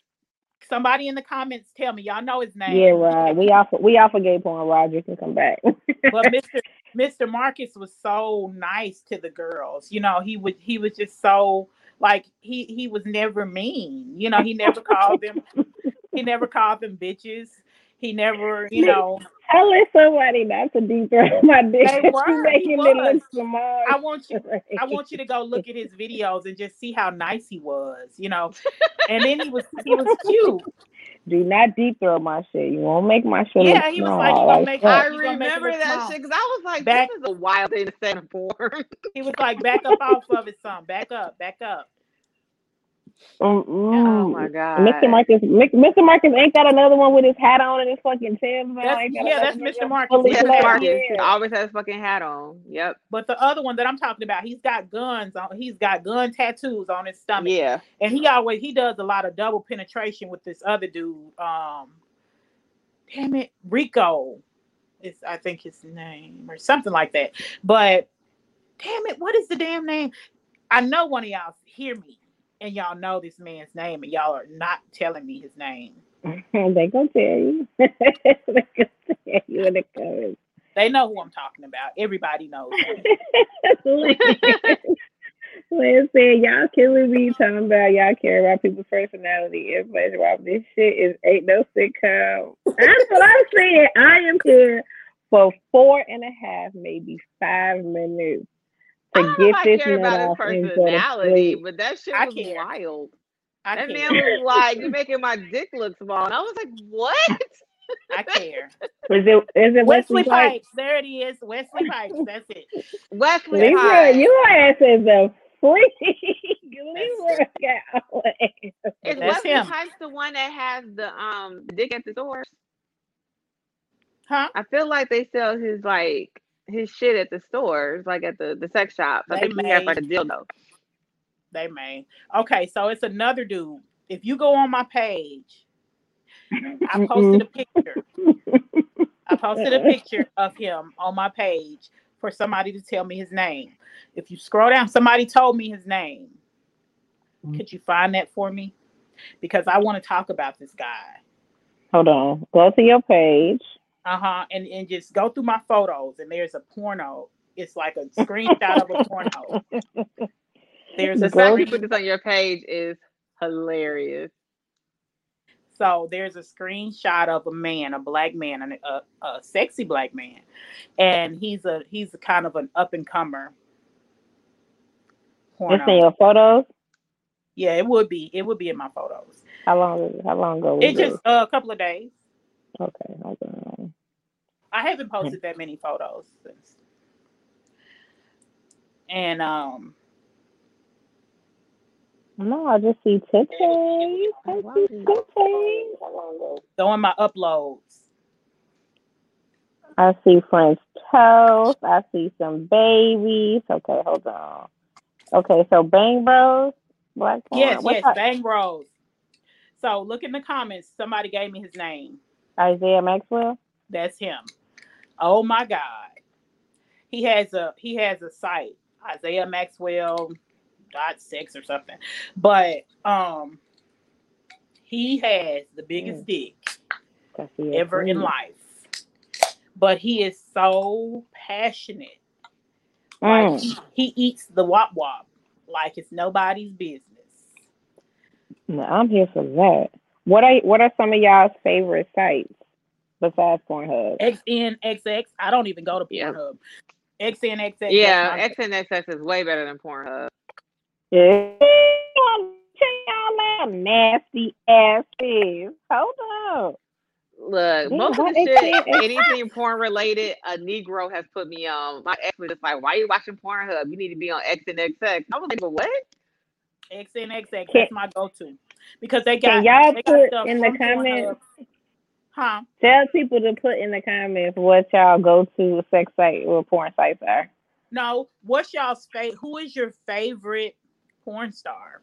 Somebody in the comments tell me. Y'all know his name. Yeah, right. We off we off a gay porn. Roger can come back. but Mr. Mr. Marcus was so nice to the girls. You know, he would he was just so like he he was never mean. You know, he never called them he never called them bitches. He never, you know. Telling somebody not to deep throat [laughs] my dick. They were. making He it look small. I want you I [laughs] want you to go look at his videos and just see how nice he was, you know. [laughs] And then he was he was cute. Do not deep throat my shit. You won't make my shit. Yeah, he was small, like, you gonna make- I you gonna make remember that shit because I was like, Back- this is a wild thing to say in porn. He was like, back up off of it, son. Back up, back up. Oh mm. my god, Mr. Marcus, Mr. Marcus ain't got another one with his hat on and his fucking Tim's. That's- yeah, that's Mr. Marcus. fully He Yes, has black. that- Marcus Yeah. always has his fucking hat on. Yep. But the other one that I'm talking about, he's got guns on. He's got gun tattoos on his stomach. Yeah. and he always he does a lot of double penetration with this other dude. Um, damn it, Rico is I think his name or something like that. But damn it, what is the damn name? I know one of y'all hear me and y'all know this man's name and y'all are not telling me his name. [laughs] they gonna tell you. [laughs] they gonna tell you in the comments. They know who I'm talking about. Everybody knows. [laughs] Lynn said, y'all killing me talking about y'all care about people's personality information. Wow, this shit is ain't no sitcom. That's what I'm saying. I am here for four and a half, maybe five minutes to don't get if I this care nut about off his and go to personality, but that shit was care. wild. I That care. man was like, "You're making my dick look small," and I was like, "What?" [laughs] I care. [laughs] Is it is it Wesley Wesley Pipes? Pipes. There it is. Wesley Pipes. That's it. [laughs] Wesley Libra, Pipes. your ass is a freak. Libra got away. Is That's Wesley him. Pipes the one that has the um dick at the door? Huh? I feel like they sell his like his shit at the stores, like at the the sex shop. I They think he has like a dildo. They may. Okay, so it's another dude. If you go on my page, I posted a picture. I posted a uh-uh. picture of him on my page for somebody to tell me his name. If you scroll down, somebody told me his name. Mm. Could you find that for me? Because I want to talk about this guy. Hold on. Go to your page. Uh-huh. And and just go through my photos and there's a porno. It's like a screenshot of a porno. [laughs] There's The a fact you put this on your page is hilarious. So there's a screenshot of a man, a black man, a, a sexy black man, and he's a he's a kind of an up and comer. It's in your photos. Yeah, it would be. It would be in my photos. How long? How long ago? Was It just uh, a couple of days. okay. Hold on. I haven't posted that many photos since. And um, No, I just see titties. I wow. see titties. How long ago? go my uploads. I see French toast. I see some babies. Okay, hold on. Okay, so Bang Bros, Black. Yes, What's yes, that? Bang Bros. So look in the comments. Somebody gave me his name. Isaiah Maxwell. That's him. Oh my God. He has a he has a site, Isaiah Maxwell dot six or something. But um he has the biggest dick see a ever in life. But he is so passionate. Mm. Like he, he eats the wop wop like it's nobody's business. No, I'm here for that. What are what are some of y'all's favorite sites besides Pornhub? XNXX. I don't even go to Pornhub. Yeah. Pornhub. XNXX. that's Yeah, my- XNXX is way better than Pornhub. Yeah. Y'all nasty asses. Hold on. Look, Yeah, most of the shit, anything porn related, a Negro has put me on. My ex was just like, "Why you watching Pornhub? You need to be on XNXX." I was like, "But what?" XNXX. Can- That's my go-to because they got Can y'all they put got stuff in the from Pornhub. Huh? Tell people to put in the comments what y'all go to sex site or porn sites are. No. What's y'all's favorite? Who is your favorite porn star?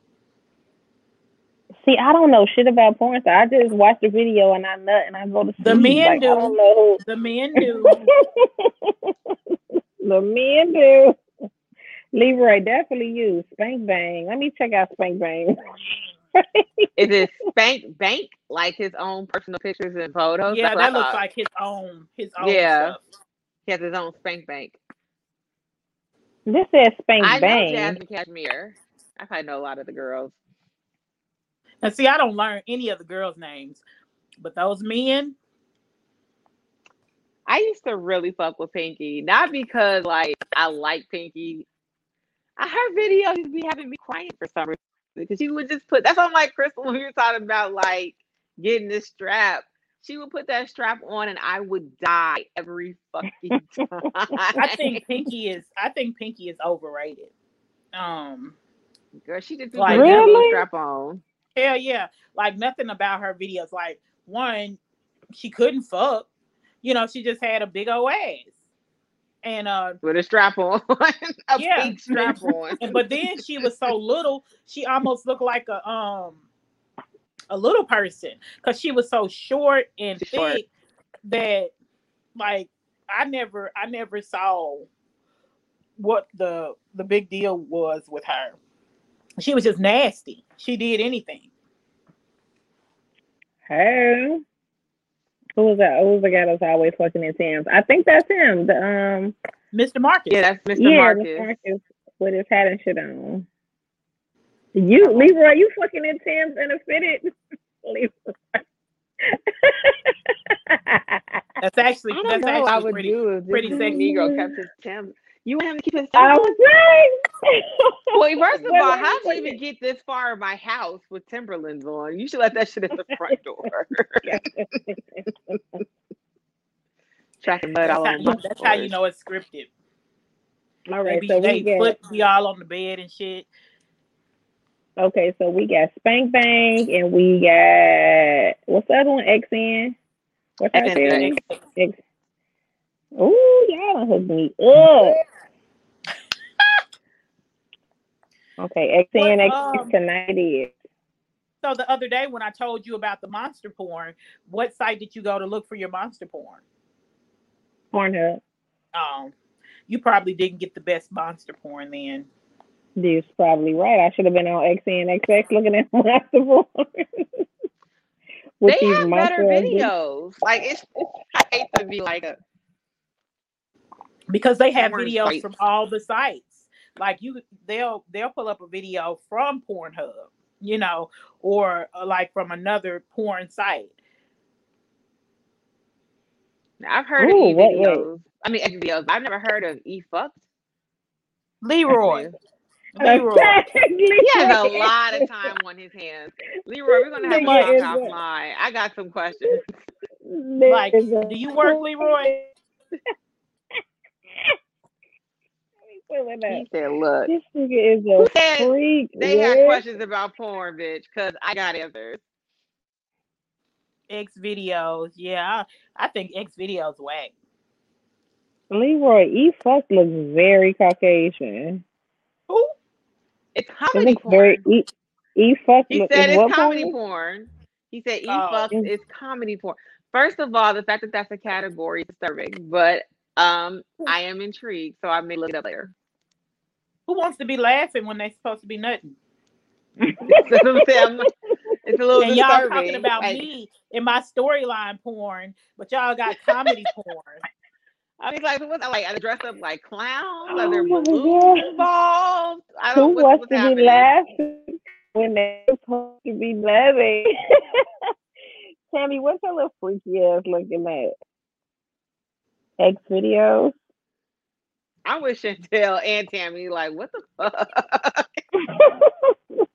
See, I don't know shit about porn, so I just watch the video and I nut and I go to sleep. The men like, do. I don't know The men do. the men do. Leroy definitely you. Spank Bang. Let me check out Spank Bang. Is it Spank Bank like his own personal pictures and photos? Yeah, That's what I that looks thought. like his own his own Yeah. stuff. he has his own Spank Bank. This says Spank I know Bang. Jasmine Cashmere. I probably know a lot of the girls. And see, I don't learn any of the girls' names, but those men, I used to really fuck with Pinky, not because like I like Pinky. I her videos used to be having me crying for some reason because she would just put. That's why I'm like Crystal when we were talking about like getting this strap. She would put that strap on and I would die every fucking [laughs] time. I think Pinky is I think Pinky is overrated. Um, girl, she just Like- like Really? strap on. hell yeah, like nothing about her videos. Like one, she couldn't fuck. You know, she just had a big old ass, and uh, with a strap on, [laughs] a Yeah. pink strap [laughs] on. but then she was so little, she almost looked like a um a little person because she was so short and She's short. that like I never I never saw what the the big deal was with her. She was just nasty. She did anything. Hey. Who was that? Who was the guy that's always fucking in Tim's? I think that's him. The um Mr. Marcus. Yeah, that's Mr. yeah, Marcus. Mr. Marcus with his hat and shit on. You Leroy, you fucking in Tim's and a fitted [laughs] That's actually I don't that's know actually I would pretty do pretty this sexy. Negro kept his Tim. You want him to keep his I was right. [laughs] Well, first of all, how'd you even get this far in my house with Timberlands on? You should let that shit at the front [laughs] door. [laughs] Tracking mud That's, all how, over you, that's how you know it's scripted. All right, They be, so they we get foot be all on the bed and shit. okay, so we got Spank Bang and we got what's the other one? XN. What's that? XN. series? X. Ooh, y'all hooked me up. Okay, XN um, X tonight is. So the other day when I told you about the monster porn, what site did you go to look for your monster porn? Pornhub. Um, you probably didn't get the best monster porn then. You're probably right. I should have been on XNXX looking at [laughs] monster porn. With They have better monster ass bitches. videos. Like it's, it's I hate to be like a because they have videos sites. from all the sites. Like you, they'll they'll pull up a video from Pornhub, you know, or uh, like from another porn site. I've heard Ooh, of e wait, wait. videos. I mean X videos. I've never heard of e fucked. Leroy, Leroy. [laughs] he has a lot of time on his hands. Leroy, we're gonna have a Nigga, talk is offline. I got some questions. like, do you work, Leroy? [laughs] Pull it He said, "Look, This nigga is a said freak. they got what? questions about porn, bitch, because I got answers." X videos, yeah, I, I think X videos whack. Leroy E fuck looks very Caucasian. Who? It's It comedy looks porn. very E E fuck He look said it's comedy porn? porn. He said e Oh. fucks is comedy porn. First of all, the fact that that's a category is disturbing, but um, I am intrigued, so I may look it up later. Who wants to be laughing when they're supposed to be nutting? That's what I'm saying. I'm- it's a little and y'all disturbing. talking about Like, me in my storyline porn, but y'all got comedy porn. I mean, like, what's like? I dress up like clowns. Are Oh there my balloons God. involved? I Who don't. What's, wants to happening? be laughing when they're supposed to be laughing? [laughs] Tammy, what's your little freaky ass looking at? X videos? I wish Chantel and Tammy like, what the [laughs] fuck? what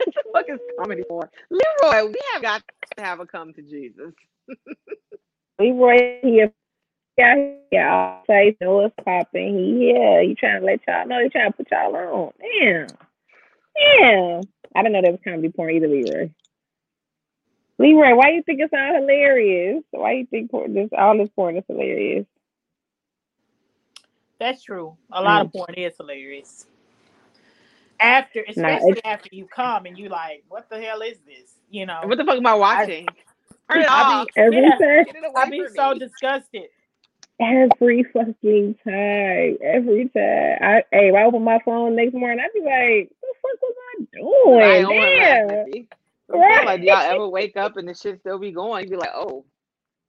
the fuck is comedy porn? Leroy, we have got to have a come to Jesus. [laughs] Leroy here. Yeah, yeah, I'll say know what's popping. He yeah, he trying to let y'all know. He trying to put y'all on. Damn, damn. I didn't know that was comedy porn either, Leroy. Leroy, why you think it's all hilarious? Why you think porn, this all this porn is hilarious? That's true. A lot of mm-hmm. porn is hilarious. After, especially after you come and you like, what the hell is this? You know, What the fuck am I watching? Turn it I off. be- Every Yeah. time, Get I be from so me. disgusted. every fucking time, every time. I hey, if I open my phone next morning, I'd be like, "What the fuck was I doing? I don't Damn. Missy. Like, Right. y'all ever wake up and the shit still be going? You'd be like, oh,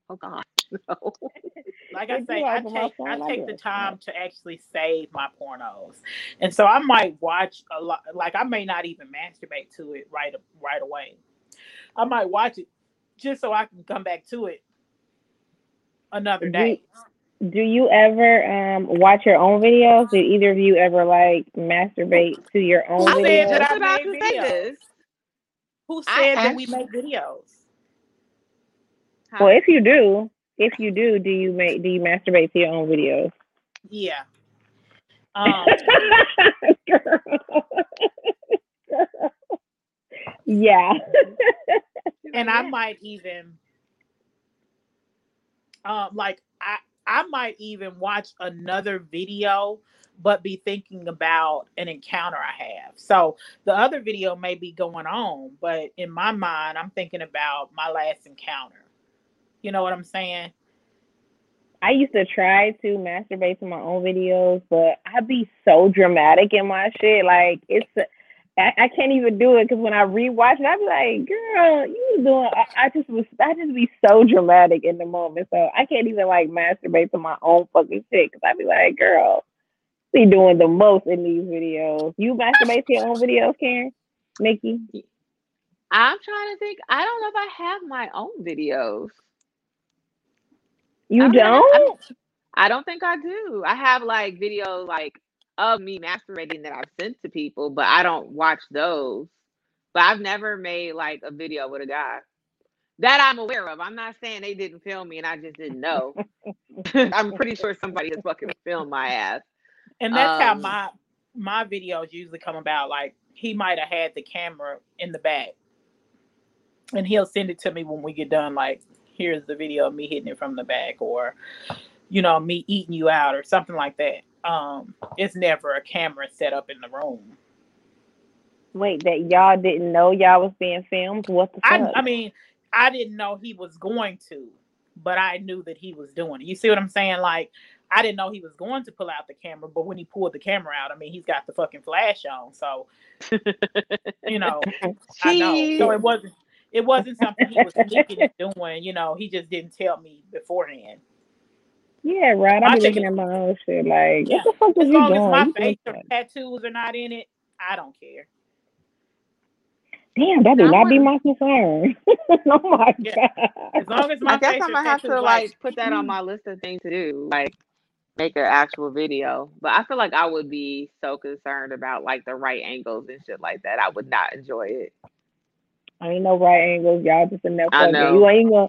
oh God, no. [laughs] like I say, I take I take the time to actually save my pornos, and so I might watch a lot. Like I may not even masturbate to it right right away. I might watch it just so I can come back to it another day. Do you ever um watch your own videos? Did either of you ever like masturbate to your own Who said videos? that I about made to say videos? this. Who I said that we make videos? Well, if you do, if you do, do you make do you masturbate to your own videos? Yeah. [laughs] Um, Girl. [laughs] yeah. [laughs] and I might even um like I I might even watch another video but be thinking about an encounter I have. So the other video may be going on, but in my mind I'm thinking about my last encounter. You know what I'm saying? I used to try to masturbate to my own videos, but I'd be so dramatic in my shit. Like it's, I, I can't even do it because when I rewatch it, I'd be like, "Girl, you was doing." I, I just was, I just be so dramatic in the moment, so I can't even like masturbate to my own fucking shit because I'd be like, "Girl, be doing the most in these videos." You masturbate to your own videos, Karen, Nikki? I'm trying to think. I don't know if I have my own videos. You I mean, I- don't? I don't think I do. I have like videos like of me masturbating that I've sent to people, but I don't watch those. But I've never made like a video with a guy that I'm aware of. I'm not saying they didn't film me and I just didn't know. [laughs] I'm pretty sure somebody has fucking filmed my ass. And that's how Um, my my videos usually come about. Like he might have had the camera in the back, and he'll send it to me when we get done. Like here's the video of me hitting it from the back, or you know me eating you out, or something like that. Um, it's never a camera set up in the room. Wait, that y'all didn't know y'all was being filmed? What the fuck? I I mean I didn't know he was going to, but I knew that he was doing it. You see what I'm saying? Like I didn't know he was going to pull out the camera, but when he pulled the camera out, I mean he's got the fucking flash on, so [laughs] you know. [laughs] I know. So it wasn't it wasn't something he was [laughs] thinking of doing, you know, he just didn't tell me beforehand. Yeah, right. I I be looking at my own shit like, Yeah. what the fuck is As you long doing? as my face or tattoos are not in it, I don't care. Damn, that do I not be my concern. [laughs] oh my Yeah. As long as my I guess I'm gonna have to tattoos, like put that on [laughs] my list of things to do, like make an actual video. But I feel like I would be so concerned about like the right angles and shit like that. I would not enjoy it I ain't no right angles, y'all just in there I know. You ain't gonna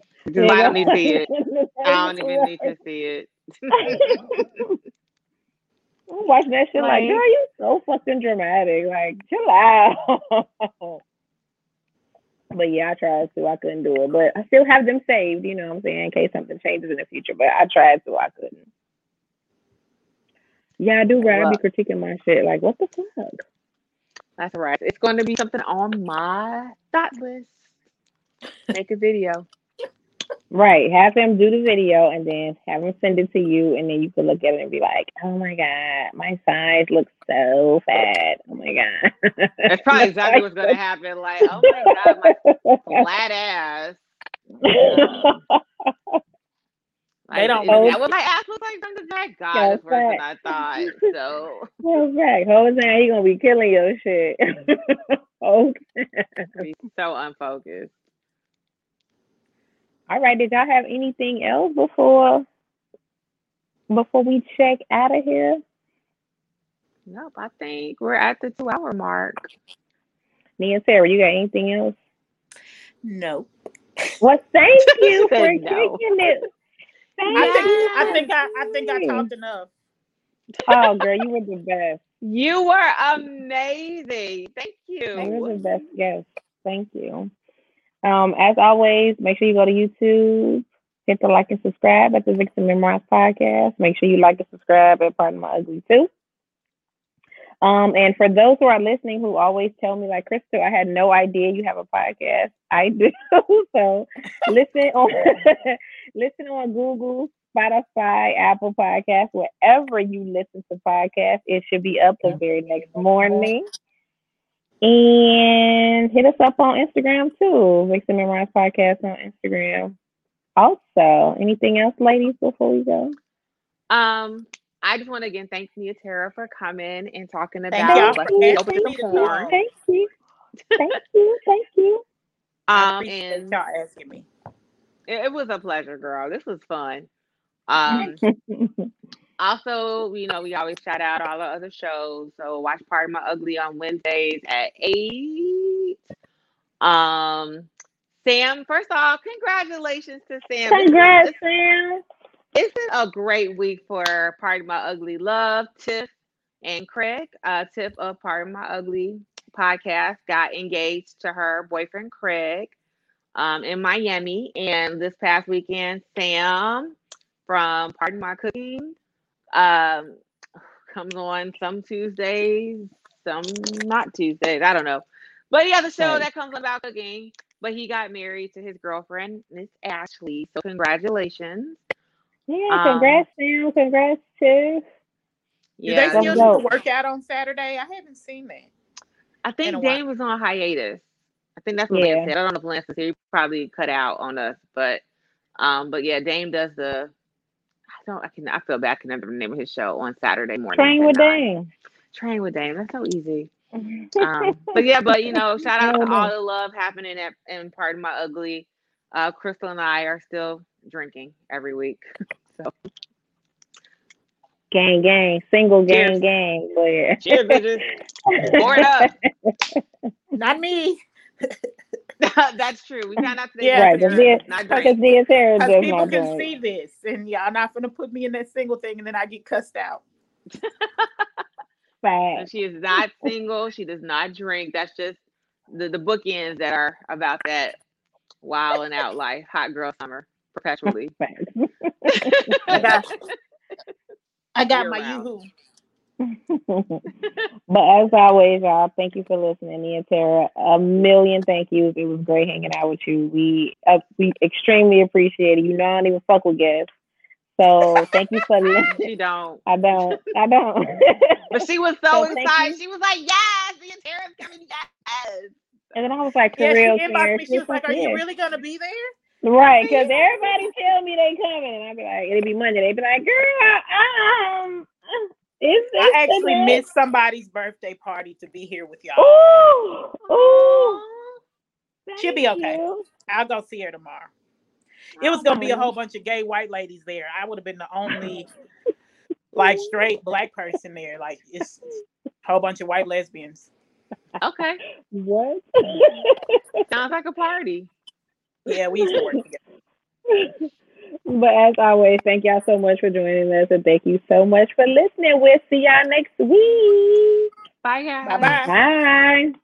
I don't need to see it. [laughs] I don't even need to see it. [laughs] I'm watching that shit like, Like- girl, you so fucking dramatic. Like, chill out. [laughs] but yeah, I tried to. I couldn't do it. But I still have them saved, you know what I'm saying, in case something changes in the future. But I tried to. I couldn't. Yeah, I do, right? I be critiquing my shit. Like, what the fuck? That's right. It's going to be something on my thought list. Make a video. Right. Have him do the video and then have him send it to you and then you can look at it and be like, Oh my god, my size looks so fat. Oh my god. That's probably exactly what's going to happen. Like, oh my god, my [laughs] flat ass. [laughs] [laughs] Like, don't is hold- that what my ass looks like from the back? God, Yeah, it's worse than I fact. thought. [laughs] So Well, right. Jose, he gonna be killing your shit. [laughs] okay. so unfocused. All right. Did y'all have anything else before before we check out of here? Nope, I think we're at the two hour mark. Me and Sarah, you got anything else? Nope. Well, thank [laughs] you for said no. kicking it. Thank I think you. I think I I think I talked enough. Oh, girl, you were the [laughs] best. You were amazing. Thank You You were the best guest. Thank you. Um, as always, make sure you go to YouTube, hit the like and subscribe at the Vixen Memoirs podcast. Make sure you like and subscribe at Pardon My Ugly too. Um, and for those who are listening who always tell me, like Crystal, I had no idea you have a podcast. I [laughs] do. so listen on [laughs] listen on Google, Spotify, Apple Podcasts, wherever you listen to podcasts. It should be up the very next morning. And hit us up on Instagram too. Vixen Memoirs Podcast on Instagram. Also, anything else, ladies, before we go? Um, I just want to again thank Nia Tara for coming and talking Thank about for Be Open to Porn. Thank you. Thank [laughs] you. Thank you. Um, and y'all asking me. it, it was a pleasure, girl. This was fun. Um, [laughs] also, you know, we always shout out all the other shows. So watch Pardon My Ugly on Wednesdays at eight. Um, Sam, first off, congratulations to Sam. Congrats, Sam. This is a great week for Pardon My Ugly Love. Tiff and Craig, uh, Tiff of Pardon My Ugly podcast, got engaged to her boyfriend Craig um, in Miami. And this past weekend, Sam from Pardon My Cooking um, comes on some Tuesdays, some not Tuesdays. I don't know. But yeah, the show Right. that comes about cooking. But he got married to his girlfriend, Miss Ashley. So congratulations. Yeah, Um, congrats, Sam. Congrats, Tiff. Do they still dope. do the workout on Saturday? I haven't seen that. I think in. Dane was on hiatus. I think that's what Yeah. Lance said. I don't know if Lance was here. He probably cut out on us, but um, but yeah, Dame does the. I don't. I can. I feel bad. I can remember the name of his show on Saturday morning. Train with Dane. Train with Dame. That's so easy. [laughs] Um, but yeah, but you know, shout out to all the love happening at and Pardon My Ugly. Uh, Crystal and I are still drinking every week. So gang, gang, single gang, Cheers. gang. But yeah. cheers, bitches. [laughs] Pour it up. Not me. [laughs] That's true. We try not to Yeah. Right, but not [laughs] Because drink. the Sarah Because people can drink. see this, and y'all not gonna put me in that single thing, and then I get cussed out. Fact. And she is not single. She does not drink. That's just the, the bookends that are about that wild and out life, hot girl summer, perpetually. [laughs] I got, [laughs] I got my round. yoo-hoo. [laughs] but as always, y'all, thank you for listening, Nia Tara. A million thank yous. It was great hanging out with you. We uh, we extremely appreciate it. You know, I don't even fuck with guests, so thank you for listening. she don't. I don't. I don't. But she was so, So excited. She was like, yes, the Tara's coming, yes. and then I was like, for Yeah, real, she inboxed me. She was like, like, "Are yeah. you really gonna be there?" Right, because everybody tell me they coming, and I'd be like, it'd be Monday. They'd be like, girl, um, it's, I actually today." missed somebody's birthday party to be here with y'all. Ooh, ooh. She'll be okay. you. I'll go see her tomorrow. It was gonna be a whole bunch of gay white ladies there. I would have been the only [laughs] like straight black person there. Like it's a whole bunch of white lesbians. Okay. What? Sounds like a party. Yeah, we used to work together. [laughs] but as always, thank y'all so much for joining us, and thank you so much for listening. We'll see y'all next week. Bye, guys. Bye bye. Bye.